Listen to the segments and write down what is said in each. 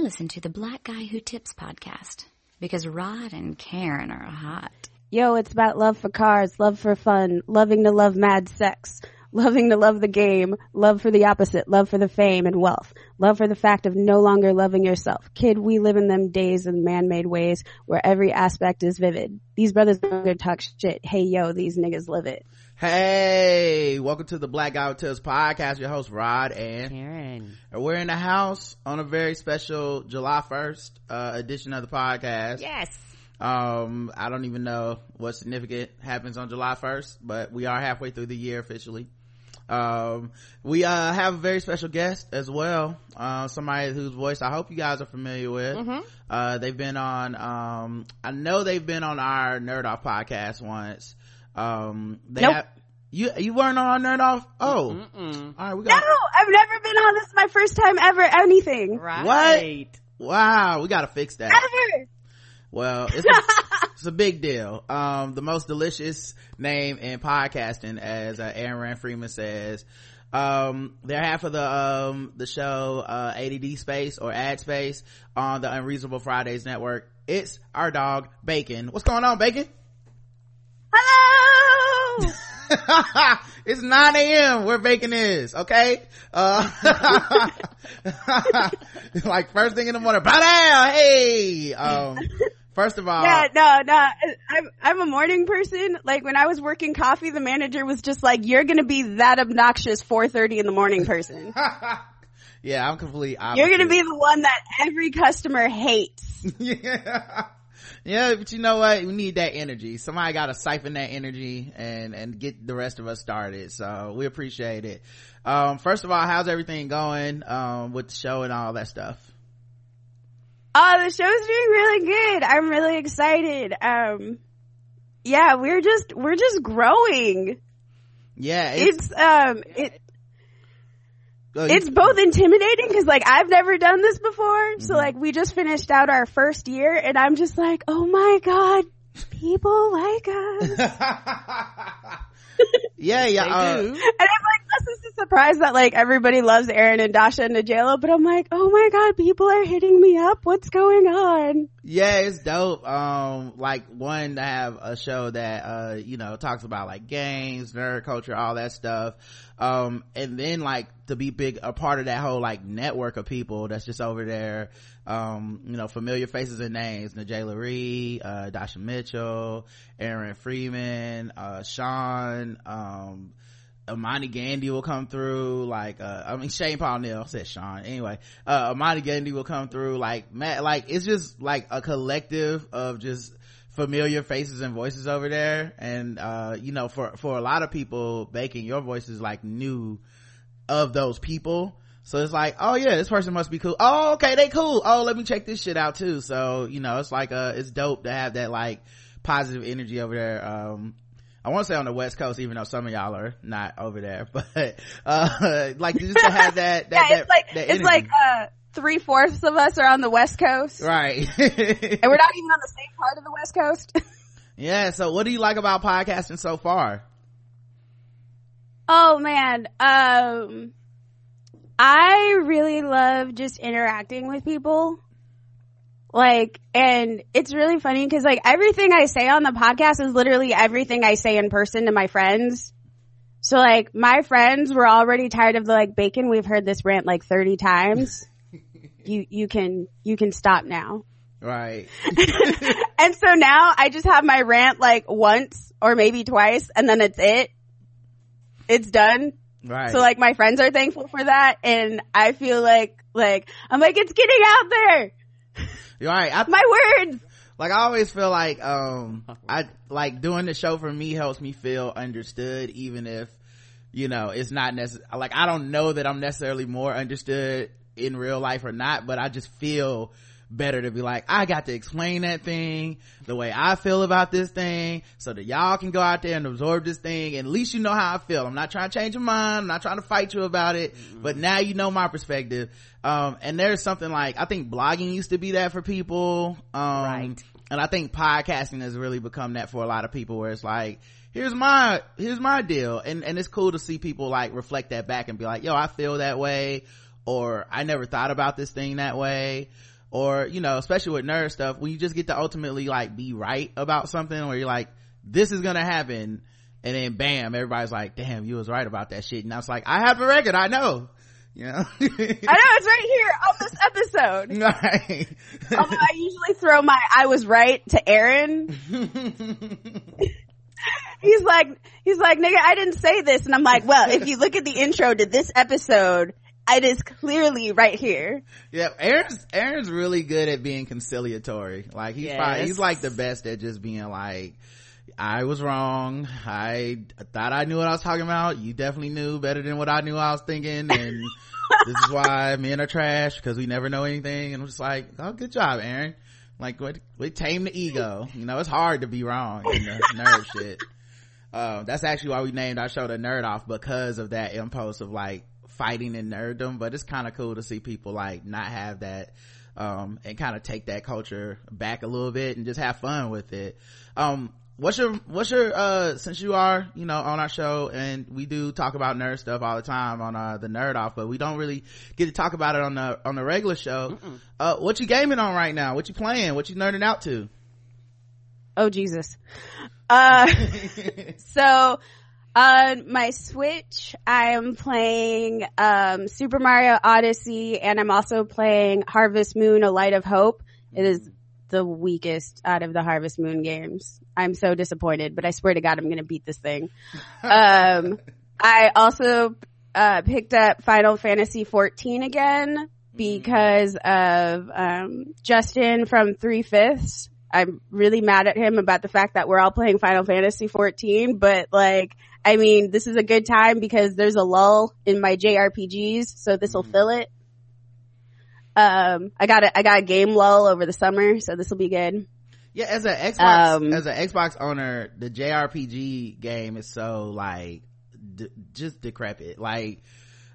Listen to the Black Guy Who Tips podcast because Rod and Karen are hot. Yo, it's about love for cars, love for fun, loving to love mad sex, loving to love the game, love for the opposite, love for the fame and wealth, love for the fact of no longer loving yourself. Kid, we live in them days in man-made ways where every aspect is vivid. These brothers don't talk shit. Hey yo, these niggas live it. Hey, welcome to the Black Guy Who podcast. Your host Rod and Karen. And we're in the house on a very special July 1st, uh, edition of the podcast. Yes. Um, I don't even know what significant happens on July 1st, but we are halfway through the year officially. Um, we, uh, have a very special guest as well. Uh, somebody whose voice I hope you guys are familiar with. Mm-hmm. Uh, they've been on, um, I know they've been on our Nerd Off podcast once. Um, they Nope. have, you, you weren't on Nerd Off? Oh. Mm-mm. All right, we got. No, I've never been on. This is my first time ever anything. Right. wow, we gotta fix that. Ever. Well, it's a, it's a big deal. Um, the most delicious name in podcasting, as uh, Aaron Rand Freeman says. Um, they're half of the, um, the show, uh, ADD Space or Ad Space on the Unreasonable Fridays network. It's our dog, Bacon. What's going on, Bacon? Hello. it's 9 a.m. where bacon is, okay? Uh, like first thing in the morning, bow down, hey! Um, first of all, Yeah, no, no. I'm I'm a morning person. Like when I was working coffee, the manager was just like, "You're gonna be that obnoxious 4:30 in the morning person. yeah, I'm completely. You're gonna be the one that every customer hates." yeah. Yeah, but you know what? We need that energy. Somebody got to siphon that energy and, and get the rest of us started. So we appreciate it. Um, first of all, how's everything going, um, with the show and all that stuff? Oh, the show's doing really good. I'm really excited. Um, yeah, we're just we're just growing. Yeah, it's, It's um it oh, you- it's both intimidating because like I've never done this before. So Mhm. like we just finished out our first year and I'm just like, oh my god, people like us. yeah, yeah. They uh. And I'm like, this is a surprise that like everybody loves Aaron and Dasha and Najela, but I'm like, oh my god, people are hitting me up. What's going on? yeah it's dope um like one to have a show that uh you know talks about like games nerd culture all that stuff um and then like to be big a part of that whole like network of people that's just over there um you know familiar faces and names najela Ree, uh dasha mitchell aaron freeman uh sean um Amani Gandhi will come through, like, uh, I mean, Shane Paul Neal said Sean. Anyway, uh, Amani Gandhi will come through, like, Matt, like, it's just like a collective of just familiar faces and voices over there. And, uh, you know, for, for a lot of people, Bacon, your voice is like new of those people. So it's like, oh yeah, this person must be cool. Oh, okay, they cool. Oh, let me check this shit out too. So, you know, it's like, uh, it's dope to have that like positive energy over there. Um, I want to say on the West Coast, even though some of y'all are not over there, but, uh, like you just to have that, that, yeah, that- it's like that it's like uh three fourths of us are on the West Coast. right. And we're not even on the same part of the West Coast. yeah. So what do you like about podcasting so far? Oh man, um, I really love just interacting with people. Like, and it's really funny because like everything I say on the podcast is literally everything I say in person to my friends. So like my friends were already tired of the like bacon. We've heard this rant like 30 times. you, you can, you can stop now. Right. and so now I just have my rant like once or maybe twice and then it's it. It's done. Right. So like my friends are thankful for that and I feel like, like, I'm like, it's getting out there. Right. I, My words. like I always feel like um I like doing the show for me helps me feel understood even if you know it's not necessary like I don't know that I'm necessarily more understood in real life or not but I just feel better to be like I got to explain that thing the way I feel about this thing so that y'all can go out there and absorb this thing. And at least you know how I feel. I'm not trying to change your mind. I'm not trying to fight you about it. But now you know my perspective. Um and there's something like I think blogging used to be that for people. Um Right. and I think podcasting has really become that for a lot of people where it's like, here's my, here's my deal. And, and it's cool to see people like reflect that back and be like, yo, I feel that way. or i never thought about this thing that way or you know especially with nerd stuff when you just get to ultimately like be right about something where you're like this is gonna happen. And then bam everybody's like damn you was right about that shit. And i was like i have a record. I know. You know? I know. It's right here on this episode. right. Although I usually throw my I was right to Aaron. he's like he's like nigga I didn't say this. And I'm like well if you look at the intro to this episode it is clearly right here. yeah aaron's aaron's really good at being conciliatory like he's probably, he's like the best at just being like I was wrong. I thought I knew what I was talking about. You definitely knew better than what I knew I was thinking. And this is why men are trash because we never know anything. And I'm just like, oh, good job, Aaron. Like, what, we tame the ego. You know, it's hard to be wrong in the nerd shit. Um, that's actually why we named our show the Nerd Off because of that impulse of like fighting in nerddom. But it's kind of cool to see people like not have that, um, and kind of take that culture back a little bit and just have fun with it. Um, what's your, what's your, uh, since you are, you know, on our show and we do talk about nerd stuff all the time on, uh, the Nerd Off, but we don't really get to talk about it on the, on the regular show. Uh, what you gaming on right now? What you playing? What you nerding out to? Oh Jesus. Uh so on my Switch I am playing um Super Mario Odyssey and I'm also playing Harvest Moon A Light of Hope. It is the weakest out of the Harvest Moon games. I'm so disappointed, but I swear to God I'm gonna beat this thing. Um I also uh picked up Final Fantasy 14 again because of um Justin from Three Fifths. I'm really mad at him about the fact that we're all playing Final Fantasy 14, but like, I mean, this is a good time because there's a lull in my JRPGs, so this will fill it. Um, I got a, I got a game lull over the summer, so this will be good. Yeah, as an Xbox Um, as an Xbox owner, the JRPG game is so like d- just decrepit. Like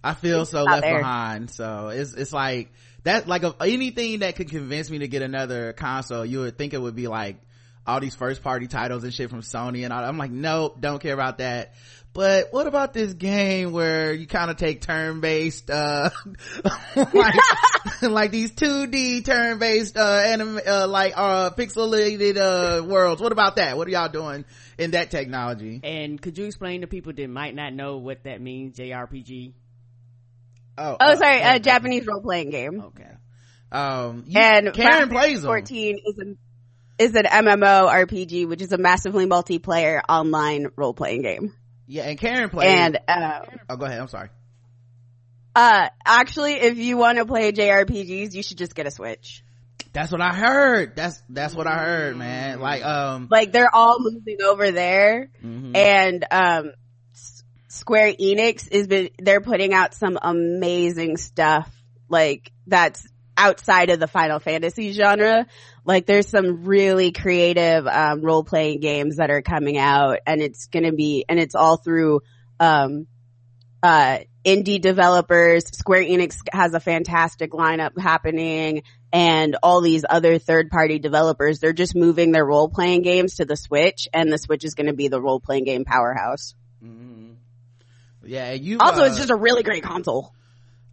I feel so left there. behind. So it's it's like that. Like of anything that could convince me to get another console, you would think it would be like all these first party titles and shit from Sony and all. I'm like, nope, don't care about that. But what about this game where you kind of take turn based, uh, like, like these 2D turn based, uh, anim, uh, like, uh, pixelated, uh, worlds? What about that? What are y'all doing in that technology? And could you explain to people that might not know what that means, JRPG? Oh, Oh, uh, sorry, uh, a Japanese role playing game. Okay. Um, you, And Karen Final plays them. 14 is a is an MMO RPG, which is a massively multiplayer online role playing game. Yeah, and Karen plays. And uh, oh, go ahead. I'm sorry. uh, actually, if you want to play JRPGs, you should just get a Switch. That's what I heard. That's that's what I heard, man. Like, um, Like they're all moving over there, mhm. and um, S- Square Enix is been they're putting out some amazing stuff like that's outside of the Final Fantasy genre. Like there's some really creative um, role playing games that are coming out, and it's gonna be and it's all through um, uh, indie developers. Square Enix has a fantastic lineup happening and all these other third party developers. They're just moving their role playing games to the Switch and the Switch is going to be the role playing game powerhouse. Mhm. yeah, you Also, uh, it's just a really great console.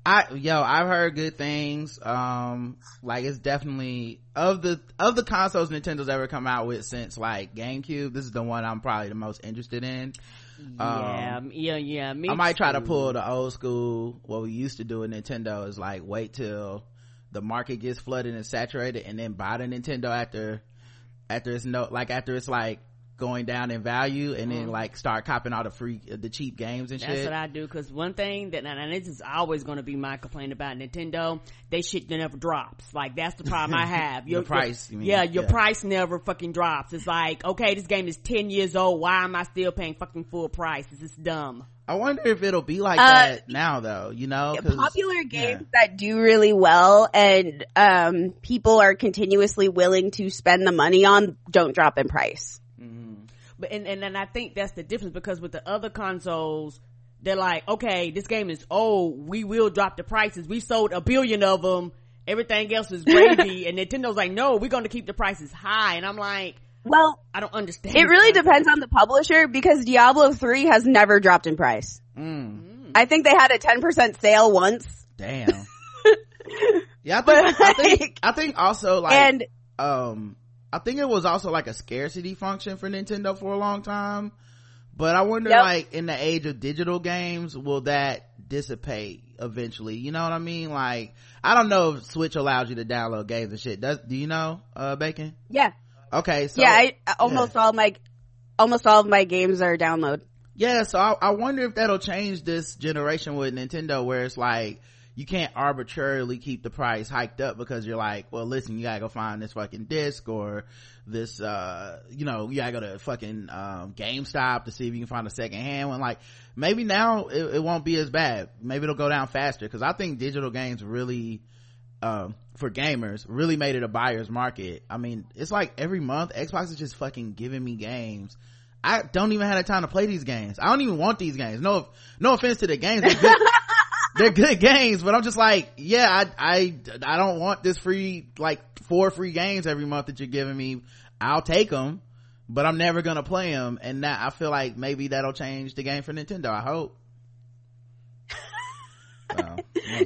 I yo, I've heard good things. Um, like it's definitely of the of the consoles Nintendo's ever come out with since like GameCube. This is the one I'm probably the most interested in. Yeah, Um, yeah, yeah. Me I might try to pull the old school. What we used to do in Nintendo is like wait till the market gets flooded and saturated, and then buy the Nintendo after after it's no like after it's like going down in value, and then like start copping all the free the cheap games and Mm-hmm. That's shit. what I do. Cause one thing that, and this is always going to be my complaint about Nintendo, they shit never drops. Like that's the problem I have. Your price, you mean. yeah, your Yeah. price never fucking drops. It's like, okay, this game is 10 years old. Why am I still paying fucking full price? This is dumb. I wonder if it'll be like Uh, that now though. You know? Popular games that do really well and um, people are continuously willing to spend the money on don't drop in price. But and, and and I think that's the difference because with the other consoles, they're like, okay, this game is old. We will drop the prices. We sold a billion of them. Everything else is gravy. and Nintendo's like, no, we're going to keep the prices high. And I'm like, Well, I don't understand. it really concept. depends on the publisher because Diablo 3 has never dropped in price. Mm. I think they had a 10% sale once damn yeah I think, I think i think also like and um i think it was also like a scarcity function for nintendo for a long time. But i wonder Yep. like in the age of digital games will that dissipate eventually? You know what i mean? Like i don't know if switch allows you to download games and shit. Does do you know uh bacon? Yeah, okay so yeah, I, almost all my, almost all of my games are download. yeah so I, I wonder if that'll change this generation with nintendo where it's like you can't arbitrarily keep the price hiked up because you're like well listen you gotta go find this fucking disc or this uh you know you gotta go to fucking um gamestop to see if you can find a second hand one like maybe now it, it won't be as bad maybe it'll go down faster because i think digital games really um for gamers really made it a buyer's market i mean it's like every month xbox is just fucking giving me games I don't even have the time to play these games. I don't even want these games. No, no offense to the games. They're good, they're good games, but I'm just like, yeah, I, I, I don't want this free, like four free games every month that you're giving me. I'll take them, but I'm never gonna play them. And that, I feel like maybe that'll change the game for Nintendo. I hope. So,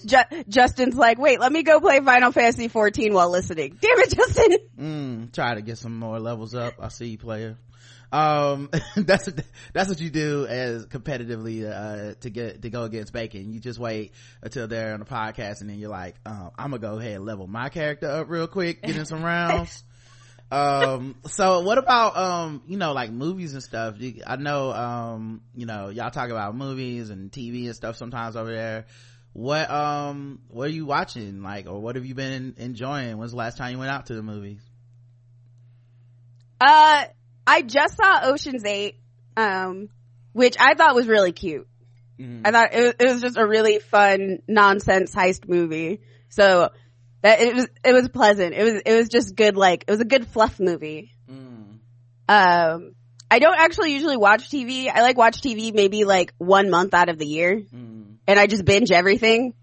Ju- Justin's like, wait, let me go play Final Fantasy 14 while listening. Damn it, Justin. Mm, try to get some more levels up. I see you, player. Um, that's that's what you do as competitively uh, to get to go against Bacon. You just wait until they're on the podcast, and then you're like, um, I'm gonna go ahead and level my character up real quick, get in some rounds. um, so what about um, you know, like movies and stuff? I know um, you know, y'all talk about movies and TV and stuff sometimes over there. What um, what are you watching? Like, or what have you been enjoying? When's the last time you went out to the movies? Uh, I just saw Ocean's 8, um, which I thought was really cute. I thought it was, it was just a really fun nonsense heist movie. So that it was, it was pleasant. It was, it was just good, like, it was a good fluff movie. Mm. Um, I don't actually usually watch TV. I like watch TV maybe like one month out of the year Mm. and I just binge everything.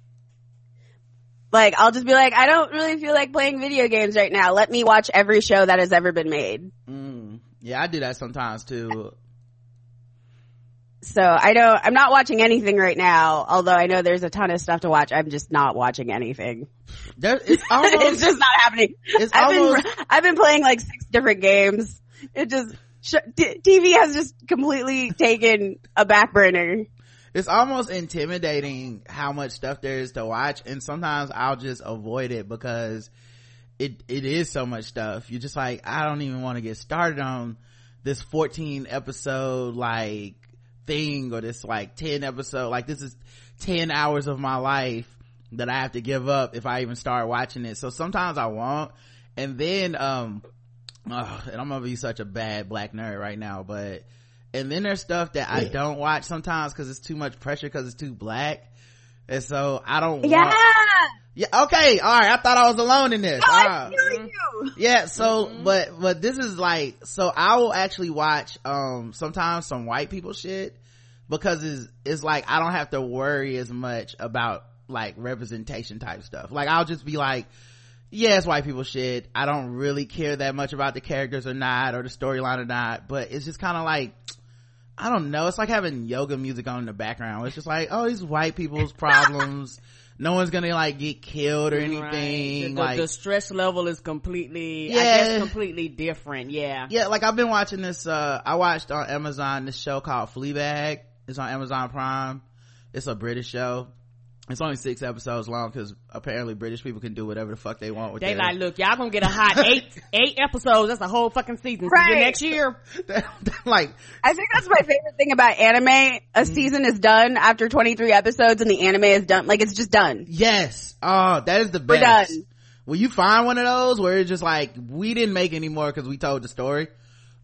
Like, I'll just be like, I don't really feel like playing video games right now. Let me watch every show that has ever been made. Mm. Yeah, I do that sometimes too. So I don't, I'm not watching anything right now, although I know there's a ton of stuff to watch. I'm just not watching anything. There, it's it's just not happening. it's I've almost, been, I've been playing like six different games. It just, sh- t- TV has just completely taken a back burner. it's almost intimidating how much stuff there is to watch, and sometimes I'll just avoid it because it it is so much stuff. You're just like, I don't even want to get started on this 14 episode like thing or this like 10 episode like this is 10 hours of my life that I have to give up if I even start watching it. So sometimes I won't. And then, um, ugh, and I'm gonna be such a bad black nerd right now, but, and then there's stuff that I don't watch sometimes cause it's too much pressure cause it's too black. And so I don't Yeah. want, yeah, okay, alright, I thought I was alone in this. I Ah. feel you. Yeah, so but but this is like so I will actually watch um sometimes some white people shit because it's it's like I don't have to worry as much about like representation type stuff. Like I'll just be like yeah, it's white people shit. I don't really care that much about the characters or not or the storyline or not, but it's just kind of like I don't know. It's like having yoga music on in the background. It's just like, oh, these white people's problems. no one's gonna like get killed or anything. Right. The, like the stress level is completely, I guess completely different. Yeah. yeah like i've been watching this uh i watched on amazon this show called fleabag it's on amazon prime it's a british show it's only six episodes long because apparently british people can do whatever the fuck they want with They their like, look, y'all gonna get a hot eight, eight episodes. That's a whole fucking season. See you Right. next year. like I think that's my favorite thing about anime. A mm-hmm. season is done after 23 episodes and the anime is done. Like it's just done. yes oh that is the We're best done. will you find one of those where it's just like we didn't make any more because we told the story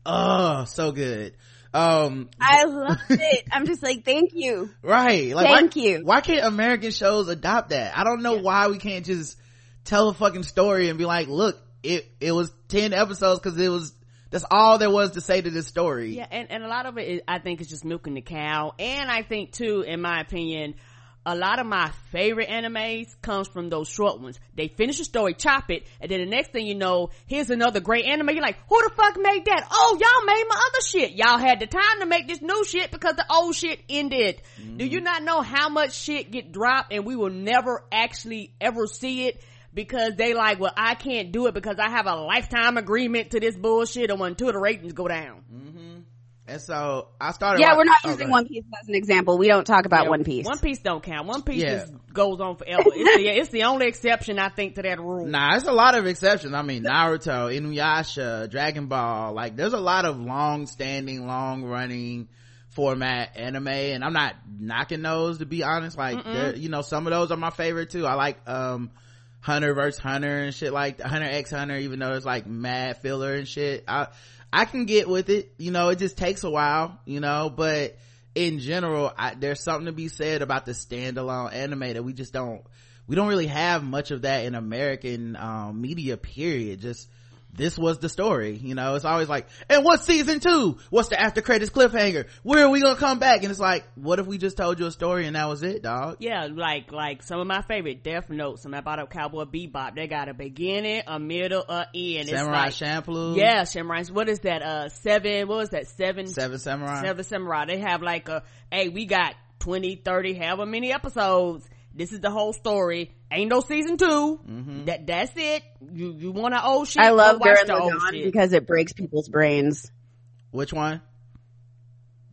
oh so good um I love it. I'm just like, thank you. right like Thank why, you. why can't american shows adopt that i don't know why we can't just tell a fucking story and be like look it it was 10 episodes because it was that's all there was to say to this story Yeah, and, and a lot of it, is, I think, is just milking the cow. And I think too, in my opinion, a lot of my favorite animes comes from those short ones. They finish the story, chop it, and then the next thing you know, here's another great anime. You're like, who the fuck made that? Oh, y'all made my other shit. Y'all had the time to make this new shit because the old shit ended. Mm-hmm. Do you not know how much shit get dropped and we will never actually ever see it? Because they like, well, I can't do it because I have a lifetime agreement to this bullshit and until the ratings go down. Mm-hmm. And so I started. Yeah, we're not oh, using One Piece as an example. We don't talk about yeah, One Piece. One Piece don't count. One Piece yeah. just goes on forever. It's the, it's the only exception I think to that rule. Nah, it's a lot of exceptions. I mean, Naruto, Inuyasha, Dragon Ball. Like, there's a lot of long-standing, long-running format anime, and I'm not knocking those to be honest. Like, you know, some of those are my favorite too. I like um Hunter vs Hunter and shit like Hunter X Hunter, even though it's like mad filler and shit. I I can get with it. You know, it just takes a while, you know, but in general, I, there's something to be said about the standalone anime that we just don't, we don't really have much of that in American, um, media period. Just, this was the story you know it's always like and what's season two? What's the after credits cliffhanger? Where are we gonna come back? And it's like what if we just told you a story and that was it dog? Yeah like like some of my favorite death notes some bought a cowboy bebop. They got a beginning a middle a end. Samurai it's like, champloo? Yeah samurai what is that uh seven what was that seven? Seven samurai. Seven samurai. They have like a hey we got 20 30 however many episodes this is the whole story. Ain't no season 2 mm-hmm. That that's it. You you want an old shit? I love Gurren Lagann because it breaks people's brains. Which one?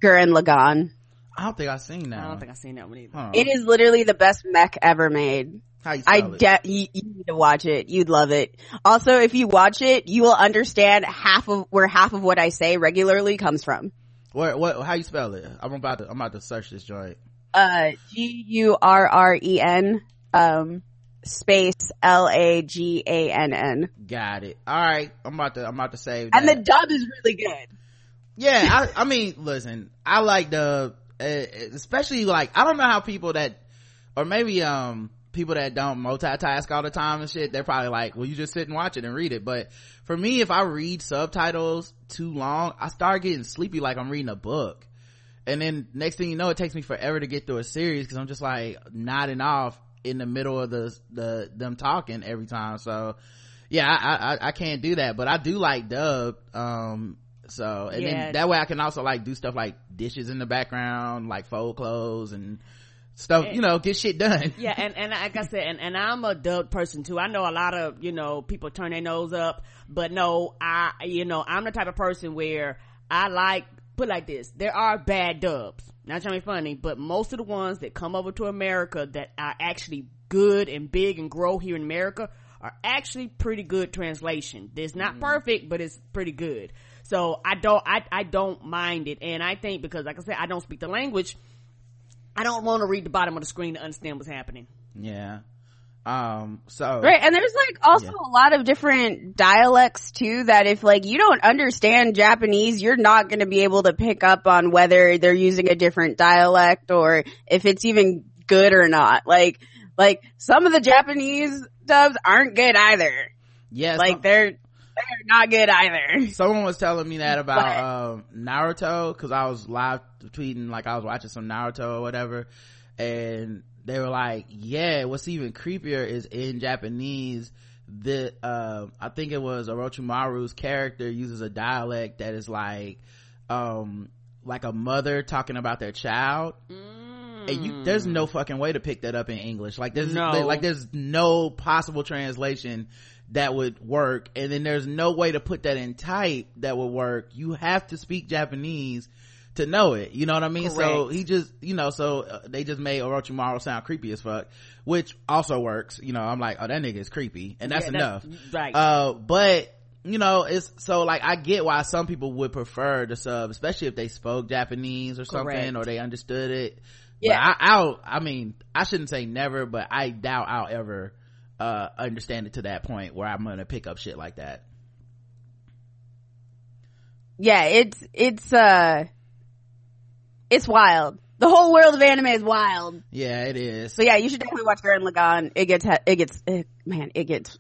Gurren Lagann. I don't think I've seen that. I don't think I've seen that one either. Huh. It is literally the best mech ever made. How you I de- you, you, need to watch it. You'd love it. Also, if you watch it, you will understand half of where half of what I say regularly comes from. What what? How you spell it? I'm about to I'm about to search this joint uh, G-U-R-R-E-N, um, space L-A-G-A-N-N. Got it. All right. I'm about to, I'm about to save And the dub is really good. Yeah. I, I mean, listen, I like the, uh, especially like, I don't know how people that, or maybe, um, people that don't multitask all the time and shit, they're probably like, well, you just sit and watch it and read it. But for me, if I read subtitles too long, I start getting sleepy like I'm reading a book and then next thing you know it takes me forever to get through a series because i'm just like nodding off in the middle of the the them talking every time. So yeah I, I i can't do that but i do like dub um so and yeah. then that way i can also like do stuff like dishes in the background like fold clothes and stuff you know get shit done. Yeah and and like i said and, and i'm a dub person too. I know a lot of you know people turn their nose up but no i you know i'm the type of person where i like put like this. There are bad dubs. Not trying to be funny but most of the ones that come over to america that are actually good and big and grow here in america are actually pretty good translation. It's not mm. perfect but it's pretty good. So i don't I, I don't mind it. And i think because like i said i don't speak the language i don't want to read the bottom of the screen to understand what's happening. Yeah um so right and there's like also yeah. a lot of different dialects too that if like you don't understand japanese you're not going to be able to pick up on whether they're using a different dialect or if it's even good or not. Like like some of the japanese dubs aren't good either. Yeah like they're they're not good either. Someone was telling me that about um naruto because i was live tweeting like i was watching some naruto or whatever and they were like yeah what's even creepier is in japanese the uh, i think it was orochimaru's character uses a dialect that is like um like a mother talking about their child mm. and you there's no fucking way to pick that up in english like there's no. like there's no possible translation that would work and then there's no way to put that in type that would work you have to speak japanese to know it. You know what I mean? Correct. So he just, you know, so uh, they just made Orochimaru sound creepy as fuck, which also works. You know, I'm like, oh, that nigga is creepy, and that's yeah, enough. That's, right. Uh, but you know, it's so like I get why some people would prefer the sub, especially if they spoke Japanese or something Correct. or they understood it. Yeah, but I, I'll. I mean, I shouldn't say never, but I doubt I'll ever uh understand it to that point where I'm gonna pick up shit like that. Yeah, it's it's uh it's wild. The whole world of anime is wild. Yeah, it is. So yeah, you should definitely watch Gurren Lagann. It gets, it gets, it, man, it gets,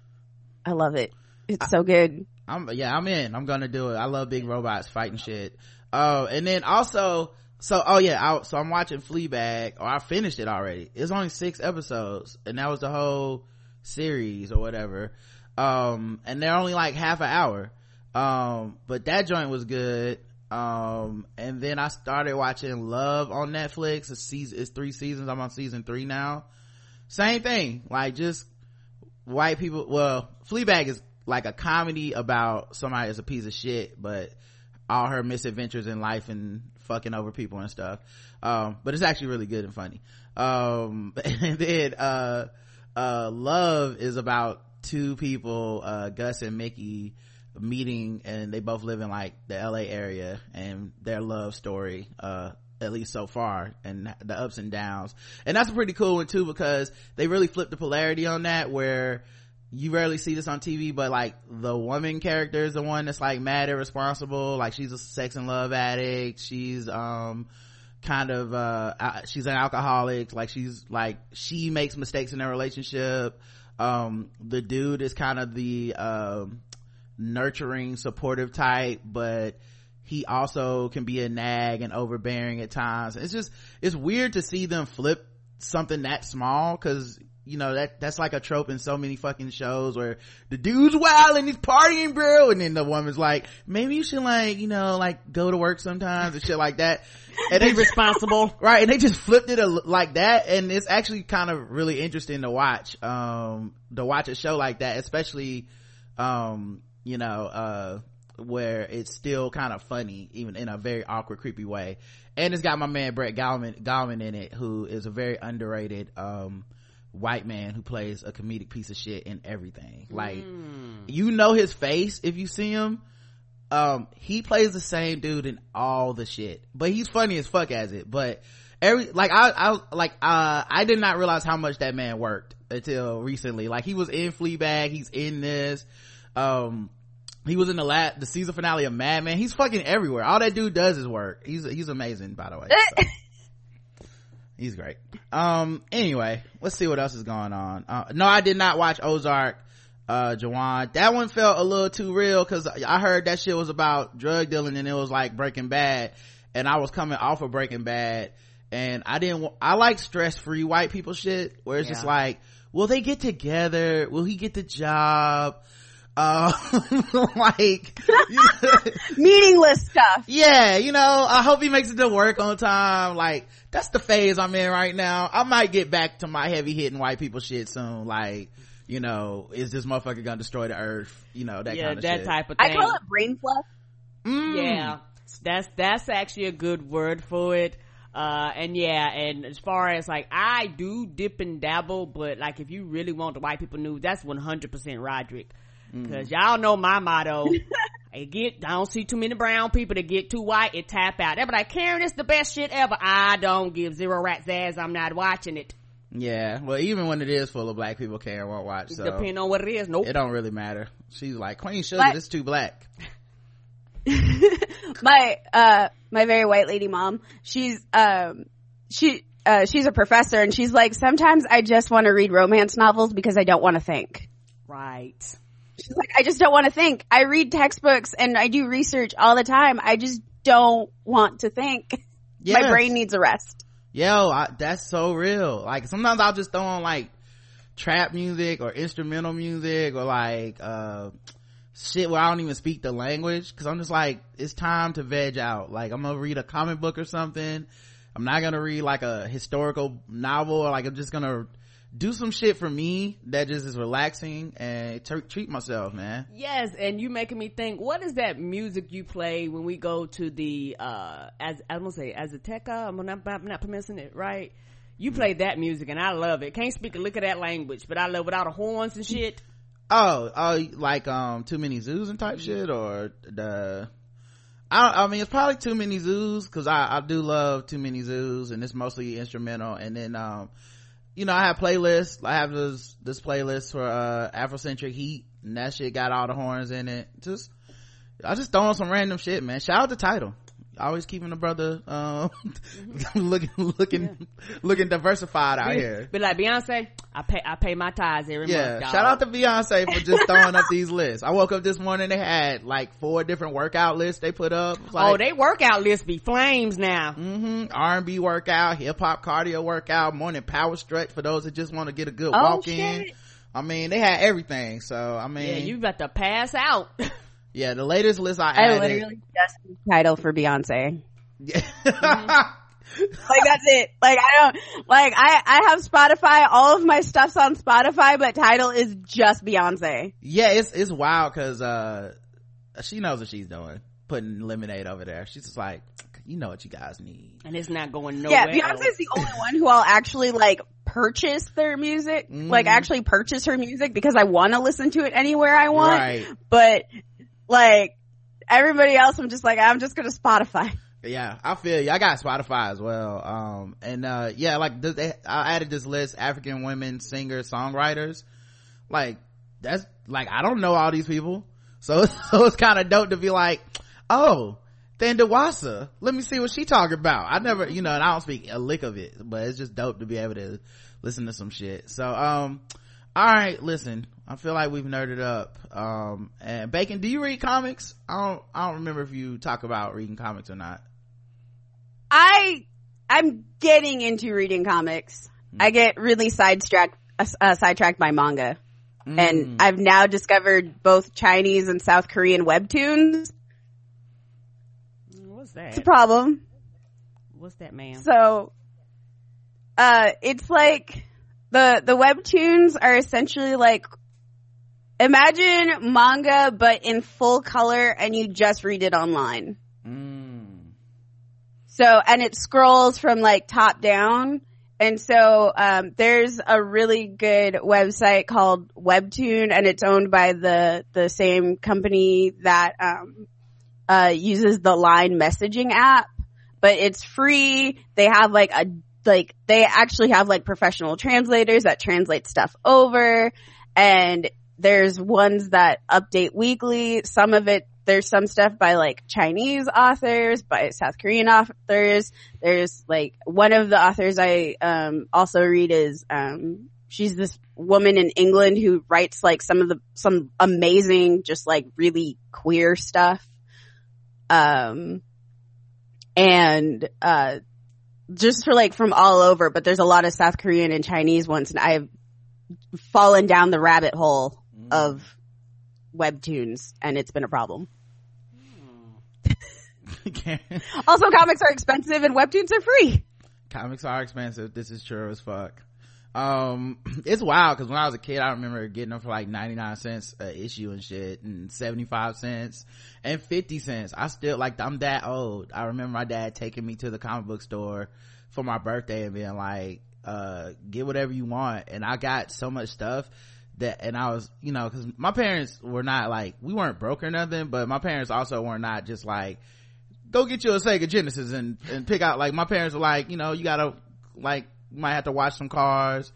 I love it. It's I, so good. I'm, yeah, I'm in. I'm gonna do it. I love big robots fighting shit. Oh, uh, and then also, so oh yeah I, so i'm watching fleabag or i finished it already it's only six episodes and that was the whole series or whatever um and they're only like half an hour um but that joint was good um and then i started watching love on netflix. It's season it's three seasons. I'm on season three now. Same thing. Like just white people well fleabag is like a comedy about somebody that's a piece of shit but all her misadventures in life and fucking over people and stuff. Um but it's actually really good and funny. Um and then uh uh love is about two people uh gus and mickey meeting and they both live in like the la area and their love story uh at least so far and the ups and downs. And that's a pretty cool one too because they really flip the polarity on that where you rarely see this on tv but like the woman character is the one that's like mad irresponsible. Like she's a sex and love addict. She's um kind of uh she's an alcoholic. Like she's like she makes mistakes in their relationship. Um the dude is kind of the um nurturing supportive type but he also can be a nag and overbearing at times. It's just it's weird to see them flip something that small because you know that that's like a trope in so many fucking shows where the dude's wild and he's partying bro and then the woman's like maybe you should like you know like go to work sometimes and shit like that. And they responsible. Right and they just flipped it a, like that and it's actually kind of really interesting to watch um to watch a show like that especially um you know uh where it's still kind of funny even in a very awkward creepy way. And it's got my man brett Gelman in it who is a very underrated um white man who plays a comedic piece of shit in everything. Like Mm. you know his face if you see him? Um he plays the same dude in all the shit. But he's funny as fuck as it. But every like i i like uh i did not realize how much that man worked until recently. Like he was in fleabag. He's in this. Um he was in the lat the season finale of Mad Men. He's fucking everywhere. All that dude does is work. He's he's amazing, by the way. So. he's great. Um. Anyway, let's see what else is going on. Uh, no, I did not watch Ozark. Uh, Jawan. That one felt a little too real because I heard that shit was about drug dealing and it was like Breaking Bad, and I was coming off of Breaking Bad, and I didn't. I like stress free white people shit where it's just like, will they get together? Will he get the job? Uh, like, you know, Meaningless stuff. yeah, you know, I hope he makes it to work on time. Like, that's the phase I'm in right now. I might get back to my heavy hitting white people shit soon. Like, you know, is this motherfucker gonna destroy the earth? You know, that yeah kind of that shit. type of thing. I call it brain fluff. Mm. yeah that's that's actually a good word for it uh and yeah and as far as like i do dip and dabble but like if you really want the white people news that's 100% roderick because y'all know my motto I get I don't see too many brown people that get too white and tap out. They're like, Karen, it's the best shit ever. I don't give zero rats ass. I'm not watching it. Yeah, well, even when it is full of black people, Karen won't watch. So Depending on what it is. Nope. it don't really matter. She's like Queen Sugar. But- It's too black. my uh my very white lady mom she's um she uh she's a professor and she's like sometimes i just want to read romance novels because i don't want to think right. She's like i just don't want to think i read textbooks and i do research all the time i just don't want to think my brain needs a rest Yo, I, that's so real. Like sometimes I'll just throw on like trap music or instrumental music or like uh shit where I don't even speak the language because I'm just like it's time to veg out. Like I'm gonna read a comic book or something. I'm not gonna read like a historical novel or like I'm just gonna do some shit for me that just is relaxing and t- treat myself, man. Yes, and you making me think. What is that music you play when we go to the uh as I'm gonna say Azteca? I'm not I'm not pronouncing it right. You play that music and I love it. Can't speak a lick of that language, but I love without the horns and shit. Oh, oh, like um, Too Many Zooz and type shit, or the. I, I mean, it's probably Too Many Zooz because I, I do love Too Many Zooz, and it's mostly instrumental. And then, um, you know, I have playlists. I have this this playlist for uh Afrocentric Heat, and that shit got all the horns in it. Just, I just throw on some random shit, man. Shout out to Tidal. Always keeping a brother um looking looking yeah. looking diversified out be, here. be like beyonce i pay i pay my tithes every yeah. month, shout out to beyonce for just throwing up these lists. I woke up this morning they had like four different workout lists they put up. Oh, like, oh they workout lists be flames now. Mm-hmm. R&b workout hip-hop cardio workout morning power stretch for those that just want to get a good oh, walk in. i mean they had everything so i mean yeah you got to pass out yeah the latest list i, I added literally just Tidal for beyonce yeah. like that's it. Like I don't like I I have Spotify. All of my stuff's on Spotify, but Tidal is just Beyonce. Yeah, it's it's wild because uh she knows what she's doing. Putting lemonade over there. She's just like, you know what you guys need. And it's not going nowhere. Yeah, Beyonce's the only one who I'll actually like purchase their music. Mm. Like actually purchase her music because I want to listen to it anywhere I want. Right. But like everybody else, I'm just like I'm just gonna Spotify. Yeah, I feel you. I got Spotify as well. Um, and, uh, yeah, like, they, I added this list, African women singers, songwriters. Like, that's, like, I don't know all these people. So, so it's kind of dope to be like, oh, Thandiswa, let me see what she talking about. I never, you know, and I don't speak a lick of it, but it's just dope to be able to listen to some shit. So, um, all right, listen, I feel like we've nerded up. Um, and Bacon, do you read comics? I don't, I don't remember if you talk about reading comics or not. I I'm getting into reading comics. Mm. I get really sidetracked uh, sidetracked by manga. Mm. And I've now discovered both Chinese and South Korean webtoons. What's that? It's a problem. What's that, man? So, uh, it's like the the webtoons are essentially like imagine manga but in full color and you just read it online. Mm. So, and it scrolls from like top down. And so, um, there's a really good website called Webtoon and it's owned by the, the same company that, um, uh, uses the line messaging app, but it's free. They have like a, like, they actually have like professional translators that translate stuff over and there's ones that update weekly. Some of it there's some stuff by like Chinese authors, by South Korean authors. There's like one of the authors I um also read is um she's this woman in England who writes like some of the some amazing just like really queer stuff. Um and uh just for like from all over, but there's a lot of South Korean and Chinese ones and I've fallen down the rabbit hole mm. of webtoons and it's been a problem. also, comics are expensive and webtoons are free. Comics are expensive. This is true as fuck. Um, it's wild because when I was a kid, I remember getting them for like 99 cents an issue and shit and 75 cents and 50 cents. I still like, I'm that old. I remember my dad taking me to the comic book store for my birthday and being like, uh, get whatever you want. And I got so much stuff that and i was you know because my parents were not like we weren't broke or nothing but my parents also were not just like go get you a Sega Genesis and, and pick out, like, my parents were like, you know, you gotta, like, you might have to watch some cars,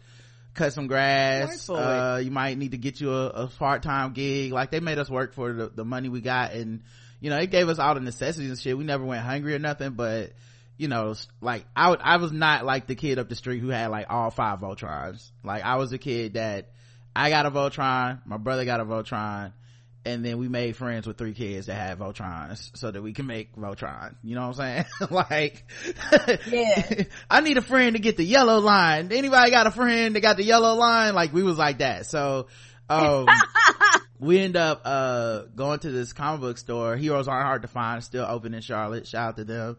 cut some grass, uh, you might need to get you a, a part-time gig. Like, they made us work for the, the money we got and, you know, it gave us all the necessities and shit. We never went hungry or nothing, but, you know, like, I, I was not like the kid up the street who had like all five Voltrons. Like, I was a kid that, I got a Voltron, my brother got a Voltron, and then we made friends with three kids that had Voltrons so that we can make Voltron. You know what I'm saying? like, yeah. I need a friend to get the yellow lion. Anybody got a friend that got the yellow lion? Like we was like that. So, um, we end up, uh, going to this comic book store. Heroes aren't hard to find. Still open in Charlotte. Shout out to them.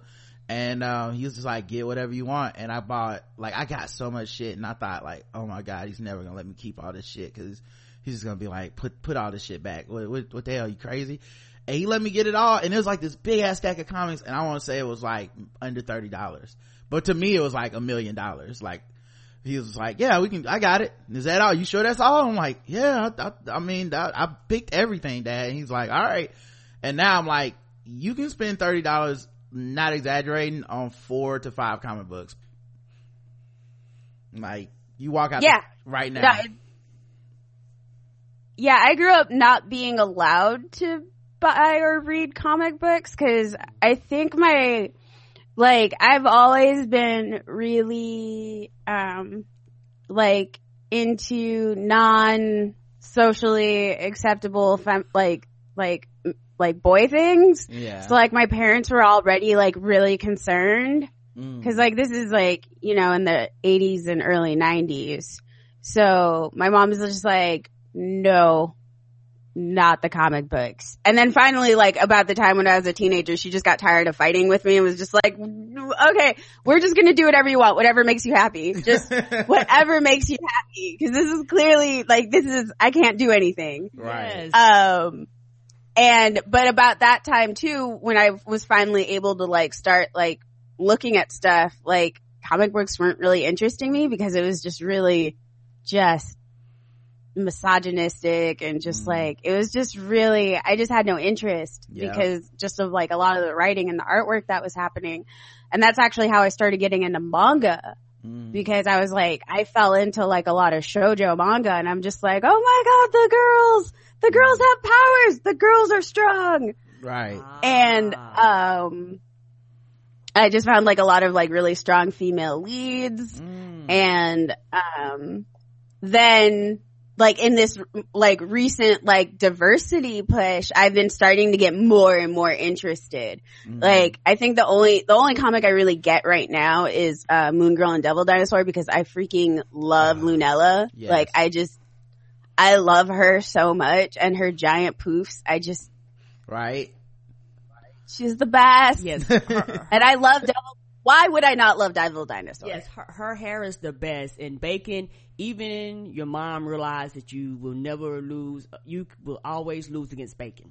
And, um, he was just like, get whatever you want. And I bought, like, I got so much shit and I thought like, oh my God, he's never gonna let me keep all this shit cause he's just gonna be like put put all this shit back. What, what, what the hell you crazy? And he let me get it all. And it was like this big ass stack of comics. And i want to say it was like under 30 dollars. But to me it was like a million dollars. Like he was like yeah we can i got it. Is that all? You sure that's all? I'm like yeah i, I, I mean I, I, picked everything dad. And he's like all right. And now i'm like you can spend 30 dollars not exaggerating on four to five comic books like you walk out yeah. right now yeah, I grew up not being allowed to buy or read comic books because I think my like I've always been really um like into non socially acceptable fem- like like like boy things. yeah. So like my parents were already like really concerned. Mm. because like this is like you know in the 80s and early 90s so my mom was just like no not the comic books. And then finally like about the time when i was a teenager she just got tired of fighting with me and was just like okay we're just gonna do whatever you want. Whatever makes you happy. Just whatever makes you happy. Because this is clearly like this is i can't do anything. Right. Um and but about that time too when i was finally able to like start like looking at stuff like comic books weren't really interesting me because it was just really just misogynistic and just Mm. like it was just really i just had no interest Yeah. because just of like a lot of the writing and the artwork that was happening and that's actually how i started getting into manga Mm. because I was like, I fell into like a lot of shoujo manga and I'm just like, oh my god, the girls, the girls have powers, the girls are strong. right And, Ah. um, I just found like a lot of like really strong female leads Mm. and, um, then like in this like recent like diversity push, I've been starting to get more and more interested. Mm. Like, I think the only, the only comic I really get right now is, uh, Moon Girl and Devil Dinosaur because I freaking love Ah, Lunella. yes. Like, I just, I love her so much and her giant poofs. I just, right she's the best. yes And I love Devil, why would I not love Devil Dinosaur? yes her, her hair is the best and bacon even your mom realized that you will never lose you will always lose against bacon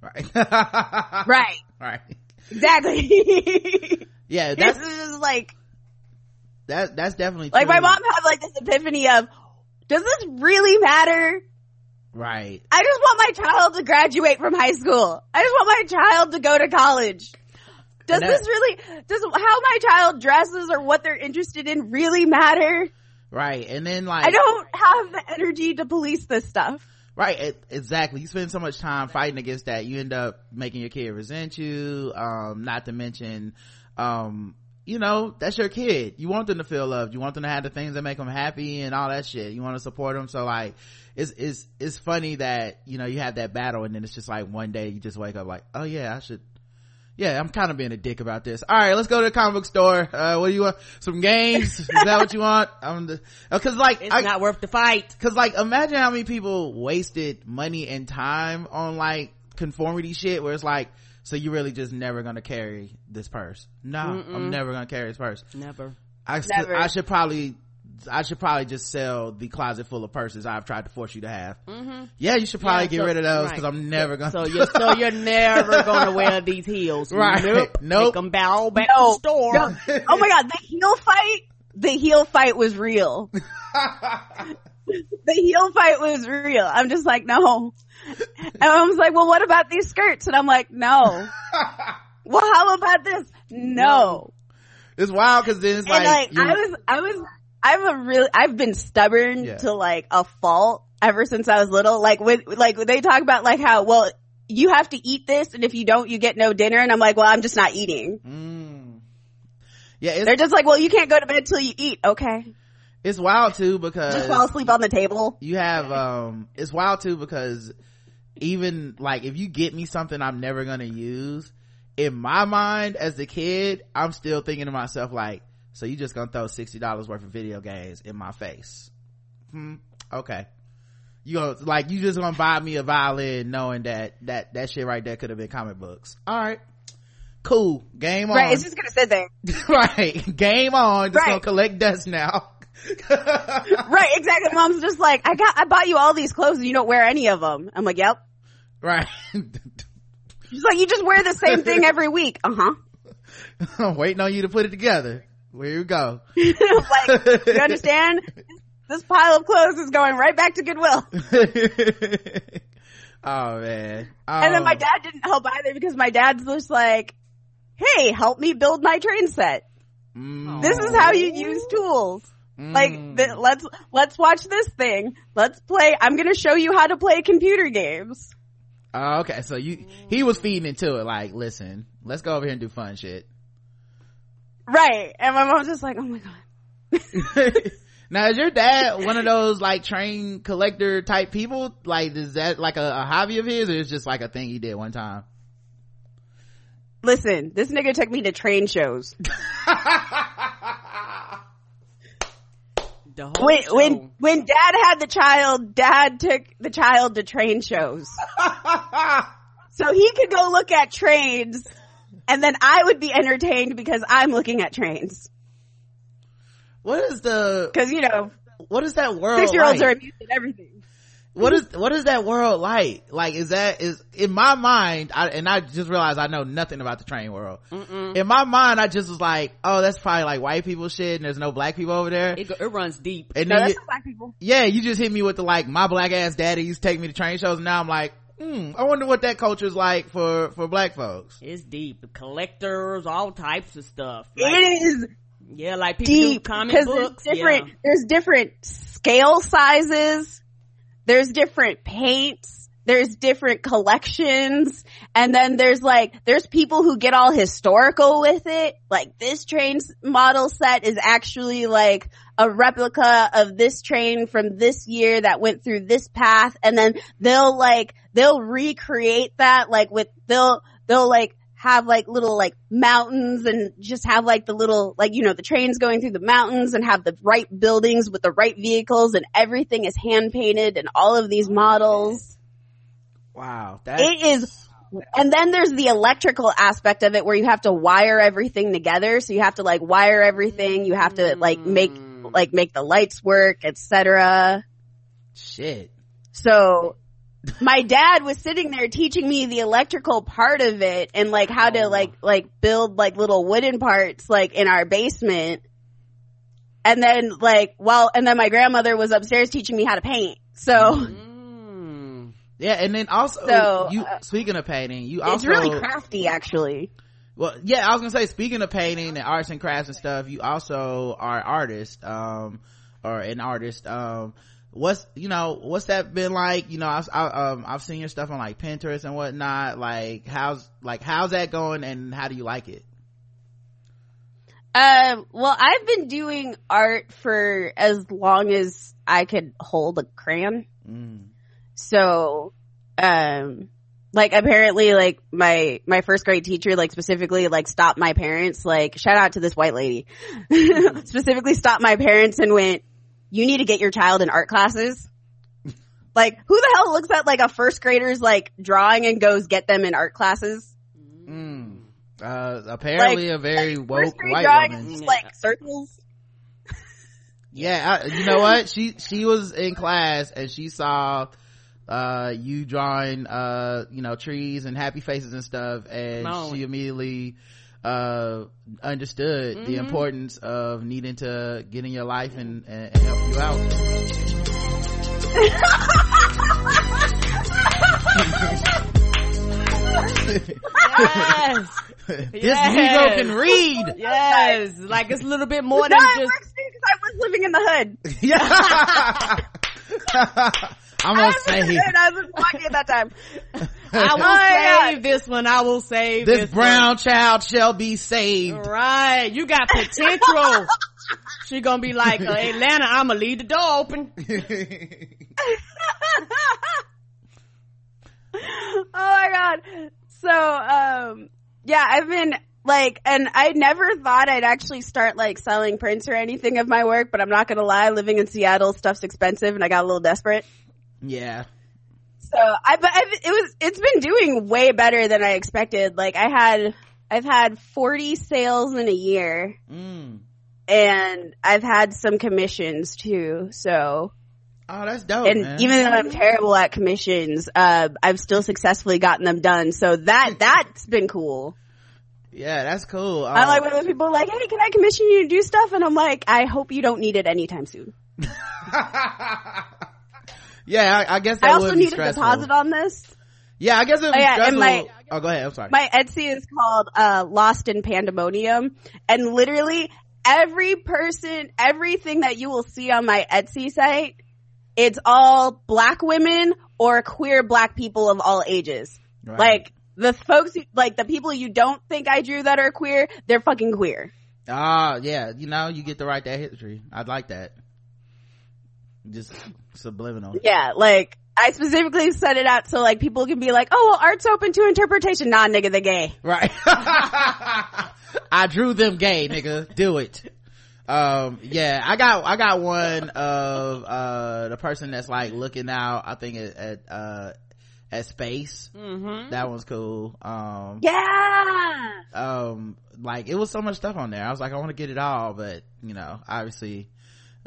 right Right. right Exactly. yeah this that's is just like, that that's definitely true. like my mom had like this epiphany of, does this really matter? right I just want my child to graduate from high school. I just want my child to go to college. Does that- this really, does how my child dresses or what they're interested in really matter? Right and then like I don't have the energy to police this stuff. Right, it, exactly. You spend so much time fighting against that, you end up making your kid resent you. Um, not to mention, um, you know, that's your kid. You want them to feel loved. You want them to have the things that make them happy and all that shit. You want to support them. So like, it's, it's, it's funny that, you know, you have that battle and then it's just like one day you just wake up like, oh yeah, I should, yeah, I'm kind of being a dick about this. All right, let's go to the comic book store. Uh, what do you want? Some games? Is that what you want? I'm the, uh, cause like, it's I, not worth the fight Cause like imagine how many people wasted money and time on like conformity shit where it's like, so you really just never gonna carry this purse. No, I'm never gonna carry this purse. never I, Never. I should probably, I should probably just sell the closet full of purses I've tried to force you to have. Mm-hmm. Yeah, you should probably Yeah, get so- rid of those right. cause I'm never gonna. so you're so you're never gonna wear these heels Right. nope Nope. Take them bow back No. to the store No. Oh my god, the heel fight, the heel fight was real. the heel fight was real. I'm just like, no. And I was like, well, what about these skirts? And I'm like, no. well, how about this? No. it's wild cause then it's and like, you- I was, I was, I'm a really, I've been stubborn Yeah. to like a fault ever since I was little. Like with, like they talk about like how, well, you have to eat this and if you don't, you get no dinner. And I'm like, well, I'm just not eating. Mm. yeah, They're just like, well, you can't go to bed till you eat. Okay. it's wild too because Just fall asleep on the table. you have um it's wild too because even like if you get me something i'm never gonna use in my mind as a kid i'm still thinking to myself like so you just gonna throw $60 worth of video games in my face hmm okay you go like you just gonna buy me a violin knowing that that that shit right there could have been comic books all right cool game on Right. It's just going to sit there. right game on just Right. gonna collect dust now right. Exactly. Mom's just like, I got, I bought you all these clothes and you don't wear any of them. I'm like, yep. right She's like, you just wear the same thing every week. Uh huh. I'm waiting on you to put it together. Where you go? like, you understand? This pile of clothes is going right back to Goodwill. oh man. And then my Um, dad didn't help either because my dad's just like, hey, help me build my train set. mm, This is how you use tools. Like, mm. th- let's, let's watch this thing. Let's play. I'm going to show you how to play computer games. Oh, okay. So you, he was feeding into it like, listen, let's go over here and do fun shit. Right. And my mom's just like, oh my God. now is your dad one of those like train collector type people? Like is that like a, a hobby of his or is just like a thing he did one time? Listen, this nigga took me to train shows. When show. when when dad had the child, dad took the child to train shows. so he could go look at trains and then I would be entertained because I'm looking at trains. what is the, Cause you know, what is that world six year olds like? are amused at everything. what is what is that world like like is that is in my mind I, and i just realized i know nothing about the train world Mm-mm. in my mind i just was like oh that's probably like white people shit and there's no black people over there it, go- it runs deep. and No, then that's you, black people. yeah you just hit me with the like my black ass daddy used to take me to train shows and now i'm like hmm i wonder what that culture is like for for black folks It's deep. Collectors, all types of stuff. Like, It is yeah, like people do deep comic because books. there's different yeah. there's different scale sizes there's different paints there's different collections and then there's like there's people who get all historical with it like this train's model set is actually like a replica of this train from this year that went through this path. And then they'll like they'll recreate that like with they'll they'll like have like little like mountains and just have like the little like you know the trains going through the mountains and have the right buildings with the right vehicles and everything is hand painted and all of these models. Wow that it is and then there's the electrical aspect of it where you have to wire everything together. So you have to like wire everything. You have to like make mm. Like make the lights work etc shit so my dad was sitting there teaching me the electrical part of it and like how to like like build like little wooden parts like in our basement. And then like well and then my grandmother was upstairs teaching me how to paint. So Mm. yeah and then also So, you uh, speaking of painting you it's really crafty actually. Well, yeah, I was gonna say, speaking of painting and arts and crafts and stuff, you also are an artist, um, or an artist. Um, what's, you know, what's that been like? You know, I've, I, um, I've seen your stuff on like Pinterest and whatnot. Like, how's, like, how's that going and how do you like it? Um, well, I've been doing art for as long as I could hold a crayon. Mm. So, um, like apparently like my, my first grade teacher like specifically like stopped my parents, like shout out to this white lady, specifically stopped my parents and went, you need to get your child in art classes. Like who the hell looks at like a first grader's like drawing and goes get them in art classes? Mm. Uh, apparently a very woke First grade white woman. just Yeah. like circles. Yeah, I, you know what? She, she was in class and she saw, uh, you drawing, uh, you know, trees and happy faces and stuff and No. she immediately, uh, understood the Mhm. importance of needing to get in your life and, and, and help you out. Yes. this Yes. Negro can read! yes. Like it's a little bit more no, than just. because I was living in the hood. Yeah. I'm gonna the. I was at that time. I will Oh save this one. I will save this this, brown child shall be saved. Right. You got potential. she gonna be like, uh, Atlanta, I'ma leave the door open. oh my god. So, um, yeah, I've been like, and I never thought I'd actually start like selling prints or anything of my work, but I'm not gonna lie, living in Seattle, stuff's expensive and I got a little desperate. Yeah. So I, but I've, it was, it's been doing way better than I expected. Like I had, I've had 40 sales in a year Mm. and I've had some commissions too. So, Oh, that's dope, and man. even though I'm terrible at commissions, uh, I've still successfully gotten them done. So that, that's been cool. yeah, that's cool. I Um, like when those people are like, hey, can I commission you to do stuff? And I'm like, I hope you don't need it anytime soon. yeah, I, I guess that I also need a deposit on this. Yeah, I guess it would Oh, yeah, stressful. my- oh, go ahead. I'm sorry. My Etsy is called, uh, Lost in Pandemonium. And literally every person, everything that you will see on my Etsy site, it's all black women or queer black people of all ages. Right. Like the folks, like the people you don't think I drew that are queer, they're fucking queer. Ah, yeah, you know, you get to write that history. I'd like that. Just subliminal. Yeah, like I specifically set it out so like people can be like, oh well, art's open to interpretation. Nah, nigga, they gay. Right. I drew them gay, nigga. Do it. Um, yeah, I got, I got one of, uh, the person that's like looking out, I think at, at uh, at space. Mm-hmm. That one's cool. Um, Yeah. um, like it was so much stuff on there. I was like, I want to get it all, but you know, obviously,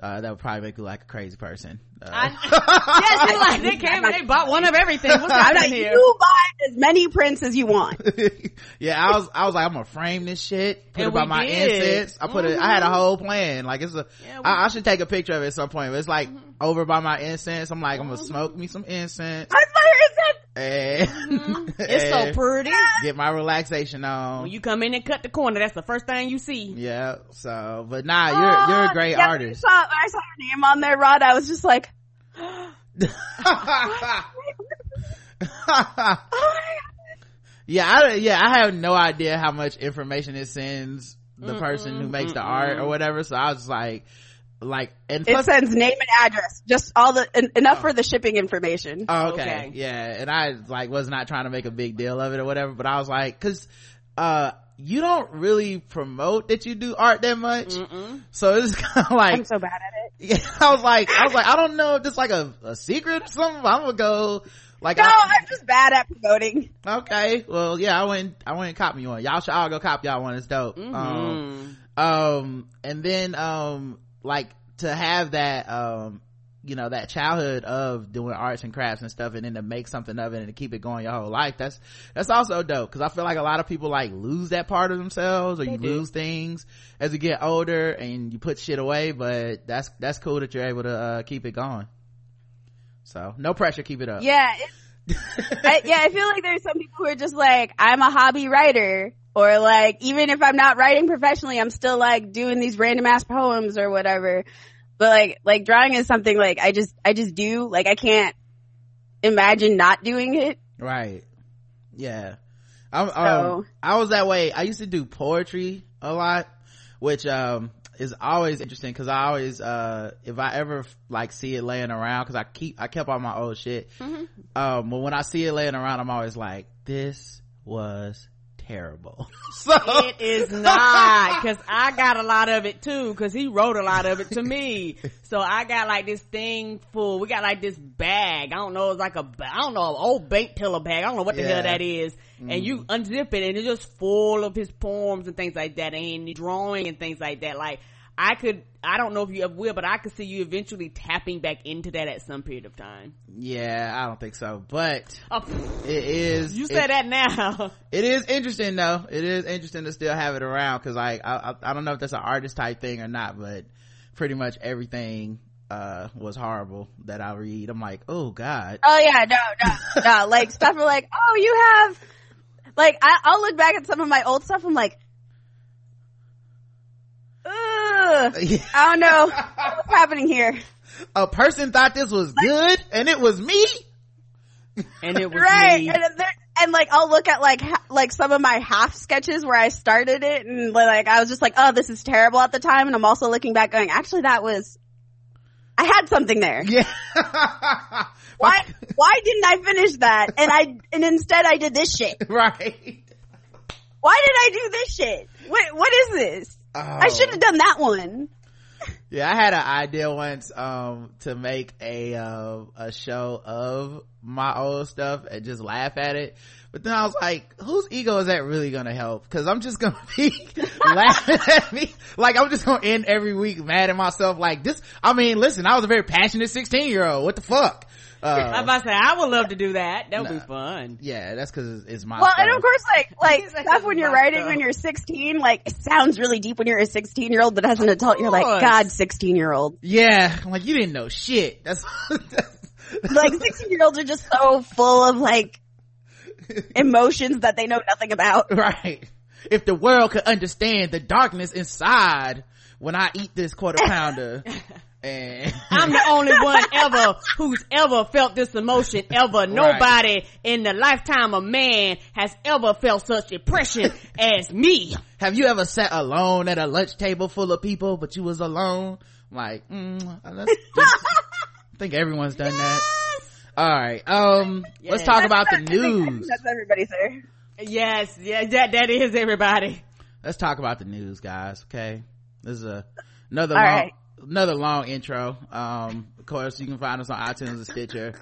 uh, that would probably make me like a crazy person. Uh, yes, you like they came and they bought one of everything. What's happening here? you buy as many prints as you want. yeah, I was, I was like, I'm gonna frame this shit, put And it by my did. incense. I put it, I had a whole plan. Like it's a, Yeah, we- I, I should take a picture of it at some point, but it's like over by my incense. I'm like, I'm gonna smoke me some incense I fire and, Mm-hmm. It's so pretty. get my relaxation on. When you come in and cut the corner, that's the first thing you see. yeah, so, but nah, you're, you're a great yeah, artist. I, saw, when I saw your name on there, Rod, I was just like, yeah, I, yeah, I have no idea how much information it sends the person who makes the art or whatever. So I was just like, like, and it plus, sends name and address, just all the en- enough for the shipping information. Oh, okay. Okay. Yeah. And I like was not trying to make a big deal of it or whatever, but I was like, cause, uh, you don't really promote that you do art that much. So it's kind of like, I'm so bad at it. yeah, I was like, I was like, I don't know if this like a, a secret or something. I'm gonna go like, No, I- I'm just bad at promoting. okay. Well, yeah, I went, I went and cop me one. Y'all should all go cop y'all one. It's dope. Mm-hmm. Um, um, and then, um, like to have that, um, you know, that childhood of doing arts and crafts and stuff and then to make something of it and to keep it going your whole life. That's, that's also dope. Cause I feel like a lot of people like lose that part of themselves or you do. lose things as you get older and you put shit away, but that's, that's cool that you're able to, uh, keep it going. So no pressure, keep it up. Yeah, it, I, yeah. I feel like there's some people who are just like, I'm a hobby writer, or like, even if I'm not writing professionally, I'm still like doing these random ass poems or whatever. But like, like drawing is something like I just, I just do. Like I can't imagine not doing it. Right. Yeah. I'm, um, So- I was that way. I used to do poetry a lot, which, um, is always interesting because I always, uh, if I ever like see it laying around, cause I keep, I kept all my old shit. Mm-hmm. Um, but when I see it laying around, I'm always like, this was terrible. so, It is not, cause I got a lot of it too, cause he wrote a lot of it to me. So I got like this thing full, we got like this bag, I don't know, it's like a, ba- I don't know, old bank teller bag, I don't know what the Yeah. hell that is. And you mm. unzip it and it's just full of his poems and things like that and drawing and things like that. Like, I could, I don't know if you ever will, but I could see you eventually tapping back into that at some period of time. yeah, I don't think so, but Oh, it is, you it- said that now. it is interesting though it is interesting to still have it around because like I, I i don't know if that's an artist type thing or not but pretty much everything uh was horrible that i read i'm like oh god Oh yeah, no, no, no. Like stuff are like, oh, you have, like, I, I'll look back at some of my old stuff. I'm like, ugh, I don't know. What's happening here. a person thought this was good and it was me? And it was right. me. and, there, and like i'll look at like ha- like some of my half sketches where i started it and like i was just like oh this is terrible at the time and i'm also looking back going actually that was i had something there. Yeah. Why why didn't i finish that? And i and instead i did this shit. Right. Why did i do this shit? What what is this i Oh. should have done that one Yeah, I had an idea once um to make a uh, a show of my old stuff and just laugh at it. But then I was like, whose ego is that really gonna help? Cause I'm just gonna be laughing at me. Like I'm just gonna end every week mad at myself like this. I mean, listen, I was a very passionate 16 year old. What the fuck? I'm Uh, about to say, I would love to do that. That would Nah. be fun. yeah, that's cause it's, it's my well, stuff. and of course, like like stuff when you're writing stuff. when you're 16, like it sounds really deep when you're a 16 year old, but as an adult, you're like. God, 16 year old. yeah, I'm like you didn't know shit. That's, that's like 16 year olds are just so full of like emotions that they know nothing about. right if the world could understand the darkness inside when i eat this quarter pounder and I'm the only one ever who's ever felt this emotion ever. Nobody in the lifetime of man has ever felt such depression as me. have you ever sat alone at a lunch table full of people but you was alone like mm, that's just, i think everyone's done that all right um let's Yes. talk about the I think- I think news That's everybody, sir. Yes, yeah, that, that is everybody. let's talk about the news guys okay this is a another All long right. Another long intro. Um of course you can find us on itunes and stitcher.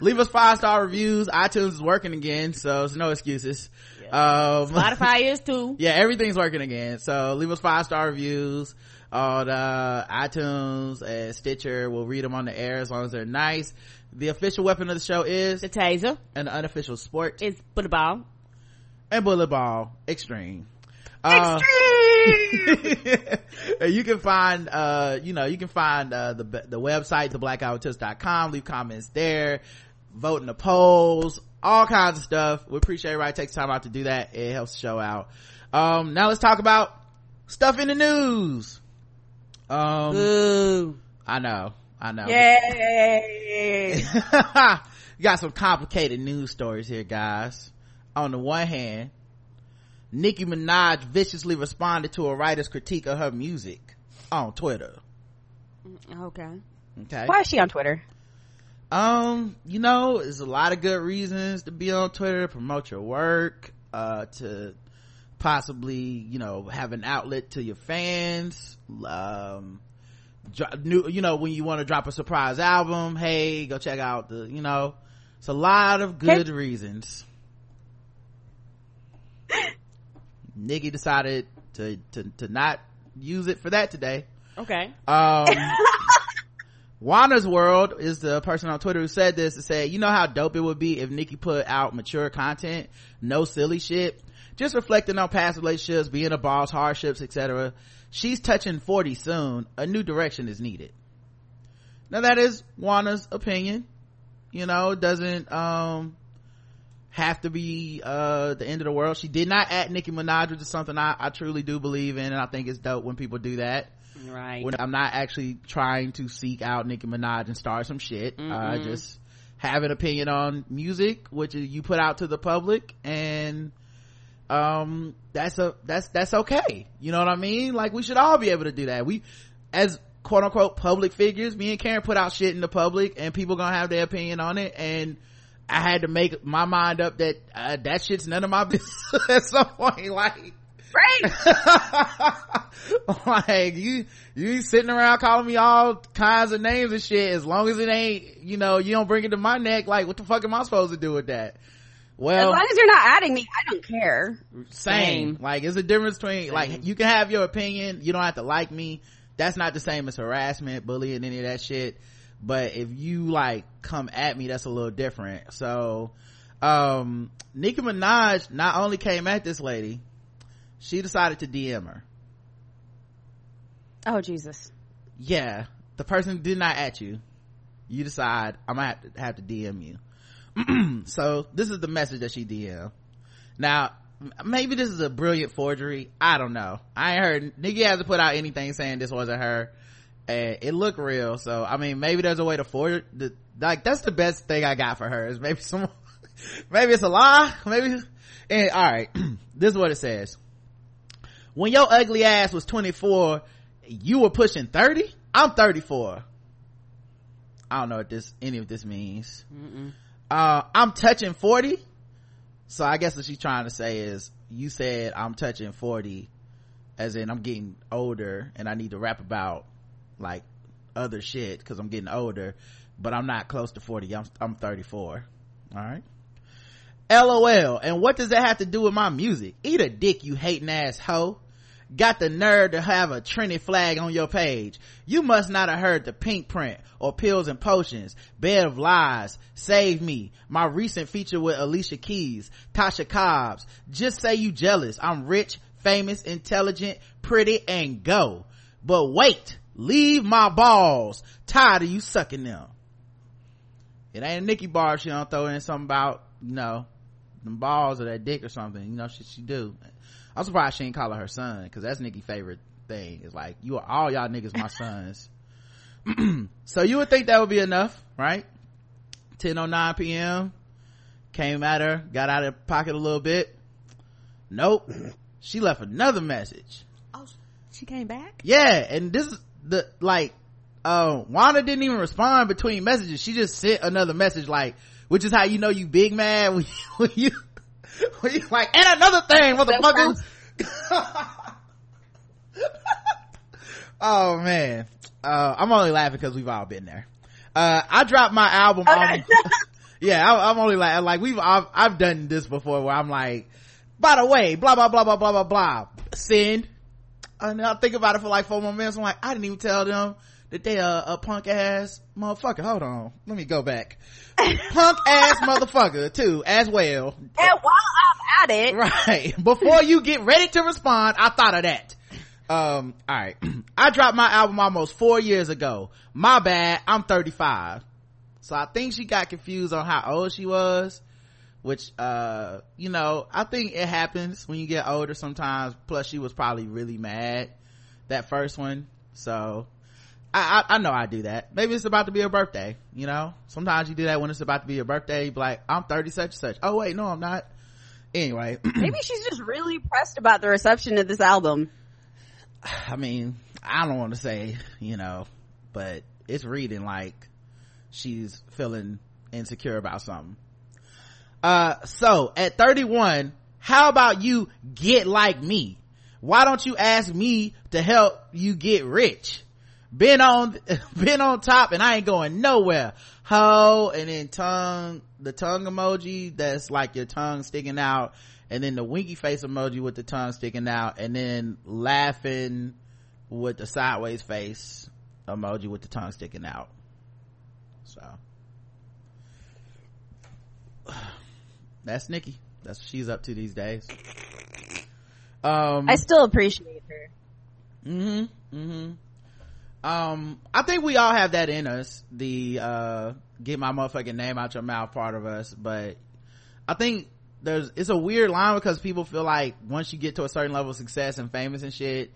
Leave us five star reviews. itunes is working again so there's no excuses. Um Spotify is too. yeah everything's working again. So leave us five star reviews on uh itunes and stitcher. We'll read them on the air as long as they're nice. The official weapon of the show is The taser. and the unofficial sport. Is football. and bullet ball. Extreme uh, you can find uh you know you can find uh the the website theblackguywhotips.com leave comments there. Vote in the polls. All kinds of stuff. We appreciate everybody takes time out to do that. It helps the show out. Um now let's talk about stuff in the news. Um Ooh. i know. I know. Yay! you got some complicated news stories here guys. On the one hand nicki minaj viciously responded to a writer's critique of her music on twitter. Okay. okay. Why is she on Twitter? um you know there's a lot of good reasons to be on twitter. Promote your work uh to possibly you know have an outlet to your fans. Um new you know when you want to drop a surprise album hey go check out the you know it's a lot of good reasons nicki decided to to to not use it for that today Okay. um Wanna's World is the person on Twitter who said this to say, you know how dope it would be if Nicki put out mature content, no silly shit, just reflecting on past relationships, being a boss, hardships, etc. She's touching 40 soon. A new direction is needed. Now that is Wanna's opinion. You know, doesn't, um, have to be, uh, the end of the world. She did not at Nicki Minaj, which is something I, I truly do believe in, and I think it's dope when people do that Right. when I'm not actually trying to seek out Nicki Minaj and start some shit. I just have an opinion on music, which is you put out to the public and, um, that's a, that's, that's okay. You know what I mean? Like we should all be able to do that. We, as quote unquote public figures, me and Karen put out shit in the public and people gonna have their opinion on it and I had to make my mind up that, uh, that shit's none of my business at some point. Like, Right? like you you sitting around calling me all kinds of names and shit as long as it ain't you know you don't bring it to my neck like what the fuck am i supposed to do with that Well, as long as you're not adding me, I don't care. same Same. like it's a difference between like you can have your opinion you don't have to like me that's not the same as harassment bullying any of that shit but if you like come at me that's a little different. So um nicki minaj not only came at this lady she decided to dm her. Oh Jesus! yeah. The person did not at you. You decide i'm gonna have to, have to dm you. So this is the message that she dm now maybe this is a brilliant forgery. I don't know. I ain't heard Nicki hasn't put out anything saying this wasn't her and it looked real so i mean maybe there's a way to forge the like that's the best thing i got for her is maybe some maybe it's a lie. Maybe and all right this is what it says. When your ugly ass was 24 you were pushing 30 i'm 34 i don't know what this any of this means. Uh i'm touching 40 so i guess what she's trying to say is you said i'm touching 40 as in i'm getting older and i need to rap about like other shit because i'm getting older but i'm not close to 40 i'm, I'm 34 all right lol and what does that have to do with my music eat a dick you hating ass hoe got the nerve to have a Trinity flag on your page. You must not have heard the Pinkprint or pills and potions, bed of lies, save me, my recent feature with Alicia Keys, Tasha Cobbs. Just say you jealous. I'm rich, famous, intelligent, pretty, and go. But wait, leave my balls. Tired of you sucking them. It ain't a Nicki bar she don't throw in something about, you know, them balls or that dick or something. You know, she, she do. I'm surprised she ain't call her her son because that's Nicki's favorite thing. It's like you are all y'all niggas my sons. so you would think that would be enough right 10:09 p.m. came at her got out of pocket a little bit nope she left another message Oh, she came back? yeah and this is the like uh wanda didn't even respond between messages. She just sent another message like which is how you know you big mad when you when you, when you like and another thing motherfucker oh man. Uh i'm only laughing because we've all been there. Uh i dropped my album on yeah I, i'm only like like we've I've, I've done this before where i'm like by the way blah blah blah blah blah blah blah send and I think about it for like four more minutes. I'm like, I didn't even tell them that they a, a punk ass motherfucker. Hold on. Let me go back. punk ass motherfucker too, as well. And while I'm at it, Right. Before you get ready to respond, I thought of that. Um, alright. I dropped my album almost four years ago. My bad. I'm 35. So I think she got confused on how old she was which uh you know i think it happens when you get older sometimes plus she was probably really mad that first one so I, I, I know I do that. Maybe it's about to be her birthday, you know? Sometimes you do that when it's about to be your birthday. You be like, I'm 30 such and such. Oh wait, no, I'm not. Anyway, maybe she's just really pressed about the reception of this album. I mean, I don't want to say, you know, but it's reading like she's feeling insecure about something. Uh, so at 31, how about you get like me? Why don't you ask me to help you get rich? Been on, been on top and I ain't going nowhere. Ho, and then tongue, the tongue emoji that's like your tongue sticking out, and then the winky face emoji with the tongue sticking out, and then laughing with the sideways face emoji with the tongue sticking out. So. That's Nikki. That's what she's up to these days. Um, I still appreciate her. mm-hmm, mm-hmm. Um, I think we all have that in us, the, uh, get my motherfucking name out your mouth part of us, but I think there's, it's a weird line because people feel like once you get to a certain level of success and famous and shit,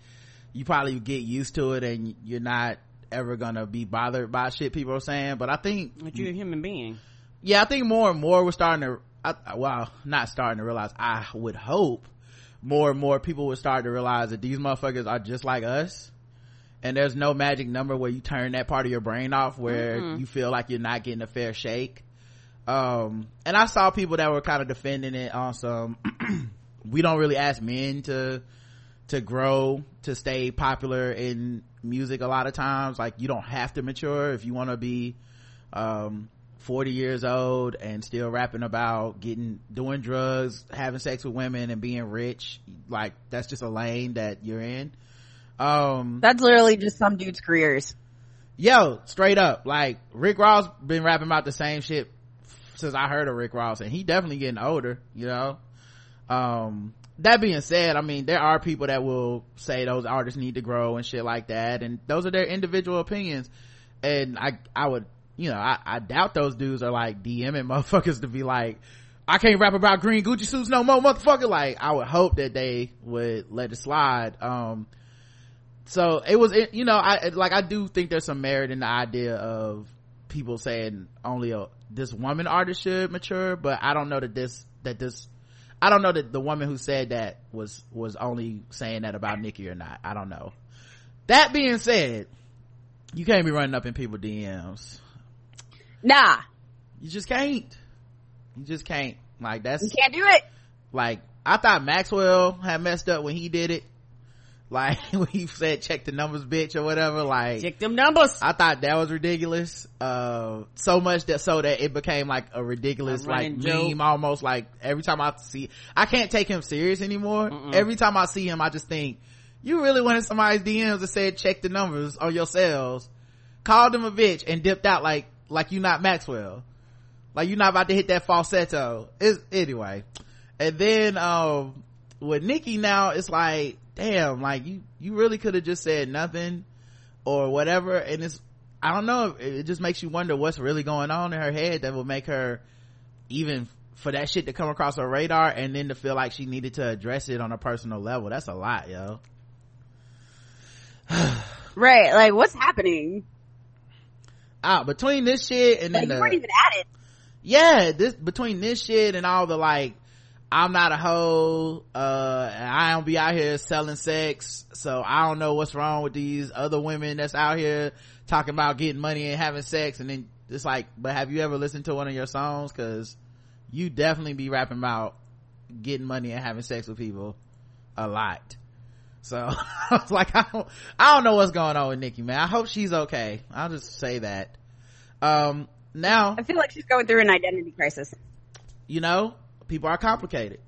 you probably get used to it and you're not ever gonna be bothered by shit people are saying, but I think, But you're a human being. yeah, I think more and more we're starting to, I, well, not starting to realize, I would hope more and more people would start to realize that these motherfuckers are just like us. And there's no magic number where you turn that part of your brain off where Mm-mm. you feel like you're not getting a fair shake. Um, and I saw people that were kind of defending it on some, we don't really ask men to, to grow, to stay popular in music a lot of times. Like you don't have to mature if you want to be, um, 40 years old and still rapping about getting, doing drugs, having sex with women and being rich. Like that's just a lane that you're in. Um, That's literally just some dude's careers. yo, straight up, like Rick Ross been rapping about the same shit since I heard of Rick Ross and he definitely getting older, you know? Um, that being said, I mean, there are people that will say those artists need to grow and shit like that. And those are their individual opinions. And I, I would, you know, I, I doubt those dudes are like DMing motherfuckers to be like, I can't rap about green Gucci suits no more, motherfucker. Like, I would hope that they would let it slide. Um, so it was you know i like i do think there's some merit in the idea of people saying only a this woman artist should mature but i don't know that this that this i don't know that the woman who said that was was only saying that about nicki or not i don't know that being said you can't be running up in people dms Nah, you just can't you just can't like that's you can't do it. like i thought maxwell had messed up when he did it like when he said check the numbers bitch or whatever like Check them numbers. I thought that was ridiculous. Uh, so much that so that it became like a ridiculous like joke. meme almost like every time I see, I can't take him serious anymore. Mm-mm. Every time I see him, I just think, you really went in somebody's DMs and said check the numbers on your sales, called him a bitch and dipped out like, like you not Maxwell. Like you're not about to hit that falsetto. It's, anyway. And then, um, with Nicki now, it's like, damn, like you, you really could have just said nothing or whatever. And it's, I don't know, it just makes you wonder what's really going on in her head that will make her even for that shit to come across her radar and then to feel like she needed to address it on a personal level. That's a lot, yo. Right, like what's happening? Ah, between this shit and then you the, weren't even at it. yeah, this between this shit and all the like, I'm not a hoe, uh, I don't be out here selling sex, so I don't know what's wrong with these other women that's out here talking about getting money and having sex, and then it's like, but have you ever listened to one of your songs? Cause you definitely be rapping about getting money and having sex with people a lot. So I was like, I don't, I don't know what's going on with Nicki, man. I hope she's okay. I'll just say that. Um, now, I feel like she's going through an identity crisis. you know, people are complicated.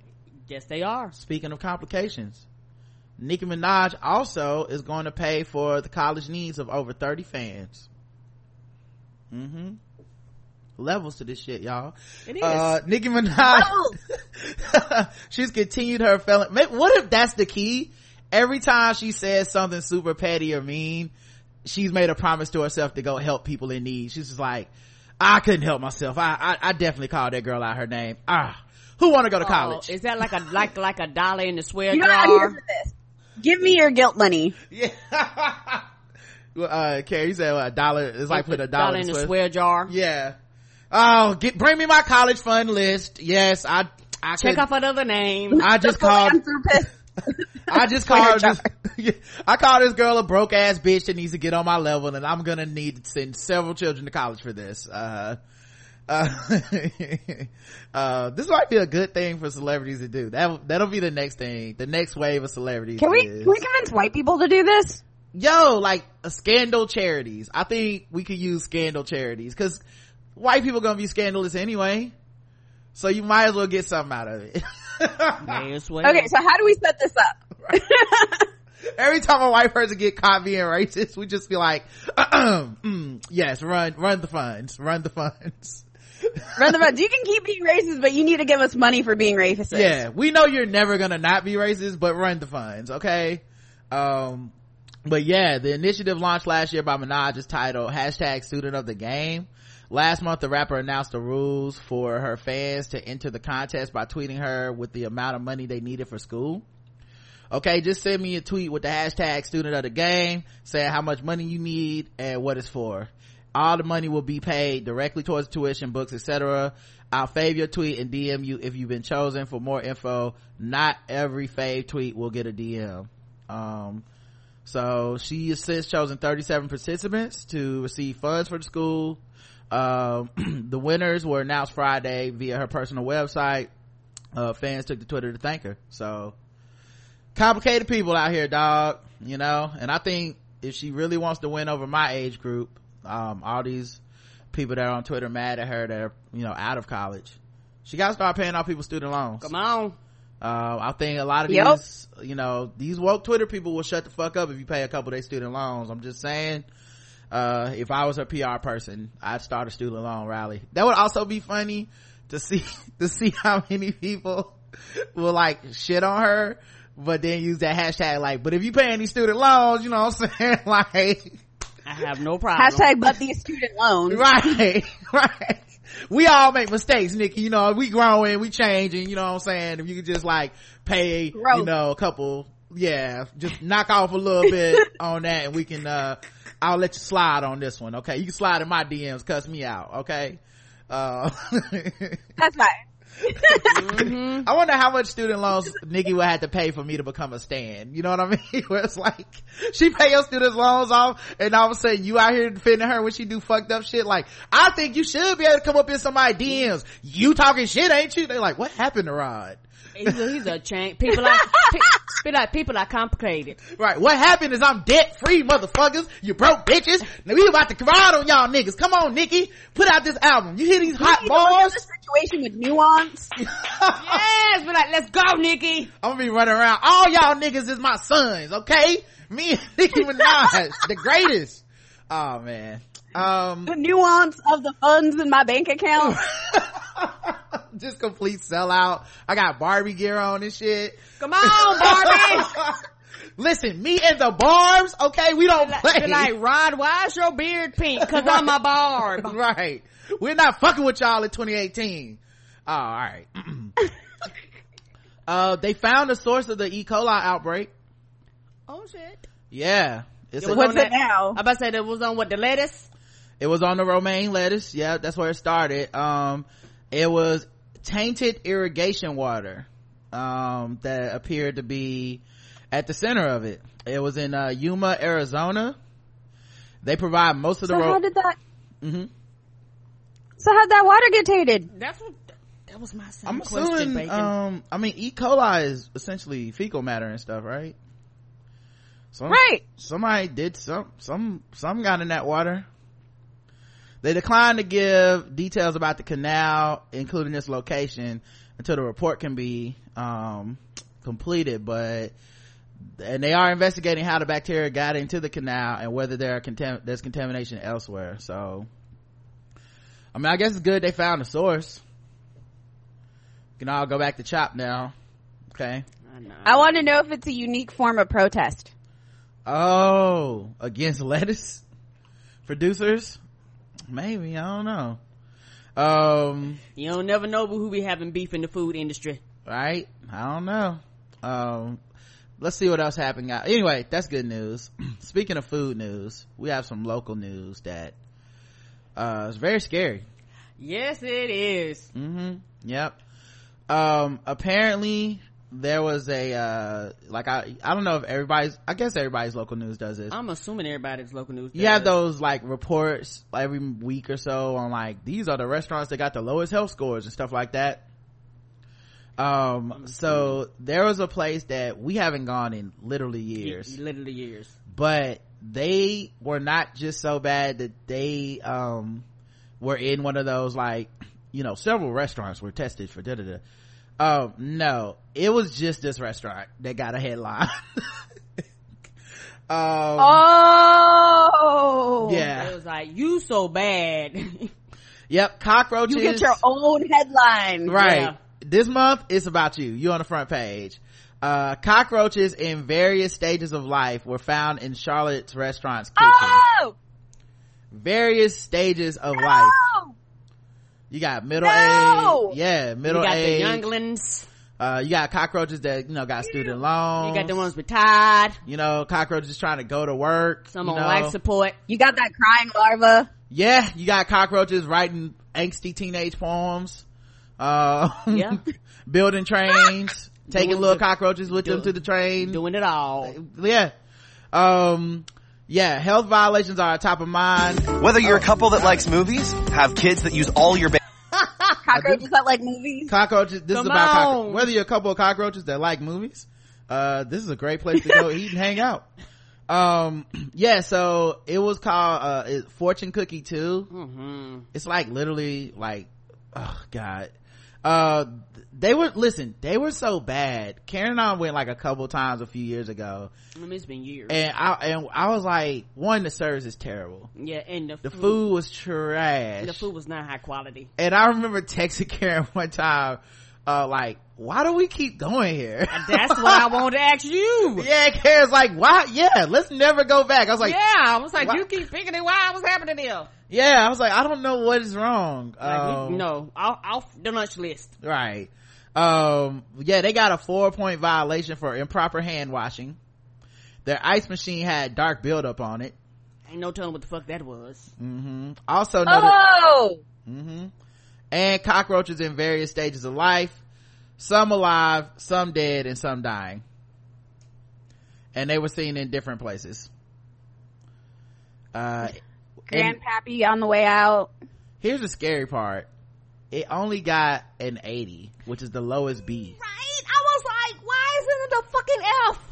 yes they are Speaking of complications, Nicki Minaj also is going to pay for the college needs of over 30 fans. Mm-hmm. Levels to this shit, y'all. It is. Uh, Nicki Minaj, she's continued her felon. What if that's the key? Every time she says something super petty or mean, she's made a promise to herself to go help people in need. She's just like, I couldn't help myself. I, I, I definitely called that girl out her name. Ah, who want to go to college? Oh, is that like a like like a dollar in the swear You know, I'm here jar for this. Give me your guilt money. Yeah. Well, uh, Carrie, you said what, a dollar, it's like put a dollar, in the Swiss. swear jar Yeah. Oh, get, bring me my college fund list. Yes, I, I check could, off another name I just called, Philanthropist. I just called this, I called this girl a broke ass bitch that needs to get on my level and I'm gonna need to send several children to college for this. Uh, uh, uh, this might be a good thing for celebrities to do. That, that'll be the next thing. The next wave of celebrities. Can we is- can we convince white people to do this? yo like a scandal charities i think we could use scandal charities because white people gonna be scandalous anyway so you might as well get something out of it well. Okay, so how do we set this up? every time a white person get caught being racist we just be like mm, yes run run the funds run the funds Run the funds. You can keep being racist, but you need to give us money for being racist. yeah we know you're never gonna not be racist but run the funds okay um but yeah the initiative launched last year by minaj is titled hashtag student of the game last month the rapper announced the rules for her fans to enter the contest by tweeting her with the amount of money they needed for school. Okay just send me a tweet with the hashtag student of the game saying how much money you need and what it's for. All the money will be paid directly towards tuition books etc i'll fave your tweet and dm you if you've been chosen. For more info not every fave tweet will get a dm um so she has since chosen 37 participants to receive funds for the school um the winners were announced friday via her personal website uh fans took to twitter to thank her so complicated people out here dog you know and i think if she really wants to win over my age group um all these people that are on twitter mad at her that are you know out of college she got to start paying off people's student loans Come on. uh, I think a lot of Yep. these, you know, these woke Twitter people will shut the fuck up if you pay a couple of their student loans. I'm just saying, uh, if I was her PR person, I'd start a student loan rally. That would also be funny to see, to see how many people will like shit on her, but then use that hashtag like, but if you pay any student loans, you know what I'm saying? like, I have no problem. Hashtag but these student loans. right, right. We all make mistakes, Nicki. You know, we growing, we changing. You know what I'm saying? If you could just like pay, you know, a couple, yeah, just knock off a little bit on that, and we can. uh I'll let you slide on this one. Okay, you can slide in my DMs, cuss me out. Okay. Uh, That's fine. I wonder how much student loans Nicki would have to pay for me to become a stan. You know what I mean? Where it's like, she pay your student loans off and all of a sudden you out here defending her when she do fucked up shit. Like, I think you should be able to come up in somebody's DMs. You talking shit, ain't you? They like, what happened to Rod? He's a, he's a change. People are, pe- feel like people are complicated. Right. What happened is I'm debt free, motherfuckers. You broke bitches. Now we about to ride on y'all niggas. Come on, Nicki. Put out this album. You hear these hot You need to look at bars? situation with nuance. yes, we're like, let's go, Nicki. I'm gonna be running around. All y'all niggas is my sons, okay? Me and Nicki Minaj, the greatest. Oh man. Um, The nuance of the funds in my bank account. just complete sellout. I got Barbie gear on and shit. Come on, Barbie. Listen, me and the Barbs, okay? We don't play. Be like, Rod, why is your beard pink? Cause I'm a barb. right. We're not fucking with y'all in 2018. Oh, all right. uh, they found the source of the E. coli outbreak. Oh shit. Yeah. It's It a- was What's it that- now? I about to say that was on what the lettuce. It was on the romaine lettuce yeah that's where it started um it was tainted irrigation water um that appeared to be at the center of it it was in uh, yuma arizona they provide most of the So ro- how did that? hmm So how'd that water get tainted? That's what, that was my same i'm question, assuming Bacon. um i mean e coli is essentially fecal matter and stuff right Some- Right. somebody did some some some got in that water they declined to give details about the canal including its location until the report can be um completed but and they are investigating how the bacteria got into the canal and whether there are contam- there's contamination elsewhere so i mean i guess it's good they found the source we can all go back to chop now okay I. I want to know if it's a unique form of protest. Oh, against lettuce producers? Maybe, I don't know. Um, You don't never know who be having beef in the food industry. right? I don't know. Um, let's see what else happened. Anyway, that's good news. Speaking of food news, we have some local news that, uh, is very scary. Yes, it is. Mm-hmm. Yep. Um, apparently there was a, uh, like I, I don't know if everybody's, I guess everybody's local news does this. I'm assuming everybody's local news. you have those like reports every week or so on like these are the restaurants that got the lowest health scores and stuff like that um so there was a place that we haven't gone in literally years Literally years. but they were not just so bad that they um were in one of those like you know several restaurants were tested for da da da um no it was just this restaurant that got a headline um Oh. yeah It was like, you so bad. Yep, cockroaches. You get your own headline. right. Yeah. This month it's about you. You're on the front page. Uh, cockroaches in various stages of life were found in Charlotte's restaurant's kitchen. Oh. Various stages of life. No. You got middle No. age. Yeah, middle age. you got age. the younglings. Uh, you got cockroaches that, you know, got student loans. You got the ones retired. You know, cockroaches trying to go to work. Some you on know. life support. You got that crying larva. Yeah, you got cockroaches writing angsty teenage poems. Uh, Yeah. building trains, taking Doing little the- cockroaches with them to the train. Doing it all. yeah. Um, yeah, health violations are top of mind. Whether you're a couple that likes movies, have kids that use all your ba- Cockroaches that like movies. Cockroaches, this Come is about cockro- whether you're a couple of cockroaches that like movies, uh, this is a great place to go eat and hang out. Um, yeah, so it was called, uh, it- Fortune Cookie 2. hmm it's like literally like oh god uh they were listen they were so bad karen and i went like a couple times a few years ago I mean, it's been years. and i and i was like one the service is terrible yeah, and the, the food was trash the food was not high quality. and i remember texting karen one time uh like why do we keep going here That's what I wanted to ask you. yeah karen's like why yeah let's never go back i was like yeah, I was like, Why- you keep picking it. Why? What's happening here? yeah i was like i don't know what is wrong Like, Um, no, off, off the lunch list. right um yeah they got a four point violation for improper hand washing their ice machine had dark buildup on it Ain't no telling what the fuck that was. Mm-hmm. also noted Oh. hmm and cockroaches in various stages of life some alive some dead and some dying and they were seen in different places uh and Grandpappy on the way out. here's the scary part it only got an 80 which is the lowest b Right? I was like, why isn't it a fucking F?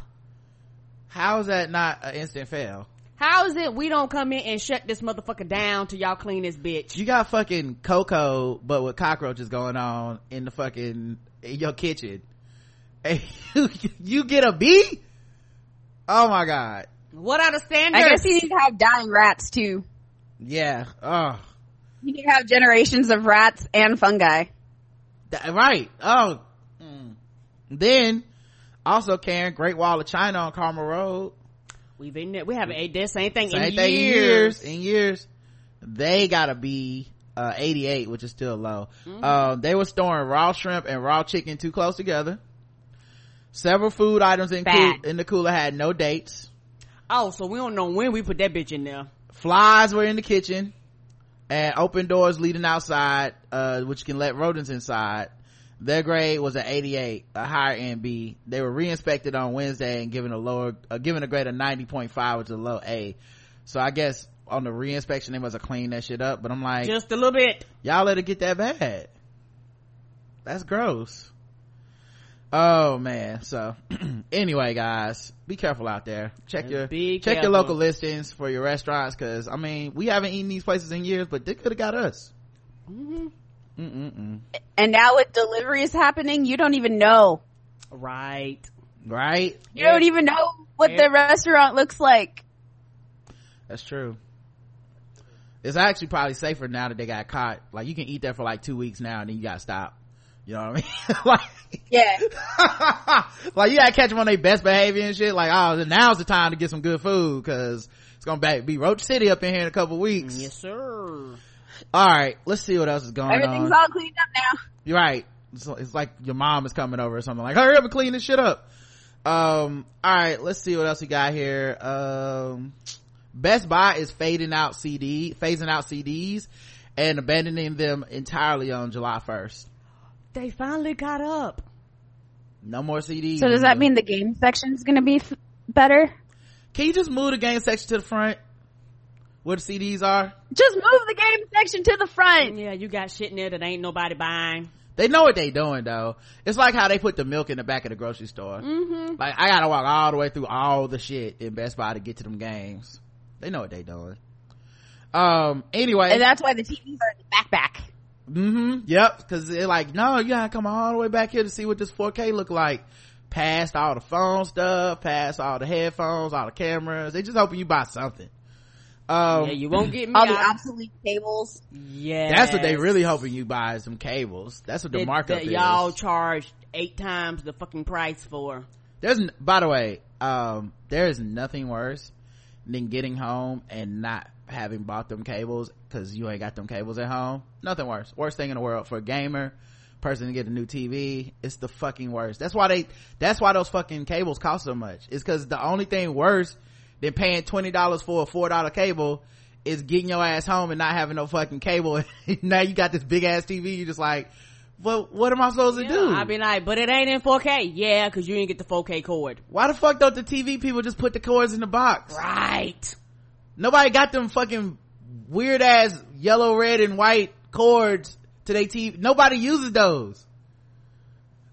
how is that not an instant fail How is it we don't come in and shut this motherfucker down till y'all clean this bitch? you got fucking cocoa but with cockroaches going on in the fucking in your kitchen and you, you get a b oh my god What are the standards? I guess you need to have dying rats too. yeah oh You need to have generations of rats and fungi. that, right oh mm. then also karen great wall of china on carmel road We've been there. We haven't ate this same thing same in thing in years. years in years they gotta be uh 88 which is still low Mm-hmm. um they were storing raw shrimp and raw chicken too close together several food items in, cool, in the cooler had no dates Oh, so we don't know when we put that bitch in there. flies were in the kitchen and open doors leading outside, uh, which can let rodents inside. Their grade was an 88, a higher NB. They were re-inspected on Wednesday and given a lower, uh, given a grade of 90.5, which is a low A. So I guess on the re-inspection, they must have cleaned that shit up, but I'm like, Just a little bit. y'all let it get that bad. That's gross. Oh man. So anyway, guys, be careful out there. Check your Be check your local listings for your restaurants because I mean we haven't eaten these places in years, but they could have got us. Mm-hmm. Mm-mm-mm. And now with deliveries happening, you don't even know. Right. Right? You don't even know what Yeah. the restaurant looks like. That's true. It's actually probably safer now that they got caught. Like you can eat there for like two weeks now and then you gotta stop. You know what I mean? like Yeah. like you gotta catch them on their best behavior and shit. Like, oh, now's the time to get some good food because it's gonna be, be Roach City up in here in a couple weeks. Yes, sir. All right, let's see what else is going Everything's on. Everything's all cleaned up now. You're right. It's, it's like your mom is coming over or something. Like, hurry up and clean this shit up. Um, all right, let's see what else we got here. Um, Best Buy is fading out CD, phasing out CDs and abandoning them entirely on July 1st. They finally caught up. No more CDs. So does that mean the game section is going to be f- better? Can you just move the game section to the front? Where the CDs are? Just move the game section to the front. Yeah, you got shit in there that ain't nobody buying. They know what they doing though. It's like how they put the milk in the back of the grocery store. Mm-hmm. Like I gotta walk all the way through all the shit in Best Buy to get to them games. They know what they doing. Um. Anyway. And that's why the TVs are in the backpack. Mm-hmm. Yep. Because they're like, no, you gotta come all the way back here to see what this 4K look like. Past all the phone stuff, past all the headphones, all the cameras. They just hoping you buy something. Um, yeah, you won't get me All the obsolete cables. Yeah, that's what they really hoping you buy is some cables. That's what the markup is. y'all charge eight times the fucking price for. there's n- by the way um there is nothing worse than getting home and not having bought them cables because you ain't got them cables at home. Nothing worse. Worst thing in the world for a gamer person to get a new tv it's the fucking worst. That's why they that's why those fucking cables cost so much. It's because the only thing worse than paying $20 for a $4 cable is getting your ass home and not having no fucking cable. Now you got this big ass tv you're just like well what am i supposed to do? I'd be like, but it ain't in 4K. Yeah, cause you didn't get the 4K cord. why the fuck don't the tv people just put the cords in the box? Right. Nobody got them fucking weird ass yellow, red, and white cords to their TV. Nobody uses those.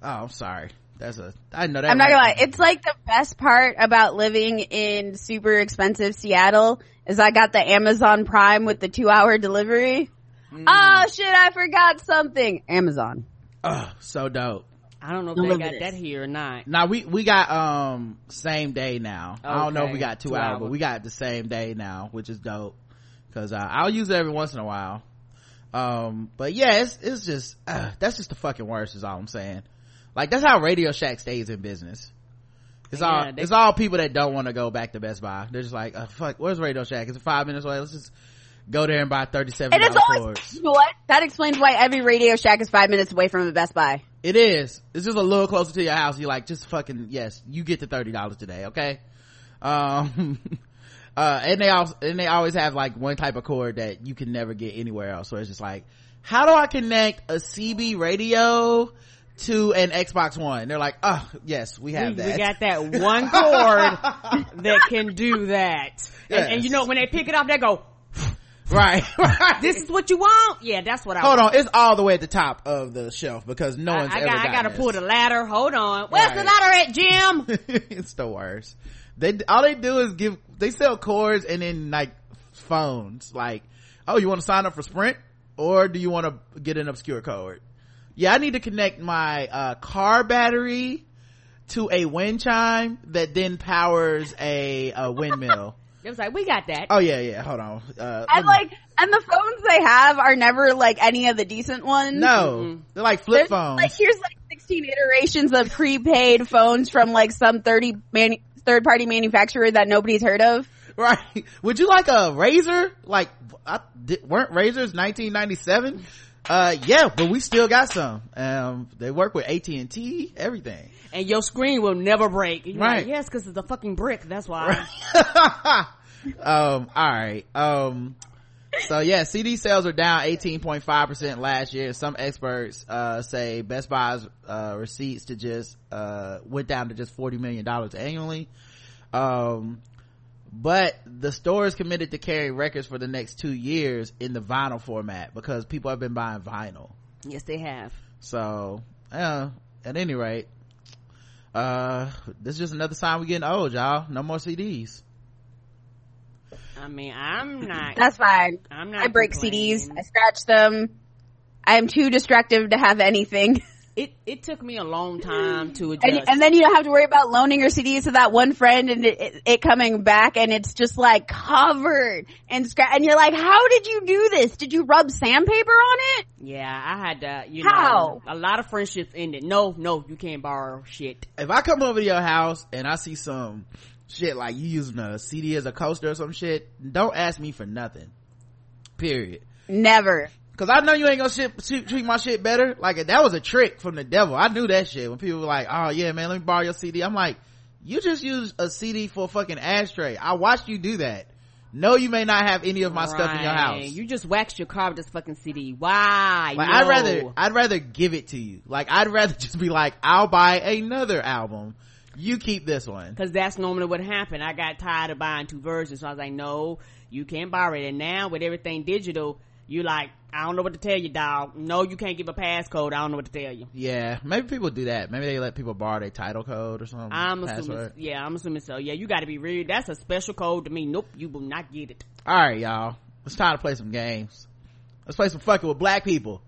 Oh, I'm sorry. That's a, I know that. I'm not gonna lie. It's like the best part about living in super expensive Seattle is I got the Amazon Prime with the two hour delivery. Mm. Oh shit, I forgot something. Amazon. Oh, so dope. I don't know if Don't they got at that here or not. Now we, we got, um, same day now. I don't know if we got two, Two hours, but we got the same day now, which is dope. Cause, uh, I'll use it every once in a while. Um, but yeah, it's, it's just, uh, that's just the fucking worst is all I'm saying. Like that's how Radio Shack stays in business. It's all they- it's all people that don't want to go back to Best Buy. They're just like, uh, fuck, where's Radio Shack? It's five minutes away? Let's just go there and buy thirty seven And it's dollars always, you know what? That explains why every Radio Shack is five minutes away from a Best Buy. It is. It's just a little closer to your house. You're like, just fucking yes, you get the thirty dollars today, okay? Um, uh, and they also and they always have like one type of cord that you can never get anywhere else. So it's just like, how do I connect a CB radio? To an Xbox One, they're like, oh yes, we have We, that. we got that one cord that can do that. And, and you know, when they pick it up, they go, right, right. this is what you want? Yeah, that's what I Hold want. on, it's all the way at the top of the shelf because no I, one's I ever Got, I gotta this. pull the ladder. Hold on. Where's the ladder at, Jim? it's the worst. They all they do is give they sell cords and then like phones. Like, oh, you want to sign up for Sprint or do you want to get an obscure cord? Yeah, I need to connect my uh, car battery to a wind chime that then powers a, a windmill. It was like, we got that. oh yeah, yeah. Hold on. Uh, And like, and the phones they have are never like any of the decent ones. no, they're like flip There's, phones. Like here's like 16 iterations of prepaid phones from like some 30 manu- third party manufacturer that nobody's heard of. right would you like a razor like I, di- weren't razors 1997 uh yeah but we still got some um they work with at&t everything And your screen will never break. You're Right. Like, yes, cause it's a fucking brick. That's why. um all right um so yeah, CD sales are down 18.5% last year. Some experts, uh, say Best Buy's, uh, receipts to just, uh, went down to just $40 million annually. Um, but the store is committed to carrying records for the next two years in the vinyl format because people have been buying vinyl. Yes, they have. So, uh, at any rate, uh, this is just another sign we're getting old, y'all. No more CDs. I mean, I'm not. That's fine. I'm not. I break. CDs. I scratch them. I am too destructive to have anything. It it took me a long mm. time to adjust. And, and then you don't have to worry about loaning your CDs to that one friend and it, it, it coming back and it's just like covered and scratch. And you're like, how did you do this? Did you rub sandpaper on it? yeah, I had to. You How? know, a lot of friendships ended. No, no, you can't borrow shit. if I come over to your house and I see some shit like you using a CD as a coaster or some shit, don't ask me for nothing. Period. Never. Cause I know you ain't gonna shit, shit, treat my shit better. Like that was a trick from the devil. I knew that shit when people were like, "Oh yeah, man, let me borrow your CD." I'm like, "You just used a CD for a fucking ashtray." I watched you do that. No, you may not have any of my stuff in your house. You just waxed your car with this fucking CD. Why? Like No. I'd rather, I'd rather give it to you. Like I'd rather just be like, "I'll buy another album. You keep this one." Cause that's normally what happened. I got tired of buying two versions. So I was like, no, you can't borrow it. And now with everything digital, you like, I don't know what to tell you, dog. No, you can't give a passcode. I don't know what to tell you. Yeah, maybe people do that. Maybe they let people borrow their title code or something. I'm assuming, password. yeah, I'm assuming so. Yeah, you gotta be real. That's a special code to me. Nope, you will not get it. All right, y'all. It's time to play some games. Let's play some fucking with black people.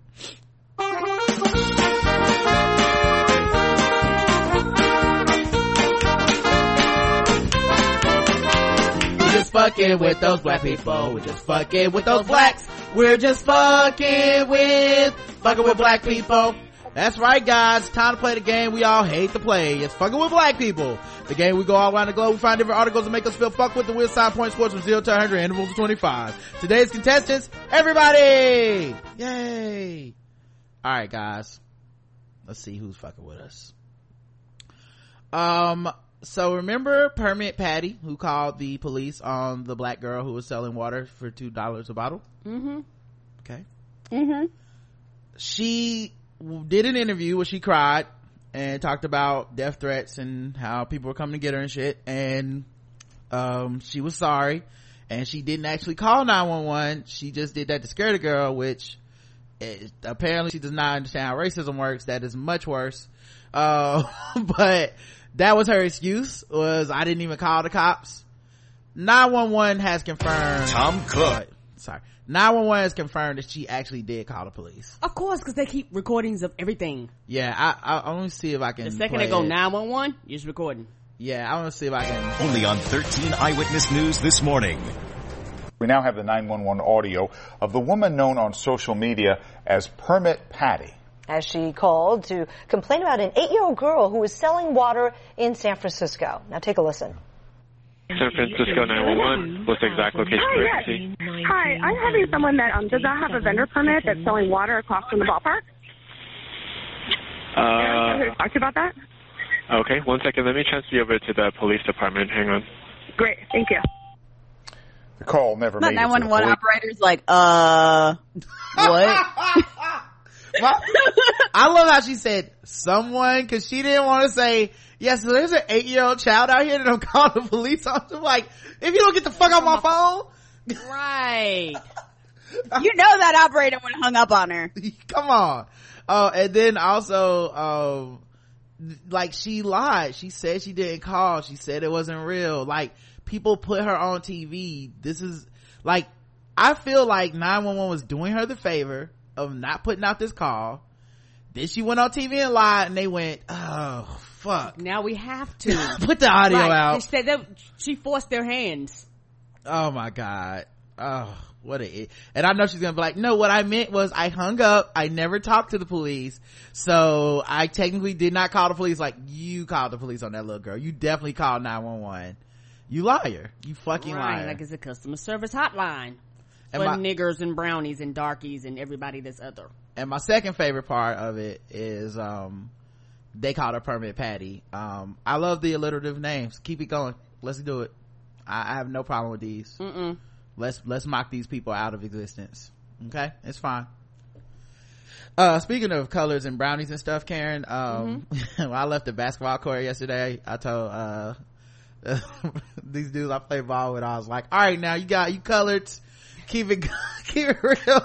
Fucking with those black people. We're just fucking with those blacks. We're just fucking with, fucking with black people. That's right, guys. Time to play the game we all hate to play. It's fucking with black people. The game we go all around the globe. We find different articles that make us feel fuck with the wheel side point scores from 0 to 100 intervals of 25. Today's contestants, everybody! Yay! Alright, guys. Let's see who's fucking with us. Um, so remember Permit Patty, who called the police on the black girl who was selling water for $2 a bottle? Mm-hmm. Okay. Mm-hmm. she did an interview where she cried and talked about death threats and how people were coming to get her and shit and um she was sorry and she didn't actually call 911 she just did that to scare the girl which is, apparently she does not understand how racism works that is much worse uh but that was her excuse was i didn't even call the cops 911 has confirmed Tom Cook. sorry 911 has confirmed that she actually did call the police Of course, cause they keep recordings of everything. yeah i i, I want to see if i can The second they go 911, you're just recording. yeah i want to see if i can Only on 13 Eyewitness News this morning. We now have the 911 audio of the woman known on social media as Permit Patty. As she called to complain about an eight-year-old girl who was selling water in San Francisco. Now take a listen. San Francisco 911. What's the exact location Hi, of yes. Hi, I'm having someone that um, does not have a vendor permit that's selling water across from the ballpark. And I'm Uh, to talk to you about that. okay, one second. Let me transfer you over to the police department. Hang on. Great, thank you. The call never That made it the 911 operator's like, uh, what? Well, I love how she said someone because she didn't want to say yes. so there's an eight year old child out here that don't call the police on. I'm like, if you don't get the fuck off my phone, Right. you know that operator would have hung up on her. come on. Oh, and then also, um, like she lied. She said she didn't call. She said it wasn't real. Like people put her on TV. This is like, I feel like 911 was doing her the favor of not putting out this call. Then she went on TV and lied and they went, oh, fuck. Now we have to. Put the audio Right. out. She said that she forced their hands. Oh my god. Oh, what a, and I know she's gonna be like, no, what I meant was I hung up. I never talked to the police. So I technically did not call the police. Like you called the police on that little girl. You definitely called 911. You liar. You fucking right. liar. Like it's a customer service hotline. And For my- niggers and brownies and darkies and everybody that's other. and my second favorite part of it is, um, they called her permit Patty. Um, I love the alliterative names. Keep it going. Let's do it. I, I have no problem with these. Mm-mm. let's let's mock these people out of existence okay it's fine uh speaking of colors and brownies and stuff karen um when i left the basketball court yesterday i told uh these dudes i play ball with i was like all right now you got you colored keep it keep it real.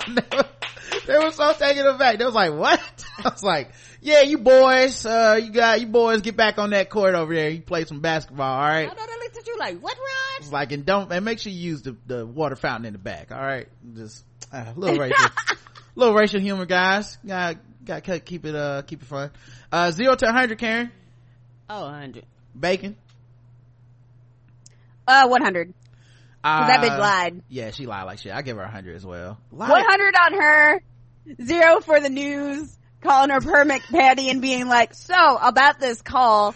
They were so taken aback. They was like what? I was like yeah you boys uh you got you boys get back on that court over there. You play some basketball all right? I know they looked at you like, what, Rod? it's like and don't and make sure you use the, the water fountain in the back all right? Just uh, a little racial little racial humor guys. Got got keep it uh keep it fun. Uh zero to 100 karen? Oh, 100. bacon? Uh, 100. Uh, that bitch lied. yeah she lied like shit i give her a 100 as well Lied. 100 on her. Zero for the news. Calling her permit patty and being like, so about this call.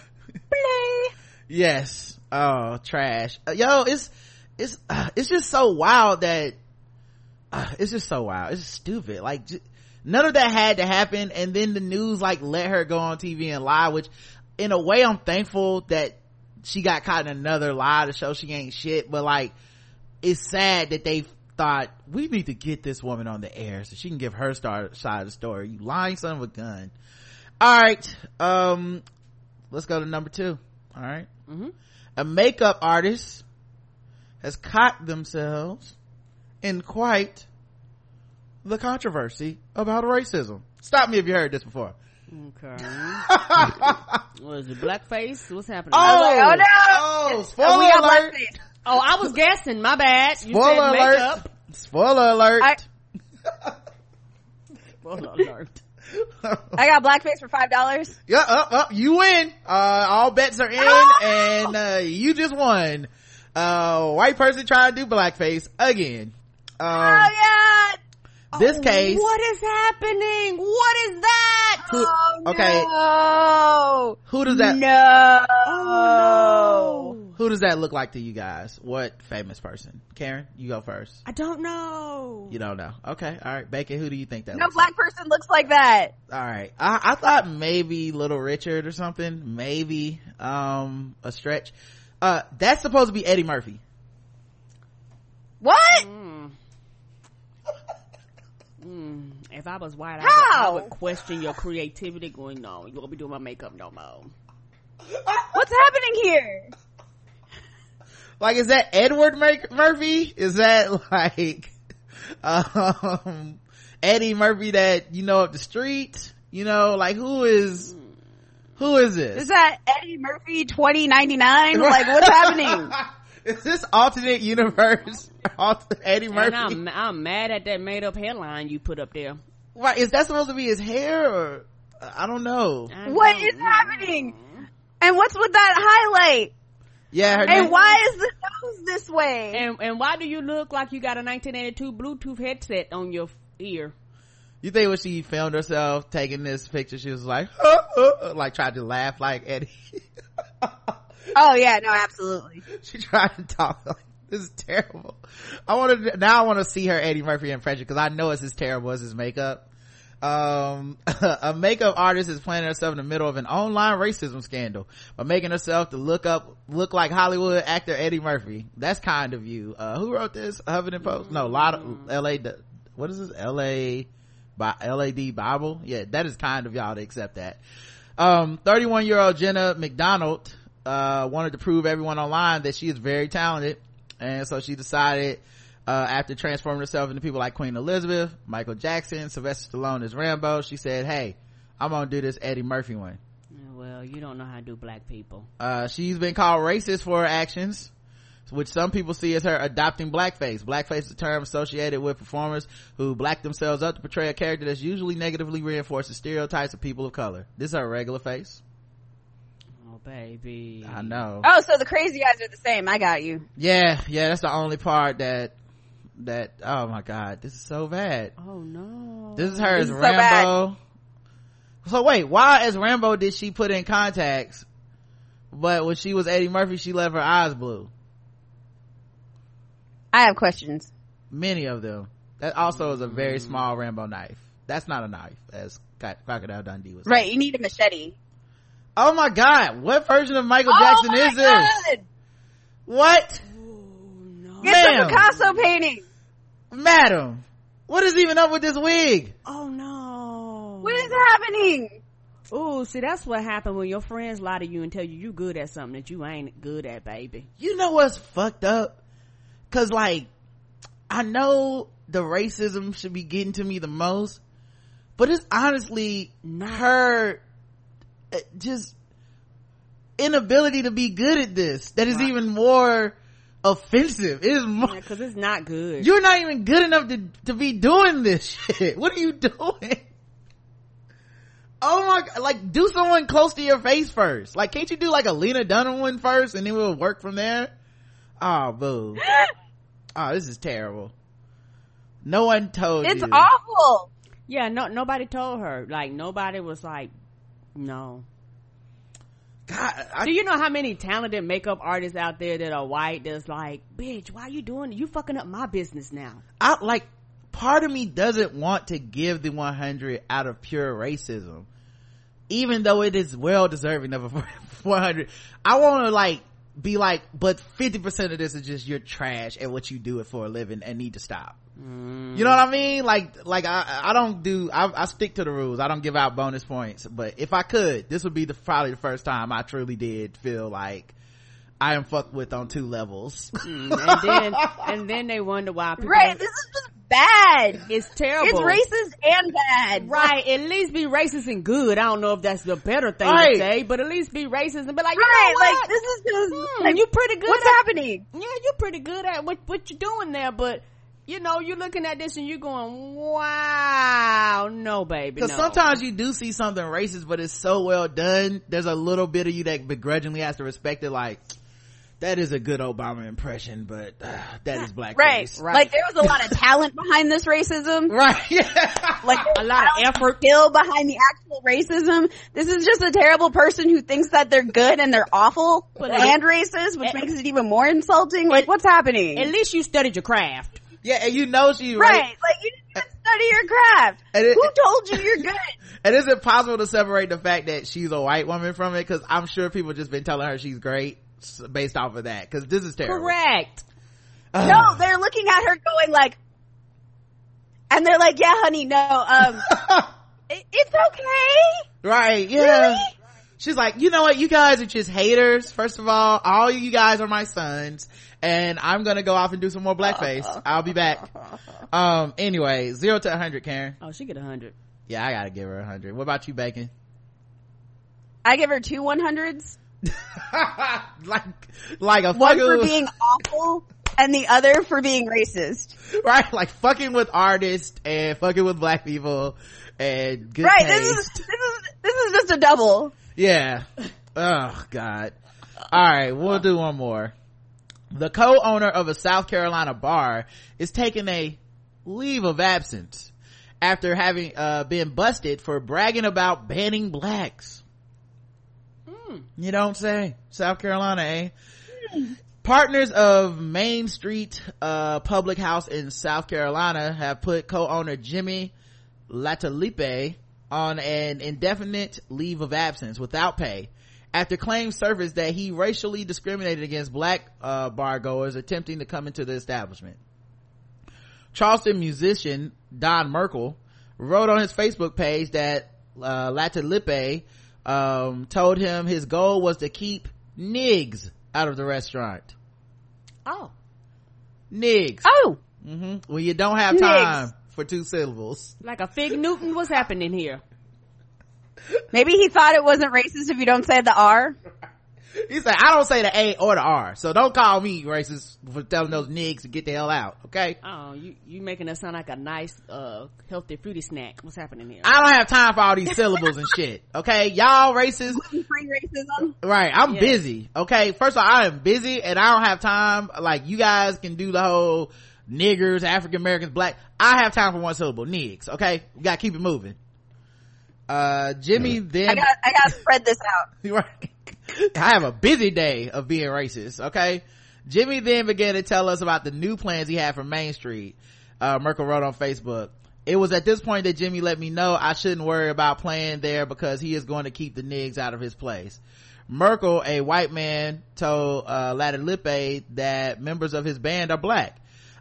Play. yes oh trash Uh, yo it's it's uh, it's just so wild that uh, it's just so wild it's stupid like j- none of that had to happen and then the news like let her go on tv and lie which in a way i'm thankful that she got caught in another lie to show she ain't shit but like it's sad that they thought we need to get this woman on the air so she can give her star- side of the story you lying son of a gun all right um let's go to number two all right? a makeup artist has caught themselves in quite the controversy about racism stop me if you heard this before Okay. what is it, blackface? What's happening? oh, like, oh, no! oh spoiler Oh, we got alert blackface. Oh, I was guessing. My bad. You spoiler said alert makeup. spoiler alert I- Spoiler alert. I got blackface for $5. Yeah, up, up, you win. Uh, all bets are in, Oh! and uh, you just won. Uh, white person trying to do blackface again. Um, Oh, yeah! this case, What is happening? What is that? who, Oh, okay, no. who does that? No. Oh, Who does that look like to you guys? What famous person? Karen, you go first. I don't know. You don't know. Okay, all right. Bacon, who do you think that? No looks black person looks like that. All right. I, I thought maybe Little Richard or something. Maybe um a stretch. Uh, that's supposed to be Eddie Murphy. What? Mm. Mm. If I was white, I would, I would question your creativity. Going, no, you won't be doing my makeup no more. What's happening here? Like is that edward Mur- murphy is that like um eddie murphy that you know up the street you know like who is who is this Is that Eddie Murphy 2099? Like, what's happening? is this alternate universe eddie murphy And I'm, I'm mad at that made up headline you put up there. right is that supposed to be his hair or i don't know I What don't is know. happening? And what's with that highlight? Yeah her And name- why is the nose this way? And and why do you look like you got a 1982 Bluetooth headset on your ear? you think when she filmed herself taking this picture she was like like tried to laugh like eddie oh yeah, no, absolutely. she tried to talk like this is terrible. I want to now. I want to see her Eddie Murphy impression because I know it's as terrible as his makeup. Um, a makeup artist is planting herself in the middle of an online racism scandal by making herself to look up look like Hollywood actor Eddie Murphy. That's kind of you. Uh, who wrote this? Huffington Post? No, a lot of L.A. What is this? L.A. By LAD Bible? Yeah, that is kind of y'all to accept that. Um, 31 year old Jenna McDonald, uh, wanted to prove everyone online that she is very talented. And so she decided, uh, after transforming herself into people like Queen Elizabeth, Michael Jackson, Sylvester Stallone as Rambo, she said, Hey, I'm gonna do this Eddie Murphy one. Well, you don't know how to do black people. Uh, she's been called racist for her actions, which some people see as her adopting blackface. Blackface is a term associated with performers who black themselves up to portray a character that's usually negatively reinforces stereotypes of people of color. This is her regular face. Oh, baby. I know. Oh, so the crazy guys are the same. I got you. Yeah, yeah, that's the only part that, that, oh my god, this is so bad. Oh no. This is her This as is so Rambo. So wait, why as Rambo did she put in contacts, but when she was Eddie Murphy, she left her eyes blue? I have questions. Many of them. That also is a very mm-hmm. small Rambo knife. That's not a knife, as Crocodile Dundee was. saying. Right, you need a machete. Oh my god, what version of Michael Oh Jackson is this? What? no. It's a Picasso painting. Madam, what is even up with this wig? Oh no. What is happening? Ooh, see, that's what happened when your friends lie to you and tell you you good at something that you ain't good at, baby. You know what's fucked up? Cause like, I know the racism should be getting to me the most, but it's honestly not her uh, just inability to be good at this that is even more offensive. It is more, Yeah, cause it's not good. you're not even good enough to, to be doing this shit. What are you doing? Oh my god, like do someone close to your face first. Like can't you do like a Lena Dunham one first and then we'll work from there? Oh boo. oh, this is terrible. No one told It's you. awful. yeah, no, nobody told her. Like, nobody was like, no. God, I, Do you know how many talented makeup artists out there that are white that's like, bitch, why are you doing You fucking up my business now. I like part of me doesn't want to give the 100 out of pure racism even though it is well deserving of a 100 i want to like be like but 50% of this is just you're trash and what you do it for a living and need to stop you know what i mean like like i i don't do I, I stick to the rules i don't give out bonus points but if i could this would be the probably the first time i truly did feel like i am fucked with on two levels Mm, and then, and then they wonder why people. Right. This is just bad. It's terrible. It's racist and bad. Right, at least be racist and good. I don't know if that's the better thing Right. to say, but at least be racist and be like, you Right. know what? Like this is just Hmm, like, you pretty good. What's at, happening? Yeah, you're pretty good at what what you're doing there, but you know, you're looking at this and you're going, wow, no, baby, Because no. sometimes you do see something racist, but it's so well done. There's a little bit of you that begrudgingly has to respect it. Like that is a good Obama impression, but uh, that is blackface. Right. Like there was a lot of talent behind this racism. Right. Yeah. Like a lot of effort. skill behind the actual racism. This is just a terrible person who thinks that they're good and they're awful But and racist, which makes it even more insulting. Like what's happening? At least you studied your craft. Yeah, and you know she right. right. Like you didn't even study your craft. It- who told you you're good? And is it possible to separate the fact that she's a white woman from it? Because I'm sure people just been telling her she's great based off of that. Because this is terrible. Correct. no, they're looking at her going like, and they're like, yeah, honey, no, um, it, it's okay. Right, yeah. Really? She's like, you know what? You guys are just haters. First of all, all you guys are my sons and I'm gonna go off and do some more blackface. I'll be back. Um, anyway, zero to a hundred, Karen. Oh, she get a hundred. Yeah, I gotta give her a hundred. What about you, Bacon? I give her two 100s. like, like a One for being awful and the other for being racist. right? Like fucking with artists and fucking with black people and good right. taste. This is, this is, this is just a double. Yeah. Oh God. All right, we'll do one more. The co-owner of a South Carolina bar is taking a leave of absence after having uh, been busted for bragging about banning blacks. You don't say. South Carolina, eh? Partners of Main Street uh, Public House in South Carolina have put co-owner Jimmy Latalipe on an indefinite leave of absence without pay after claims surfaced that he racially discriminated against black uh, bar goers attempting to come into the establishment. Charleston musician Don Merkel wrote on his Facebook page that uh, Latalipe um, told him his goal was to keep nigs out of the restaurant. Oh. Nigs. Oh. hmm When you don't have Nigs. time for two syllables. Like a fig Newton, what's happening here? Maybe he thought it wasn't racist if you don't say the R. He said, I don't say the A or the R, so don't call me racist for telling those nigs to get the hell out, okay? Oh, you you making us sound like a nice, uh, healthy fruity snack. What's happening here? I don't have time for all these syllables and shit, okay? Y'all racist. Free racism. Right, I'm Yeah. busy, okay? First of all, I am busy and I don't have time, like you guys can do the whole niggers, African Americans, black. I have time for one syllable, nigs, okay? We gotta keep it moving. Uh, Jimmy then. I got, I got to spread this out. right. I have a busy day of being racist, okay? Jimmy then began to tell us about the new plans he had for Main Street. Uh, Merkel wrote on Facebook. It was at this point that Jimmy let me know I shouldn't worry about playing there because he is going to keep the nigs out of his place. Merkel, a white man, told uh, Latalippe that members of his band are black.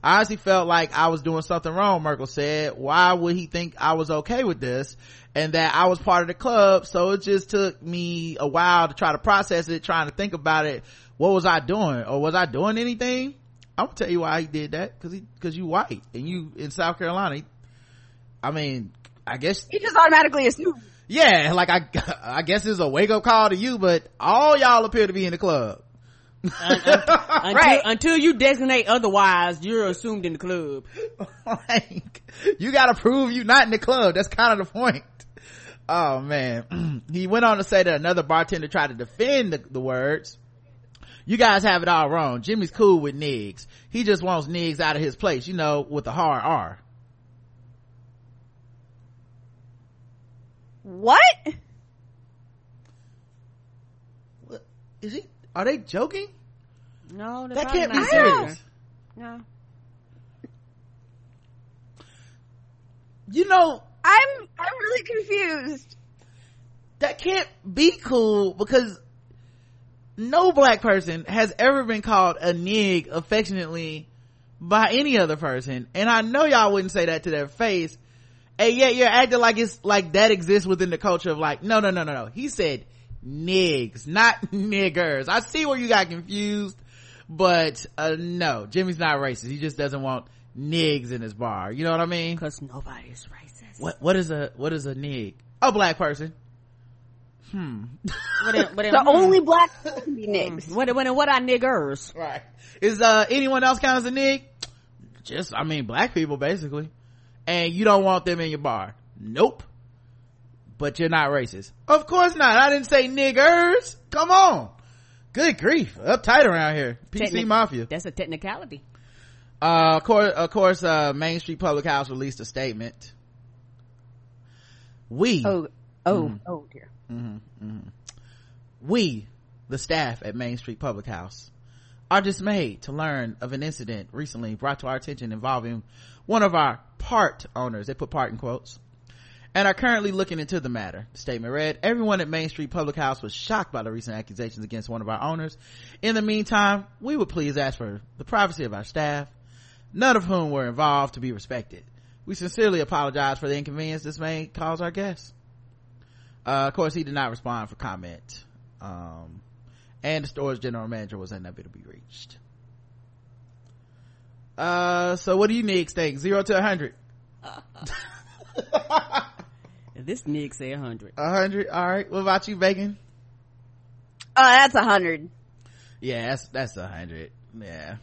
I honestly felt like I was doing something wrong, Merkel said. Why would he think I was okay with this? And that I was part of the club, so it just took me a while to try to process it, trying to think about it. What was I doing? Or was I doing anything? I'm gonna tell you why he did that, cause he, cause you white, and you in South Carolina. I mean, I guess He just automatically assumed. yeah, like I, I guess it's a wake up call to you, but all y'all appear to be in the club. Until, Right. until you designate otherwise, you're assumed in the club. like, you gotta prove you're not in the club. That's kind of the point. Oh man. he went on to say that another bartender tried to defend the, the words. You guys have it all wrong. Jimmy's cool with Niggs. He just wants Niggs out of his place, you know, with a hard R. What? Is he, are they joking? No, That can't be serious. No. You know, I'm I'm really confused. that can't be cool because no black person has ever been called a nig affectionately by any other person. And I know y'all wouldn't say that to their face. And yet you're acting like it's like that exists within the culture of like, no, no, no, no, no. He said nigs, not niggers. I see where you got confused, but uh no, Jimmy's not racist. He just doesn't want nigs in his bar. You know what I mean? Cause nobody's racist. What what is a what is a nig? A black person. Hmm. What, in- what, in- The only black person can be niggas. what, what, what are niggers? Right. Is uh anyone else count as a nig? Just I mean black people basically. And you don't want them in your bar. Nope. But you're not racist. Of course not. I didn't say niggers. Come on. Good grief. Uptight around here. PC Technic- Mafia. That's a technicality. Uh, of course, of course, uh, Main Street Public House released a statement. We, Oh, oh, oh dear. we, the staff at Main Street Public House, are dismayed to learn of an incident recently brought to our attention involving one of our part owners. They put part in quotes. And are currently looking into the matter. Statement read, everyone at Main Street Public House was shocked by the recent accusations against one of our owners. In the meantime, we would please ask for the privacy of our staff, none of whom were involved to be respected. We sincerely apologize for the inconvenience this may cause our guests. Uh, of course, he did not respond for comment. Um, and the store's general manager was unable to be reached. Uh, so what do you need think? Zero to a hundred? This nig say a hundred. A hundred? Alright. What about you, Bacon? Oh, that's a hundred. Yeah, that's, that's a hundred. Yeah.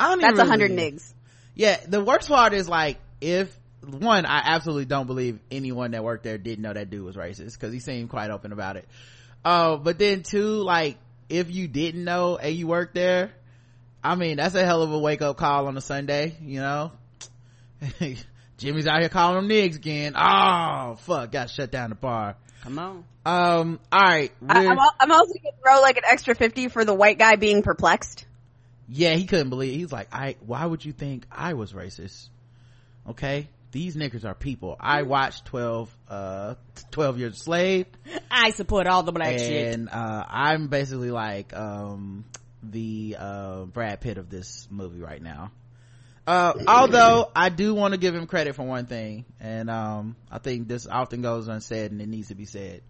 I don't That's even a hundred really- nigs. Yeah, the worst part is like, if, one, I absolutely don't believe anyone that worked there didn't know that dude was racist, cause he seemed quite open about it. Uh, but then two, like, if you didn't know and you worked there, I mean, that's a hell of a wake up call on a Sunday, you know? Jimmy's out here calling them niggas again. Oh, fuck, got shut down the bar. Come on. Um, alright. I, I'm, I'm also gonna throw like an extra fifty for the white guy being perplexed. yeah he couldn't believe It. he's like i why would you think i was racist okay these niggas are people i watched 12 uh 12 years a slave I support all the black shit. and uh i'm basically like um the uh brad pitt of this movie right now uh although i do want to give him credit for one thing and um i think this often goes unsaid and it needs to be said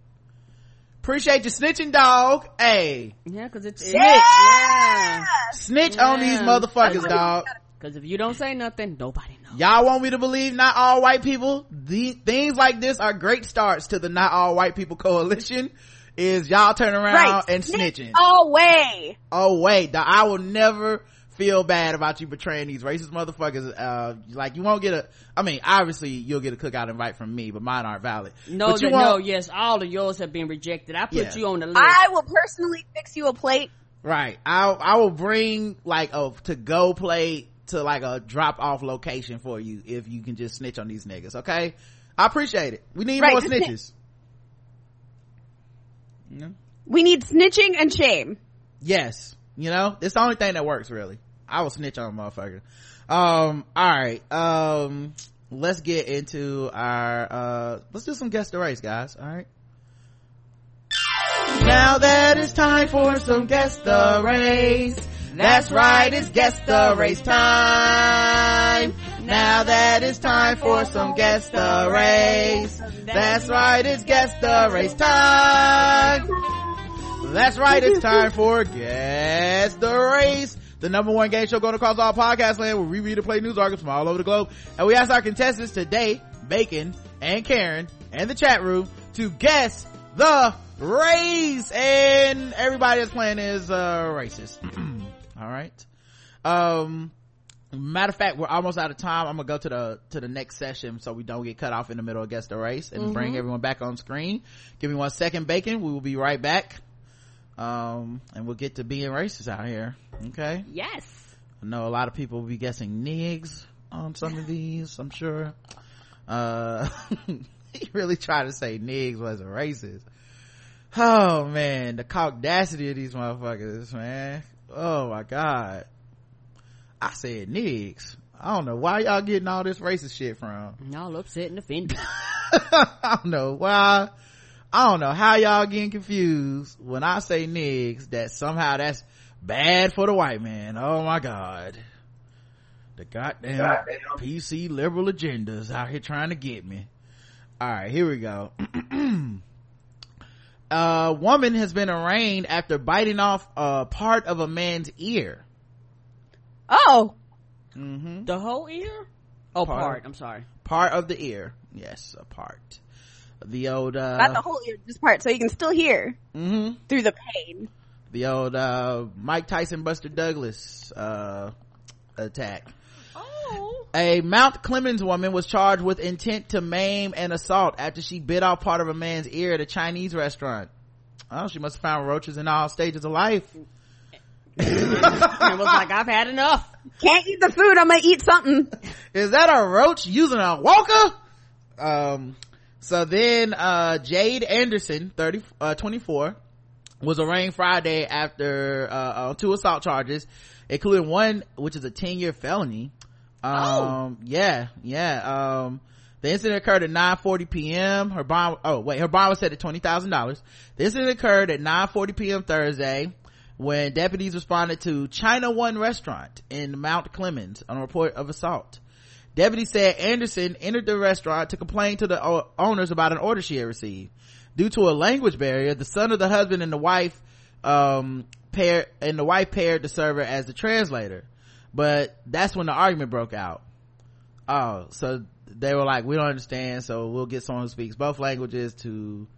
appreciate you snitching dog hey Yeah, cause it's Yeah! snitch on these motherfuckers dog Cause if you don't say nothing, nobody knows. Y'all want me to believe not all white people? The, things like this are great starts to the not all white people coalition. Is y'all turn around Right. and Snitch snitching. Away. Oh wait, the, I will never feel bad about you betraying these racist motherfuckers. Uh, like you won't get a, I mean, obviously you'll get a cookout invite from me, but mine aren't valid. No, but you that, no, yes, all of yours have been rejected. I put Yeah. you on the list. I will personally fix you a plate. right. I, I will bring like a to go plate to like a drop off location for you if you can just snitch on these niggas. Okay. I appreciate it. We need Right, more snitches. Yeah. We need snitching and shame. Yes. You know, it's the only thing that works really. I will snitch on a motherfucker. Um, alright. Um, let's get into our, uh, let's do some guess the race, guys. Alright. Now that it's time for some guess the race. That's right, it's guess the race time. Now that it's time for some guess the race. That's right, it's guess the race time. That's right, it's time for Guess the Race, the number one game show going across all podcast land where we read and play news articles from all over the globe. And we ask our contestants today, Bacon and Karen and the chat room to guess the race. And everybody that's playing is, uh, racist. all right. Um, matter of fact we're almost out of time i'm gonna go to the to the next session so we don't get cut off in the middle of guess the race and bring everyone back on screen give me one second bacon we will be right back um and we'll get to being racist out here okay Yes. i know a lot of people will be guessing nigs on some of these i'm sure uh he really tried to say nigs was a racist oh man the audacity of these motherfuckers man oh my god I said nigs I don't know why y'all getting all this racist shit from. Y'all upset and offended. I don't know why. I don't know how y'all getting confused when I say niggas that somehow that's bad for the white man. Oh my god. The goddamn, PC liberal agendas out here trying to get me. Alright, here we go. a uh, woman has been arraigned after biting off a part of a man's ear. Oh, mm-hmm. the whole ear? Oh, Part. part. I'm sorry. Part of the ear. Yes, a part. The old, uh, not the whole ear, just part, so you can still hear mhm. through the pain. the old uh mike tyson buster douglas uh attack Oh. a mount clemens woman was charged with intent to maim and assault after she bit off part of a man's ear at a chinese restaurant oh she must have found roaches in all stages of life And was like, I've had enough. Can't eat the food. I'm gonna eat something. is that a roach using a walker um so then uh jade anderson 30 uh 24 was arraigned friday after uh on two assault charges including one which is a 10-year felony um yeah yeah um the incident occurred at 9:40 p.m. Her bond, oh wait, her bond was set at twenty thousand dollars. The incident occurred at 9:40 p.m. Thursday when deputies responded to China One restaurant in Mount Clemens on a report of assault. Deputies said Anderson entered the restaurant to complain to the owners about an order she had received. Due to a language barrier, the son of the husband and the wife, um, pair, and the wife paired the server as the translator. But that's when the argument broke out. Oh, so they were like, we don't understand, so we'll get someone who speaks both languages to,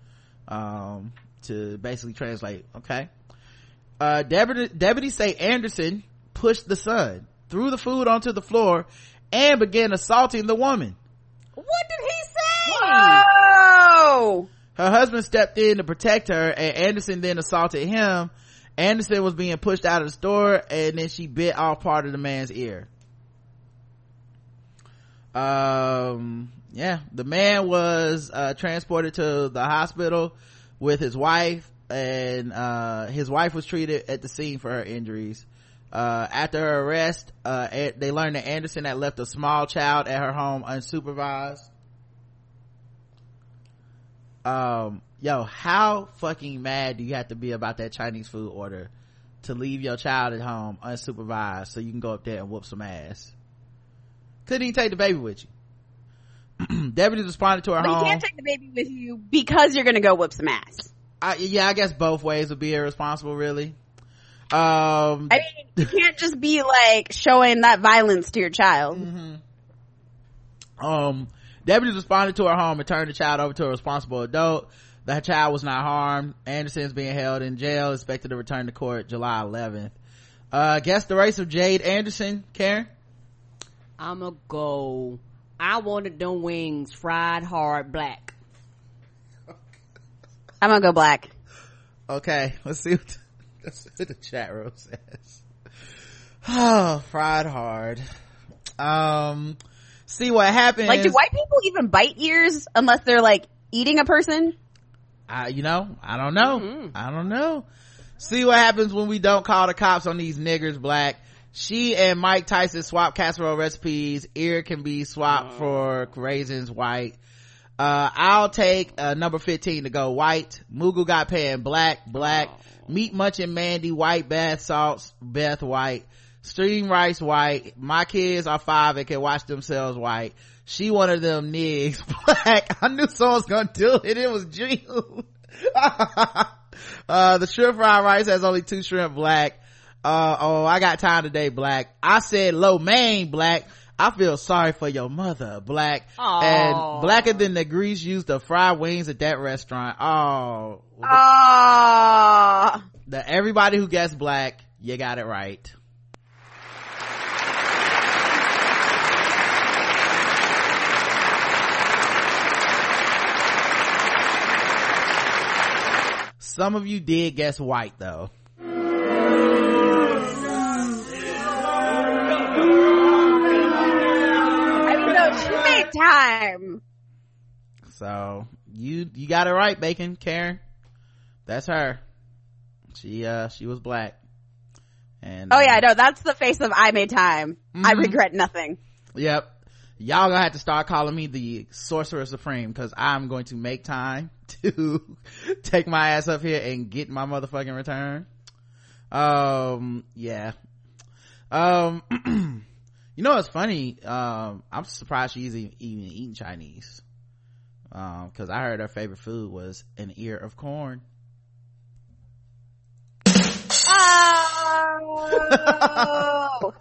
um, to basically translate. Okay. Uh, deputy, deputies say Anderson pushed the son, threw the food onto the floor, and began assaulting the woman. What did he say? Oh, Her husband stepped in to protect her and Anderson then assaulted him. Anderson was being pushed out of the store and then she bit off part of the man's ear. Um, yeah, the man was, uh, transported to the hospital with his wife and, uh, his wife was treated at the scene for her injuries. Uh, after her arrest, uh, they learned that Anderson had left a small child at her home unsupervised. Um yo how fucking mad do you have to be about that chinese food order to leave your child at home unsupervised so you can go up there and whoop some ass? Couldn't even take the baby with you. Deputies responded to her but you can't take the baby with you because you're gonna go whoop some ass. I, yeah i guess both ways would be irresponsible really um I mean, you can't just be like showing that violence to your child. um deputies responded to her home and turned the child over to a responsible adult the child was not harmed anderson's being held in jail expected to return to court july 11th uh guess the race of jade anderson karen I'ma go. I wanted them wings fried hard black. I'm gonna go black. okay let's see what, let's what the chat room says oh fried hard um see what happens Like, do white people even bite ears unless they're like eating a person? I, you know, I don't know. I don't know. See what happens when we don't call the cops on these niggers black. She and Mike Tyson swap casserole recipes. Ear can be swapped for raisins white. Uh, I'll take, uh, number 15 to go white. Moo goo gai pan black, black. Meat munching Mandy white, bath salts, Beth white. Stream rice white. My kids are five and can watch themselves white. She one of them niggas black. I knew someone was gonna do it. It was June. uh, the shrimp fried rice has only two shrimp black. Uh, oh, I got time today black. I said lo mein black. I feel sorry for your mother, black. Aw. And blacker than the grease used to fry wings at that restaurant. Oh, Ah. the everybody who guessed black, you got it right. Some of you did guess white though. Time. So you you got it right, Bacon, Karen. That's her. She uh she was black. And Oh uh, yeah, no, that's the face of I made time. I Mhm. regret nothing. Yep. Y'all gonna have to start calling me the sorcerer supreme because I'm going to make time to take my ass up here and get my motherfucking return. Um, yeah. Um, you know what's funny? Um, I'm surprised she's even, even eating Chinese. Um, cause I heard her favorite food was an ear of corn. Oh.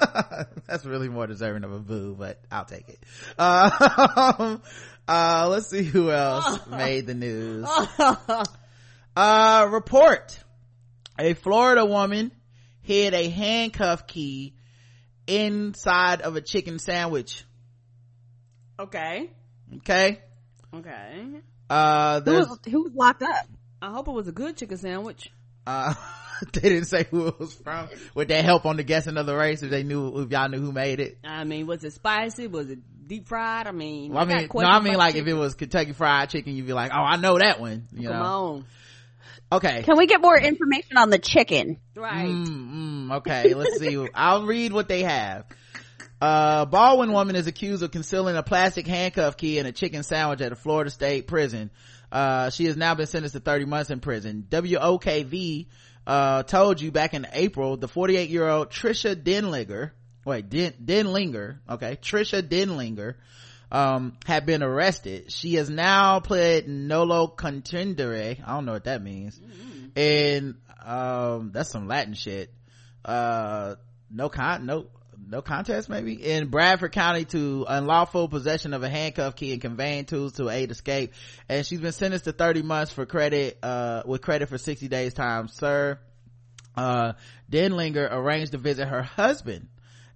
That's really more deserving of a boo, but I'll take it. Uh, uh, let's see who else made the news. Uh, report. A Florida woman hid a handcuff key inside of a chicken sandwich. okay Okay. okay Uh, who was who was locked up? i hope it was a good chicken sandwich uh, they didn't say who it was from. Would that help on the guessing of the race if they knew, if y'all knew who made it? i mean was it spicy was it deep fried i mean Well, I mean, no, I mean about like if it was Kentucky Fried Chicken, you'd be like, oh, I know that one. You come know? on Okay. Can we get more information on the chicken? right Mm, mm, okay, let's see. I'll read what they have. Uh, Baldwin woman is accused of concealing a plastic handcuff key in a chicken sandwich at a Florida state prison. Uh, she has now been sentenced to 30 months in prison. WOKV, uh, told you back in April, the 48 year old Trisha Denlinger, wait, Den, Denlinger, okay, Trisha Denlinger, um, had been arrested. She has now pled nolo contendere. I don't know what that means. And, um, that's some Latin shit. Uh, no con, no, no contest maybe in Bradford County to unlawful possession of a handcuff key and conveying tools to aid escape. And she's been sentenced to 30 months for credit, uh, with credit for 60 days time sir. Uh, Denlinger arranged to visit her husband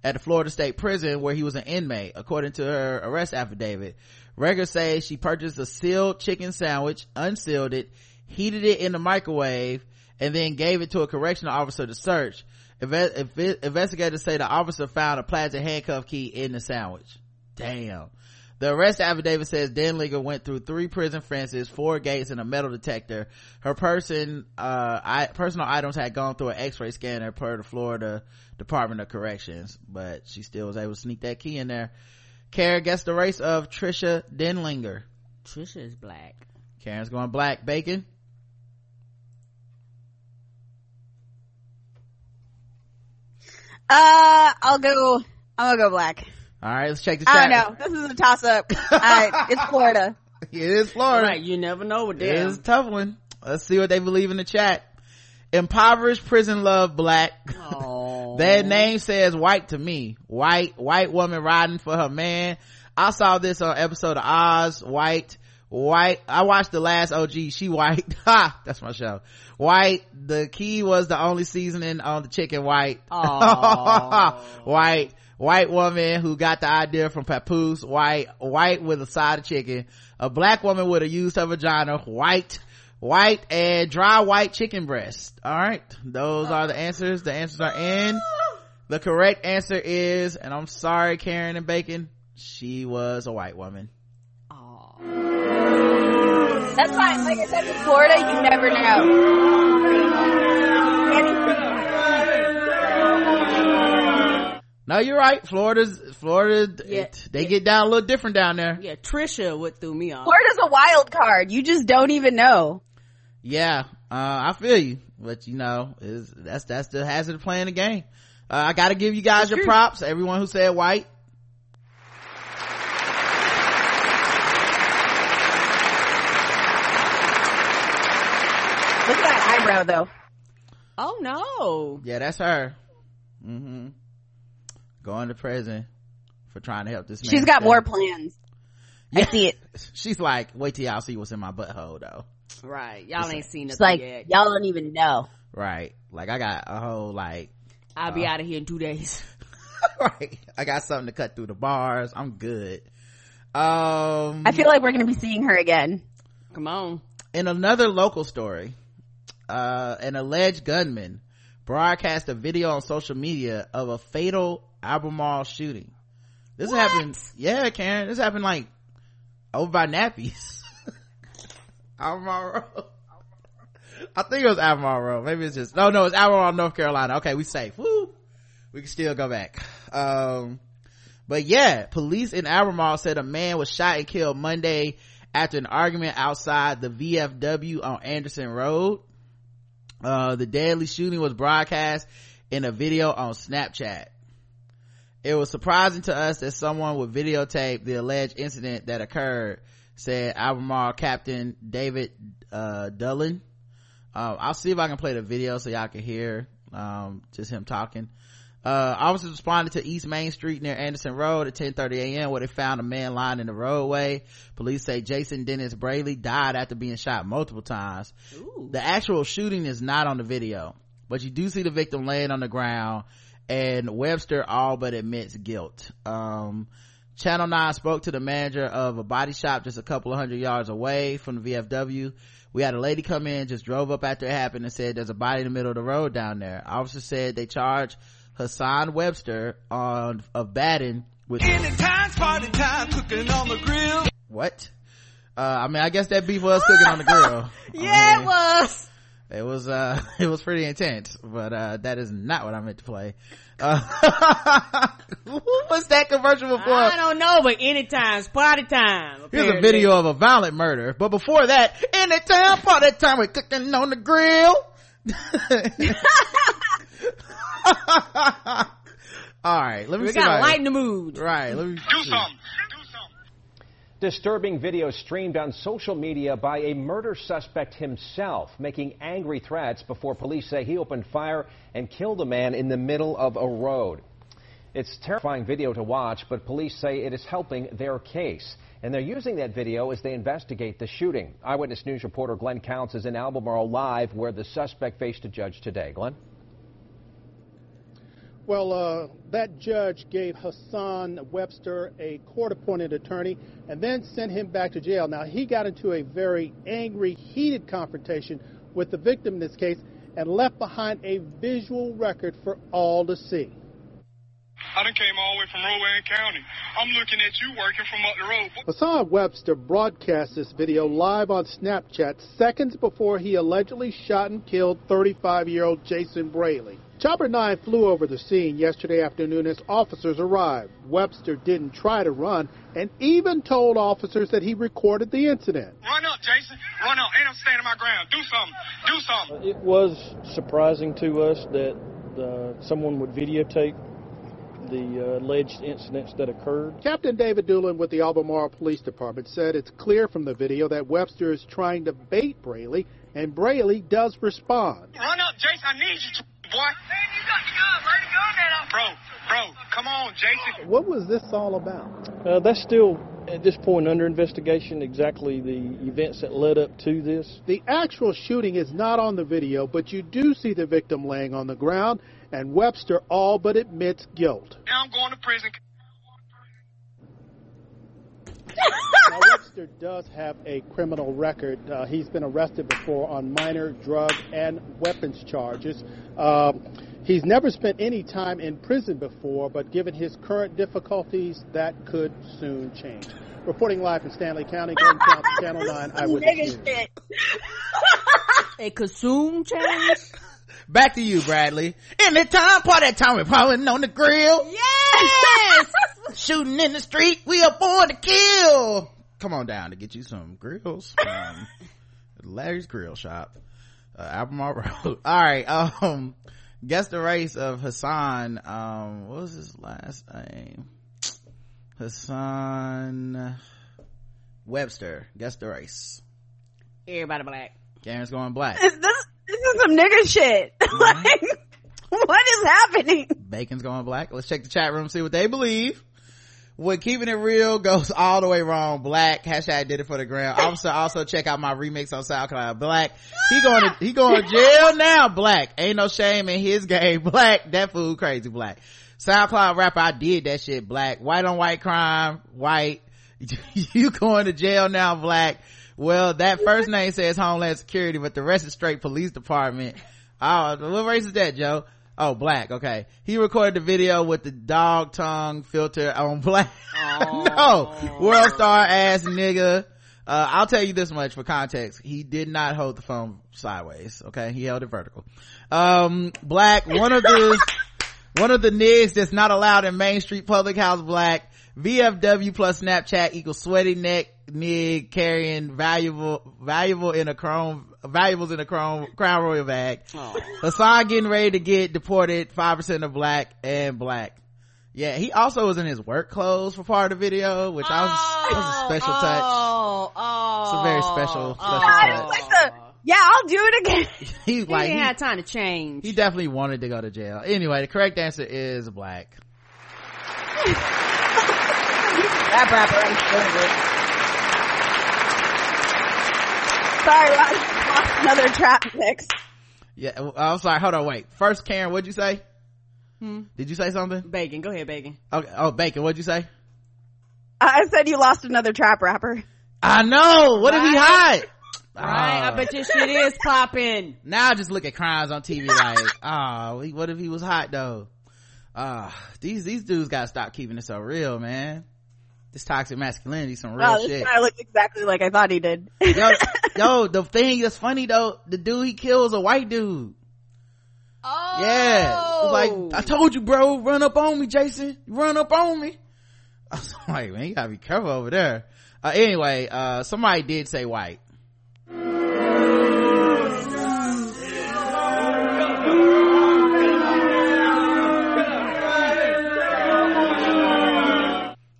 at the Florida State Prison where he was an inmate, according to her arrest affidavit. Records say she purchased a sealed chicken sandwich, unsealed it, heated it in the microwave, and then gave it to a correctional officer to search. Inve- inve- investigators say the officer found a plastic handcuff key in the sandwich. Damn. The arrest affidavit says Denlinger went through three prison fences, four gates, and a metal detector. Her person, uh, I, personal items had gone through an x-ray scanner per the Florida Department of Corrections, but she still was able to sneak that key in there. Karen guessed the race of Trisha Denlinger. trisha is black Karen's going black. Bacon? Uh, I'll go. I'm gonna go black. All right, let's check the I chat. don't know. This is a toss up. All right, it's Florida. It is Florida. right you never know with It them is a tough one. Let's see what they believe in the chat. Impoverished prison love black. that name says white to me. White, white woman riding for her man. I saw this on episode of Oz. White, white. I watched the last OG. She white. Ha! That's my show. White. The key was the only seasoning on the chicken white. White. White woman who got the idea from Papoose. White. White with a side of chicken. A black woman would have used her vagina. White. White and dry white chicken breast. All right. Those are the answers. The answers are in. The correct answer is, and I'm sorry, Karen and Bacon, she was a white woman. That's fine. Like I said, in Florida, you never know. No you're right florida's florida Yeah. it- they get down a little different down there Yeah, Trisha what threw me off. Florida's a wild card. You just don't even know. yeah uh i feel you but you know is that's that's the hazard of playing the game uh, i gotta give you guys your props everyone who said white Look at that eyebrow though. Oh no. yeah that's her mm-hmm going to prison for trying to help this man She's got more plans. I see it. she's like wait till y'all see what's in my butthole though Right. Y'all ain't seen It's nothing like yet. y'all don't even know. right like i got a whole like I'll be out of here in two days. right i got something to cut through the bars i'm good um I feel like we're gonna be seeing her again. Come on. in another local story uh an alleged gunman broadcast a video on social media of a fatal albemarle shooting. This happened yeah karen this happened like over by nappies. Albemarle road. I think it was albemarle road. Maybe it's just no no it's albemarle north carolina. Okay we safe. Woo! we can still go back. Um but yeah, police in Albemarle said a man was shot and killed Monday after an argument outside the VFW on Anderson Road. Uh, the deadly shooting was broadcast in a video on Snapchat. It was surprising to us that someone would videotape the alleged incident that occurred, said Albemarle Captain David, uh, Dullen. Um, I'll see if I can play the video so y'all can hear, um, just him talking. Uh, officers responded to East Main Street near Anderson Road at 10:30 a.m. where they found a man lying in the roadway. Police say Jason Dennis Braley died after being shot multiple times. The actual shooting is not on the video, but you do see the victim laying on the ground and Webster all but admits guilt. Um, Channel 9 spoke to the manager of a body shop just a couple of hundred yards away from the VFW. We had a lady come in, just drove up after it happened and said there's a body in the middle of the road down there. Officer said they charged Hassan Webster on, of batting with, party time, cooking on the grill. what? Uh, I mean, I guess that beef was cooking on the grill. Yeah, it was. It was, uh, it was pretty intense, but, uh, that is not what I meant to play. Uh, who was that commercial before? I don't know, but anytime, party time. Here's a video of a violent murder. But before that, anytime party time, we're cooking on the grill. All right, let me We see. gotta I- the mood. Right, let me Do see. something. Disturbing video streamed on social media by a murder suspect himself, making angry threats before police say he opened fire and killed a man in the middle of a road. It's terrifying video to watch, but police say it is helping their case. And they're using that video as they investigate the shooting. Eyewitness News reporter Glenn Counts is in Albemarle Live, where the suspect faced a judge today. Glenn? Well, uh, that judge gave Hassan Webster a court appointed attorney and then sent him back to jail. Now, he got into a very angry, heated confrontation with the victim in this case and left behind a visual record for all to see. I done came all the way from Rowan County. I'm looking at you working from up the road. Hassan Webster broadcast this video live on Snapchat seconds before he allegedly shot and killed 35 year old Jason Braley. Chopper 9 flew over the scene yesterday afternoon as officers arrived. Webster didn't try to run and even told officers that he recorded the incident. Run up, Jason. Run up. Ain't I'm standing my ground. Do something. Do something. It was surprising to us that uh, someone would videotape the uh, alleged incidents that occurred. Captain David Doolin with the Albemarle Police Department said it's clear from the video that Webster is trying to bait Braley, and Braley does respond. Run up, Jason. I need you, to, boy. Man, you got the gun. Ready to go now. Bro, bro, come on, Jason. What was this all about? Uh, that's still, at this point, under investigation, exactly the events that led up to this. The actual shooting is not on the video, but you do see the victim laying on the ground, and Webster all but admits guilt. Now I'm going to prison. Now, Webster does have a criminal record. Uh, he's been arrested before on minor drug and weapons charges. Uh, he's never spent any time in prison before, but given his current difficulties, that could soon change. Reporting live from Stanly County, Glenn Counts, Channel 9 Eyewitness News. It could soon change. Back to you bradley. In the time party time we're probably on the grill. Yes! Shooting in the street we are born to kill. Come on down to get you some grills from larry's grill shop uh, albemarle road. All right um guess the race of hassan um what was his last name? Hassan webster. Guess the race. Everybody black. Karen's going black. This, this, this is some nigga shit. like, what is happening? Bacon's going black. Let's check the chat room, see what they believe. When keeping it real goes all the way wrong, black, hashtag did it for the ground. Also, also check out my remix on SoundCloud, black. He going to, he going to jail now, black. Ain't no shame in his game, black. That fool crazy, black. SoundCloud rapper, I did that shit, black. White on white crime, white. you going to jail now, black. Well, that first name says Homeland Security, but the rest is straight police department. Oh, what race is that, Joe? Oh, black. Okay. He recorded the video with the dog tongue filter on black. no. World star ass nigga. Uh, I'll tell you this much for context. He did not hold the phone sideways. Okay. He held it vertical. Um, black, one of the, one of the nigs that's not allowed in Main Street Public House black. VFW plus Snapchat equals sweaty neck nig carrying valuable, valuable in a chrome, valuables in a chrome, crown royal bag. Hassan getting ready to get deported, 5% of black and black. Yeah, he also was in his work clothes for part of the video, which I was, that was a oh, special oh, touch. oh oh It's a very special, oh. special God, touch. like the, yeah, I'll do it again. He he like, didn't he, have time to change he definitely wanted to go to jail. Anyway, the correct answer is black. Rap rapper, I'm sure of it. Sorry, I lost another trap mix. Yeah, uh, I'm sorry. Hold on, wait. First, Karen, what'd you say? Hmm. Did you say something? bacon go ahead bacon Okay. Oh, Bacon, what'd you say? I said you lost another trap rapper. I know. What if he hot? right Ah. i bet your shit is popping now I just look at crimes on TV like, oh, what if he was hot though? Ah, these these dudes gotta stop keeping it so real, man. This toxic masculinity, some real Wow, this shit. guy looked exactly like I thought he did. yo, yo, the thing that's funny though, the dude he kills a white dude. oh Yeah, like I told you, bro, run up on me, Jason. Run up on me. I was like, man, you gotta be careful over there. Uh, anyway, uh, somebody did say white.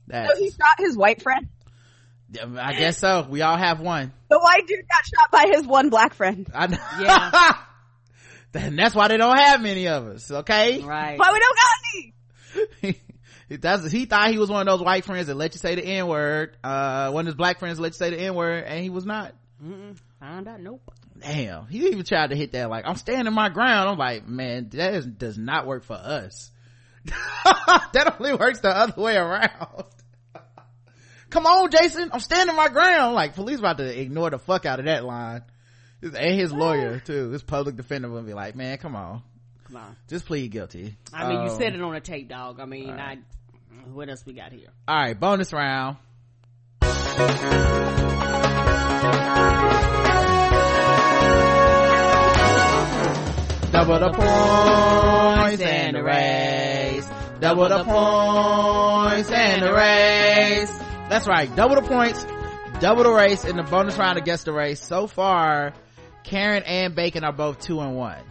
That, So he shot his white friend. I guess so. We all have one. The white dude got shot by his one black friend. I know. Yeah. and that's why they don't have many of us. Okay. right Why we don't got any? That's, he thought he was one of those white friends that let you say the N word. Uh, one of his black friends let you say the N word and he was not. Mm-mm. found out nope Damn. He even tried to hit that like, I'm standing my ground. I'm like, man, that is, does not work for us. that only works the other way around. Come on, Jason. I'm standing my ground. Like, police about to ignore the fuck out of that line. And his lawyer too. His public defender will be like, man, come on. come on Just plead guilty. i mean you Um, said it on a tape dog i mean i what else we got here All right, bonus round. Double the points and the race. Double the points and the race. That's right. Double the points, double the race in the bonus round against the race. So far, Karen and Bacon are both two and one.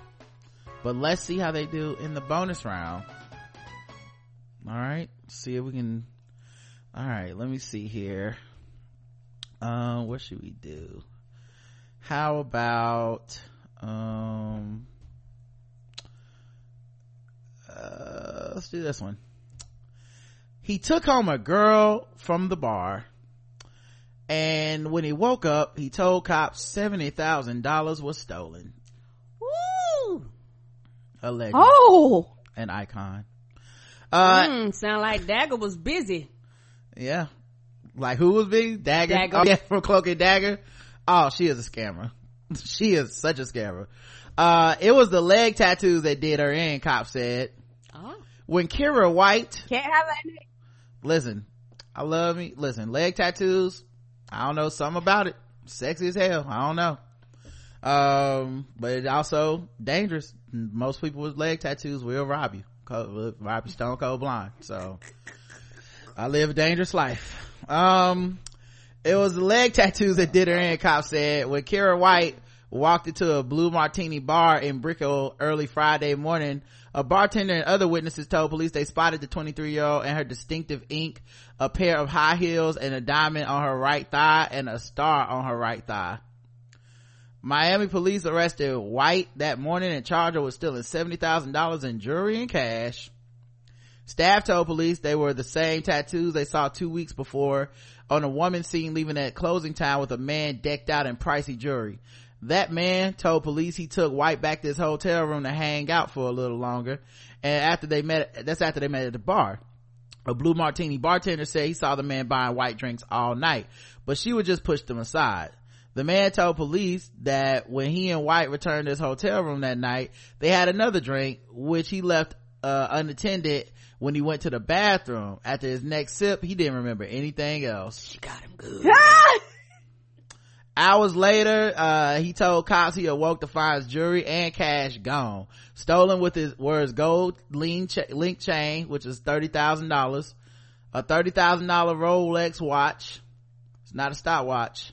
But let's see how they do in the bonus round. All right. See if we can. All right. Let me see here. Uh, what should we do? How about, um, uh, let's do this one. He took home a girl from the bar and when he woke up, he told cops $70,000 was stolen. Woo! A legend. Oh, An icon. Uh, mm, sound like dagger was busy Yeah. Like who was big? Dagger. Dagger. Oh, yeah, from Cloak and Dagger. Oh, she is a scammer. she is such a scammer. Uh, it was the leg tattoos that did her in, cop said. oh When Kira White, can't have that. Listen, I love me. Listen, leg tattoos. I don't know something about it. Sexy as hell. I don't know. um but it also dangerous most people with leg tattoos will rob you rob you stone cold blind so i live a dangerous life um it was the leg tattoos that did her in cop said when kira white walked into a blue martini bar in brickell early friday morning a bartender and other witnesses told police they spotted the 23 year old and her distinctive ink a pair of high heels and a diamond on her right thigh and a star on her right thigh Miami police arrested White that morning and charged her with stealing $70,000 in jewelry and cash. Staff told police they were the same tattoos they saw two weeks before on a woman seen leaving at closing time with a man decked out in pricey jewelry. That man told police he took White back to his hotel room to hang out for a little longer. And after they met, that's after they met at the bar. A blue martini bartender said he saw the man buying white drinks all night, but she would just push them aside. The man told police that when he and White returned to his hotel room that night, they had another drink, which he left uh, unattended when he went to the bathroom. After his next sip, he didn't remember anything else. She got him good. Hours later, uh, he told cops he awoke to find his jewelry and cash gone. Stolen with his, were his gold link, cha- link chain, which is $30,000, a $30,000 Rolex watch. It's not a stopwatch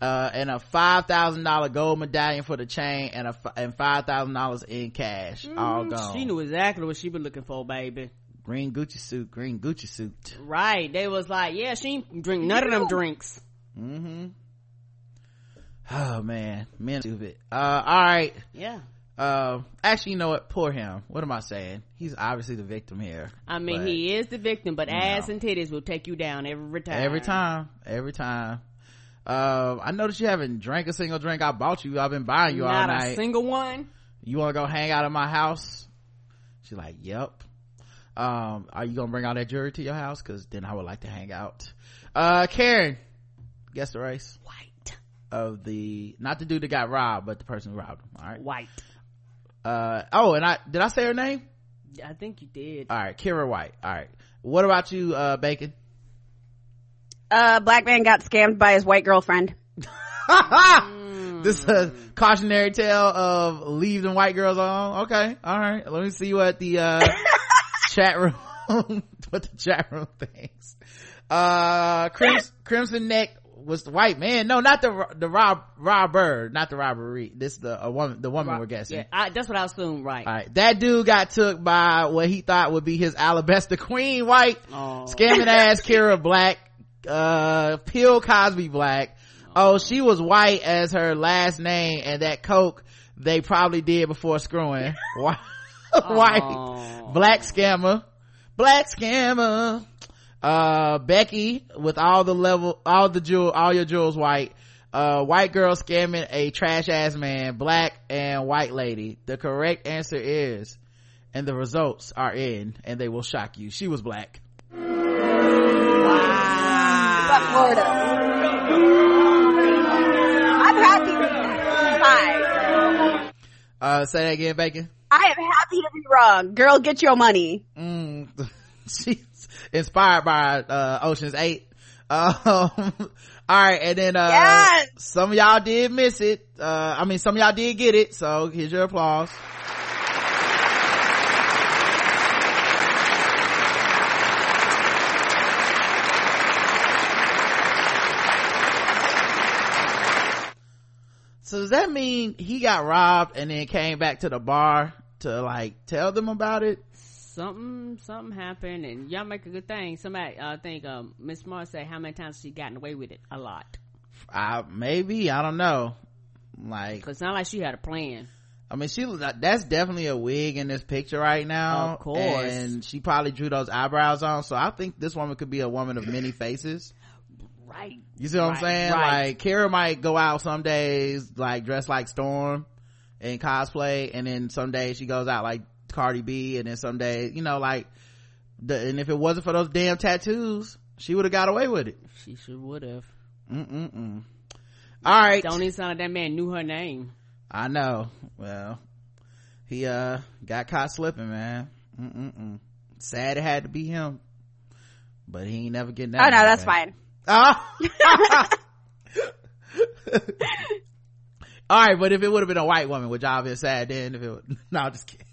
uh, and a five thousand dollar gold medallion for the chain and a and five thousand dollars in cash all gone. she knew exactly what she been looking for baby. Green gucci suit green gucci suit. Right they was like yeah she ain't drink none of them drinks. Mm-hmm oh man men stupid uh all right yeah uh actually you know what poor him what am i saying he's obviously the victim here i mean he is the victim but ass and titties will take you down every time every time every time uh, I noticed you haven't drank a single drink I bought you. I've been buying you Not all night. a single one. You want to go hang out at my house? She's like, yep. Um, are you gonna bring all that jewelry to your house? Cause then I would like to hang out. Uh, Karen, guess the race. White. Of the, not the dude that got robbed, but the person who robbed him. All right. White. Uh, oh, and I, did I say her name? I think you did. All right. Kira White. All right. What about you, uh, Bacon? Uh, black man got scammed by his white girlfriend. this is a cautionary tale of leaving white girls on. Okay. All right. Let me see what the, uh, chat room, what the chat room thinks. Uh, Crimson, Crimson Neck was the white man. No, not the, the rob, robber, not the robbery. This the, a woman, the woman we're guessing. Yeah, I, that's what I was assumed, right. All right. That dude got took by what he thought would be his alabaster queen white, Oh. scamming ass Kira Black, uh, Pill Cosby Black. Oh, she was white as her last name and that coke they probably did before screwing. White, white, black scammer, black scammer. Uh, Becky with all the level, all the jewel, all your jewels white. Uh, white girl scamming a trash ass man, black and white lady. The correct answer is, and the results are in, and they will shock you. She was black. But Florida. I'm happy to be fine. Uh, say that again, Bacon. I am happy to be wrong. Girl, get your money. Mm, she's inspired by, uh, Ocean's 8. Um, all right. And then, uh, Yes! some of y'all did miss it. Uh, I mean, some of y'all did get it. So here's your applause. So does that mean he got robbed and then came back to the bar to like tell them about it? Something, something happened, and y'all make a good thing. Somebody, I think, um, Miss Mars said how many times she gotten away with it? A lot. I maybe I don't know. Like, Cause it's not like she had a plan. I mean, she was that's definitely a wig in this picture right now. Of course. and she probably drew those eyebrows on. So I think this woman could be a woman of many faces. Right. You see what I'm saying? right. Like Kara might go out some days like dressed like Storm and cosplay, and then some days she goes out like Cardi B, and then someday, you know, like the and if it wasn't for those damn tattoos, she would have got away with it. She sure would have. Mm-mm-mm. All right. Don't even sound like that man knew her name. I know. Well, he uh got caught slipping, man. Mm-mm-mm. Sad it had to be him, but he ain't never getting that. Oh no, that's back. fine. Ah! All right, but if it would have been a white woman, would y'all been sad then? If it would, no, I'm just kidding.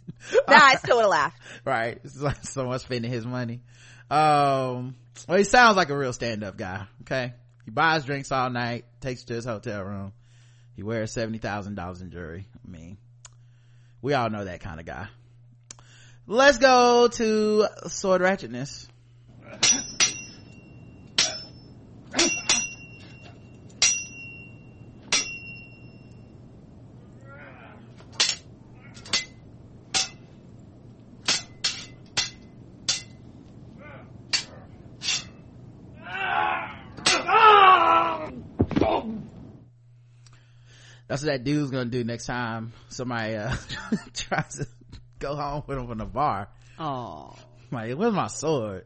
Nah, I still would have laughed. right. It's like someone spending his money. Um, well, he sounds like a real stand-up guy. Okay. He buys drinks all night, takes you to his hotel room. He wears $70,000 in jewelry. I mean, we all know that kind of guy. Let's go to sword ratchetness. That's what that dude's gonna do next time somebody uh, tries to go home with him from the bar. Oh, like where's my sword?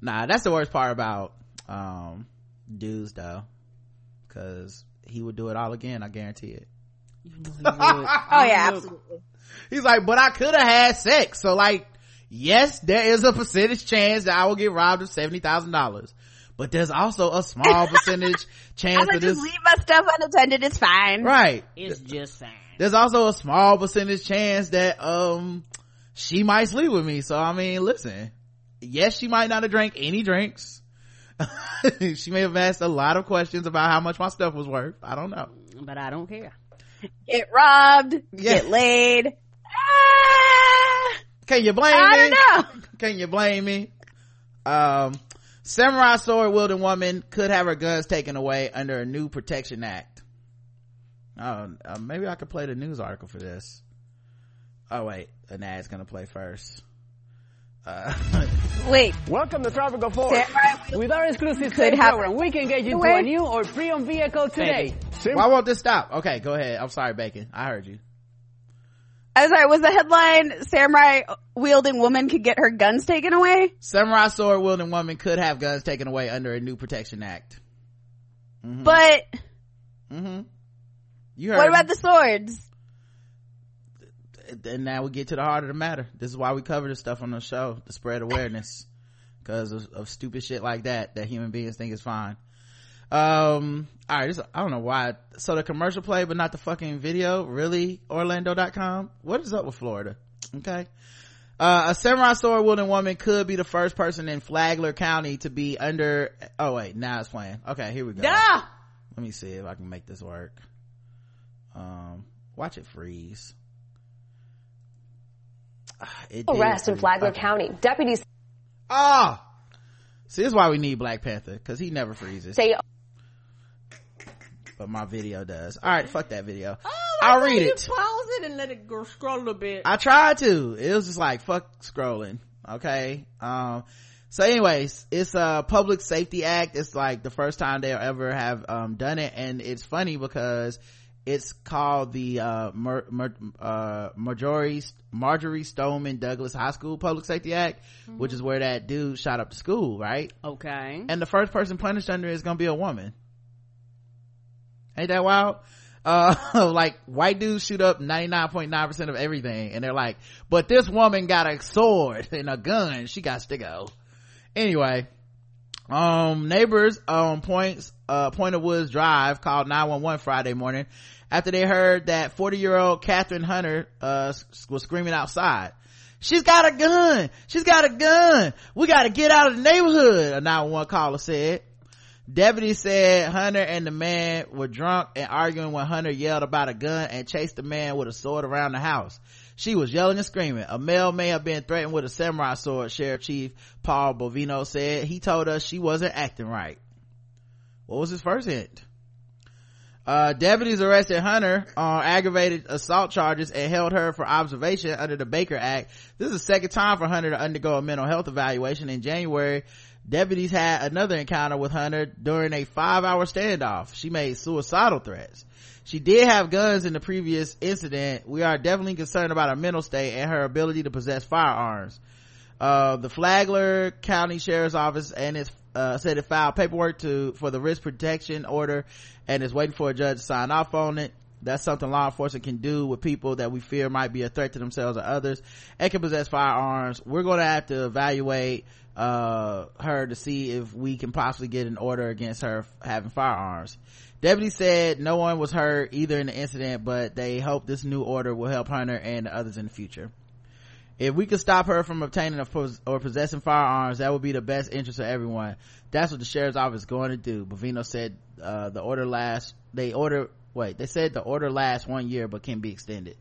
Nah, that's the worst part about um dudes though, because he would do it all again. I guarantee it. oh yeah, absolutely. He's like, but I could have had sex. So like, yes, there is a percentage chance that I will get robbed of seventy thousand dollars. But there's also a small percentage chance I'm that this just leave my stuff unattended. It's fine. right. it's just fine. There's also a small percentage chance that um she might sleep with me. So I mean, listen, yes, she might not have drank any drinks. she may have asked a lot of questions about how much my stuff was worth. I don't know. But I don't care. Get robbed. Yeah. Get laid. Ah, Can you blame I me? I don't know. Can you blame me? Um, samurai sword wielding woman could have her guns taken away under a new protection act. Oh, uh, maybe I could play the news article for this. Oh wait, an ad's gonna play first. Uh, Wait. Welcome to Tropical Force. Samurai With our exclusive could sales have- program, we can get you into a new or pre-owned vehicle today. why won't this stop? Okay, go ahead. I'm sorry, Bacon. I heard you. I'm sorry. Was the headline "Samurai wielding woman could get her guns taken away"? Samurai sword wielding woman could have guns taken away under a new protection act. Mhm. But Mhm. You heard what me. about the swords? and now we get to the heart of the matter. This is why we cover this stuff on the show to spread awareness because of, of stupid shit like that that human beings think is fine. Um, all right, this, I don't know why. So the commercial play, but not the fucking video. Really, Orlando.com. What is up with Florida? Okay. Uh, a samurai sword wielding woman could be the first person in Flagler County to be under. Oh wait, now it's playing. Okay, here we go. Yeah. Let me see if I can make this work. Um, watch it freeze. It did Arrest in. Flagler Okay. County. Deputies Ah, see, this is why we need Black Panther because he never freezes. say but my video does. All right, fuck that video. I'll read Oh, it. pause it and let it go scroll a bit. I tried to. It was just like fuck scrolling. Okay. Um. So, anyways, it's a public safety act. It's like the first time they'll ever have um done it, and it's funny because it's called the uh, uh Marjory Marjory Stoneman Douglas High School Public Safety Act, which is where that dude shot up the school, right? okay. and the first person punished under it is gonna be a woman ain't that wild uh like white dudes shoot up 99.9% of everything and they're like but this woman got a sword and a gun she got to go anyway um neighbors on points uh point of woods drive called 911 friday morning after they heard that 40 year old catherine hunter uh was screaming outside She's got a gun. She's got a gun. We got to get out of the neighborhood. A 911 caller said. Deputy said Hunter and the man were drunk and arguing when Hunter yelled about a gun and chased the man with a sword around the house. She was yelling and screaming. A male may have been threatened with a samurai sword, Sheriff Chief Paul Bovino said. He told us she wasn't acting right. What was his first hint? Uh, deputies arrested Hunter on aggravated assault charges and held her for observation under the Baker Act. This is the second time for Hunter to undergo a mental health evaluation. In January, deputies had another encounter with Hunter during a five hour standoff. She made suicidal threats. She did have guns in the previous incident. We are definitely concerned about her mental state and her ability to possess firearms. Uh, the Flagler County Sheriff's Office and its uh, said it filed paperwork to for the risk protection order and is waiting for a judge to sign off on it. That's something law enforcement can do with people that we fear might be a threat to themselves or others and can possess firearms. We're going to have to evaluate, uh, her to see if we can possibly get an order against her having firearms. Deputy said no one was hurt either in the incident, but they hope this new order will help Hunter and the others in the future. If we could stop her from obtaining or possessing firearms, that would be the best interest of everyone. That's what the sheriff's office is going to do. Bovino said, uh, the order lasts, they order, wait, they said the order lasts one year, but can be extended.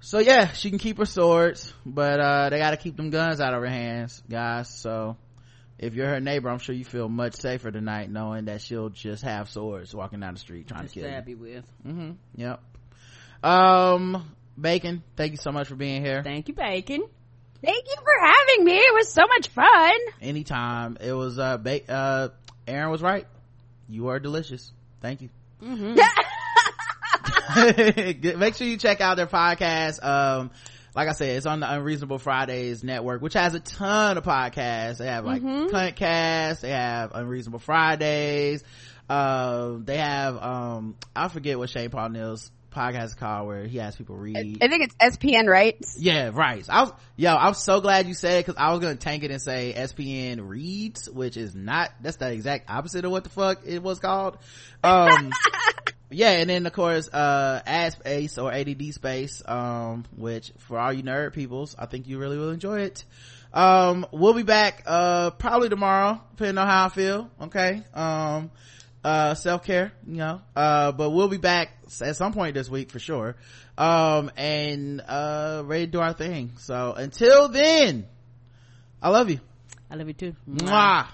So yeah, she can keep her swords, but, uh, they gotta keep them guns out of her hands, guys. So, if you're her neighbor, I'm sure you feel much safer tonight knowing that she'll just have swords walking down the street trying Just to kill stab you. you with. Mm-hmm. Yep. Um, Bacon, thank you so much for being here. Thank you, Bacon. Thank you for having me. It was so much fun. Anytime. It was, uh, ba- uh, Aaron was right. You are delicious. Thank you. Mm-hmm. Make sure you check out their podcast. Um, like I said, it's on the Unreasonable Fridays network, which has a ton of podcasts. They have like Mhm. Cunt Cast, they have Unreasonable Fridays, uh, they have, um, I forget what Shane Paul Neal's podcast is called where he has people read. I think it's SPN rights. Yeah, right. I was, yo, I'm so glad you said it because I was gonna tank it and say SPN reads, which is not, that's the exact opposite of what the fuck it was called. Um, yeah, and then of course, uh, ad space or ADD space, um, which for all you nerd peoples, I think you really will enjoy it. Um, we'll be back, uh, probably tomorrow, depending on how I feel. Okay. Um, uh, self-care, you know, uh, but we'll be back at some point this week for sure. Um, and, uh, ready to do our thing. So until then, I love you. I love you too. Mwah.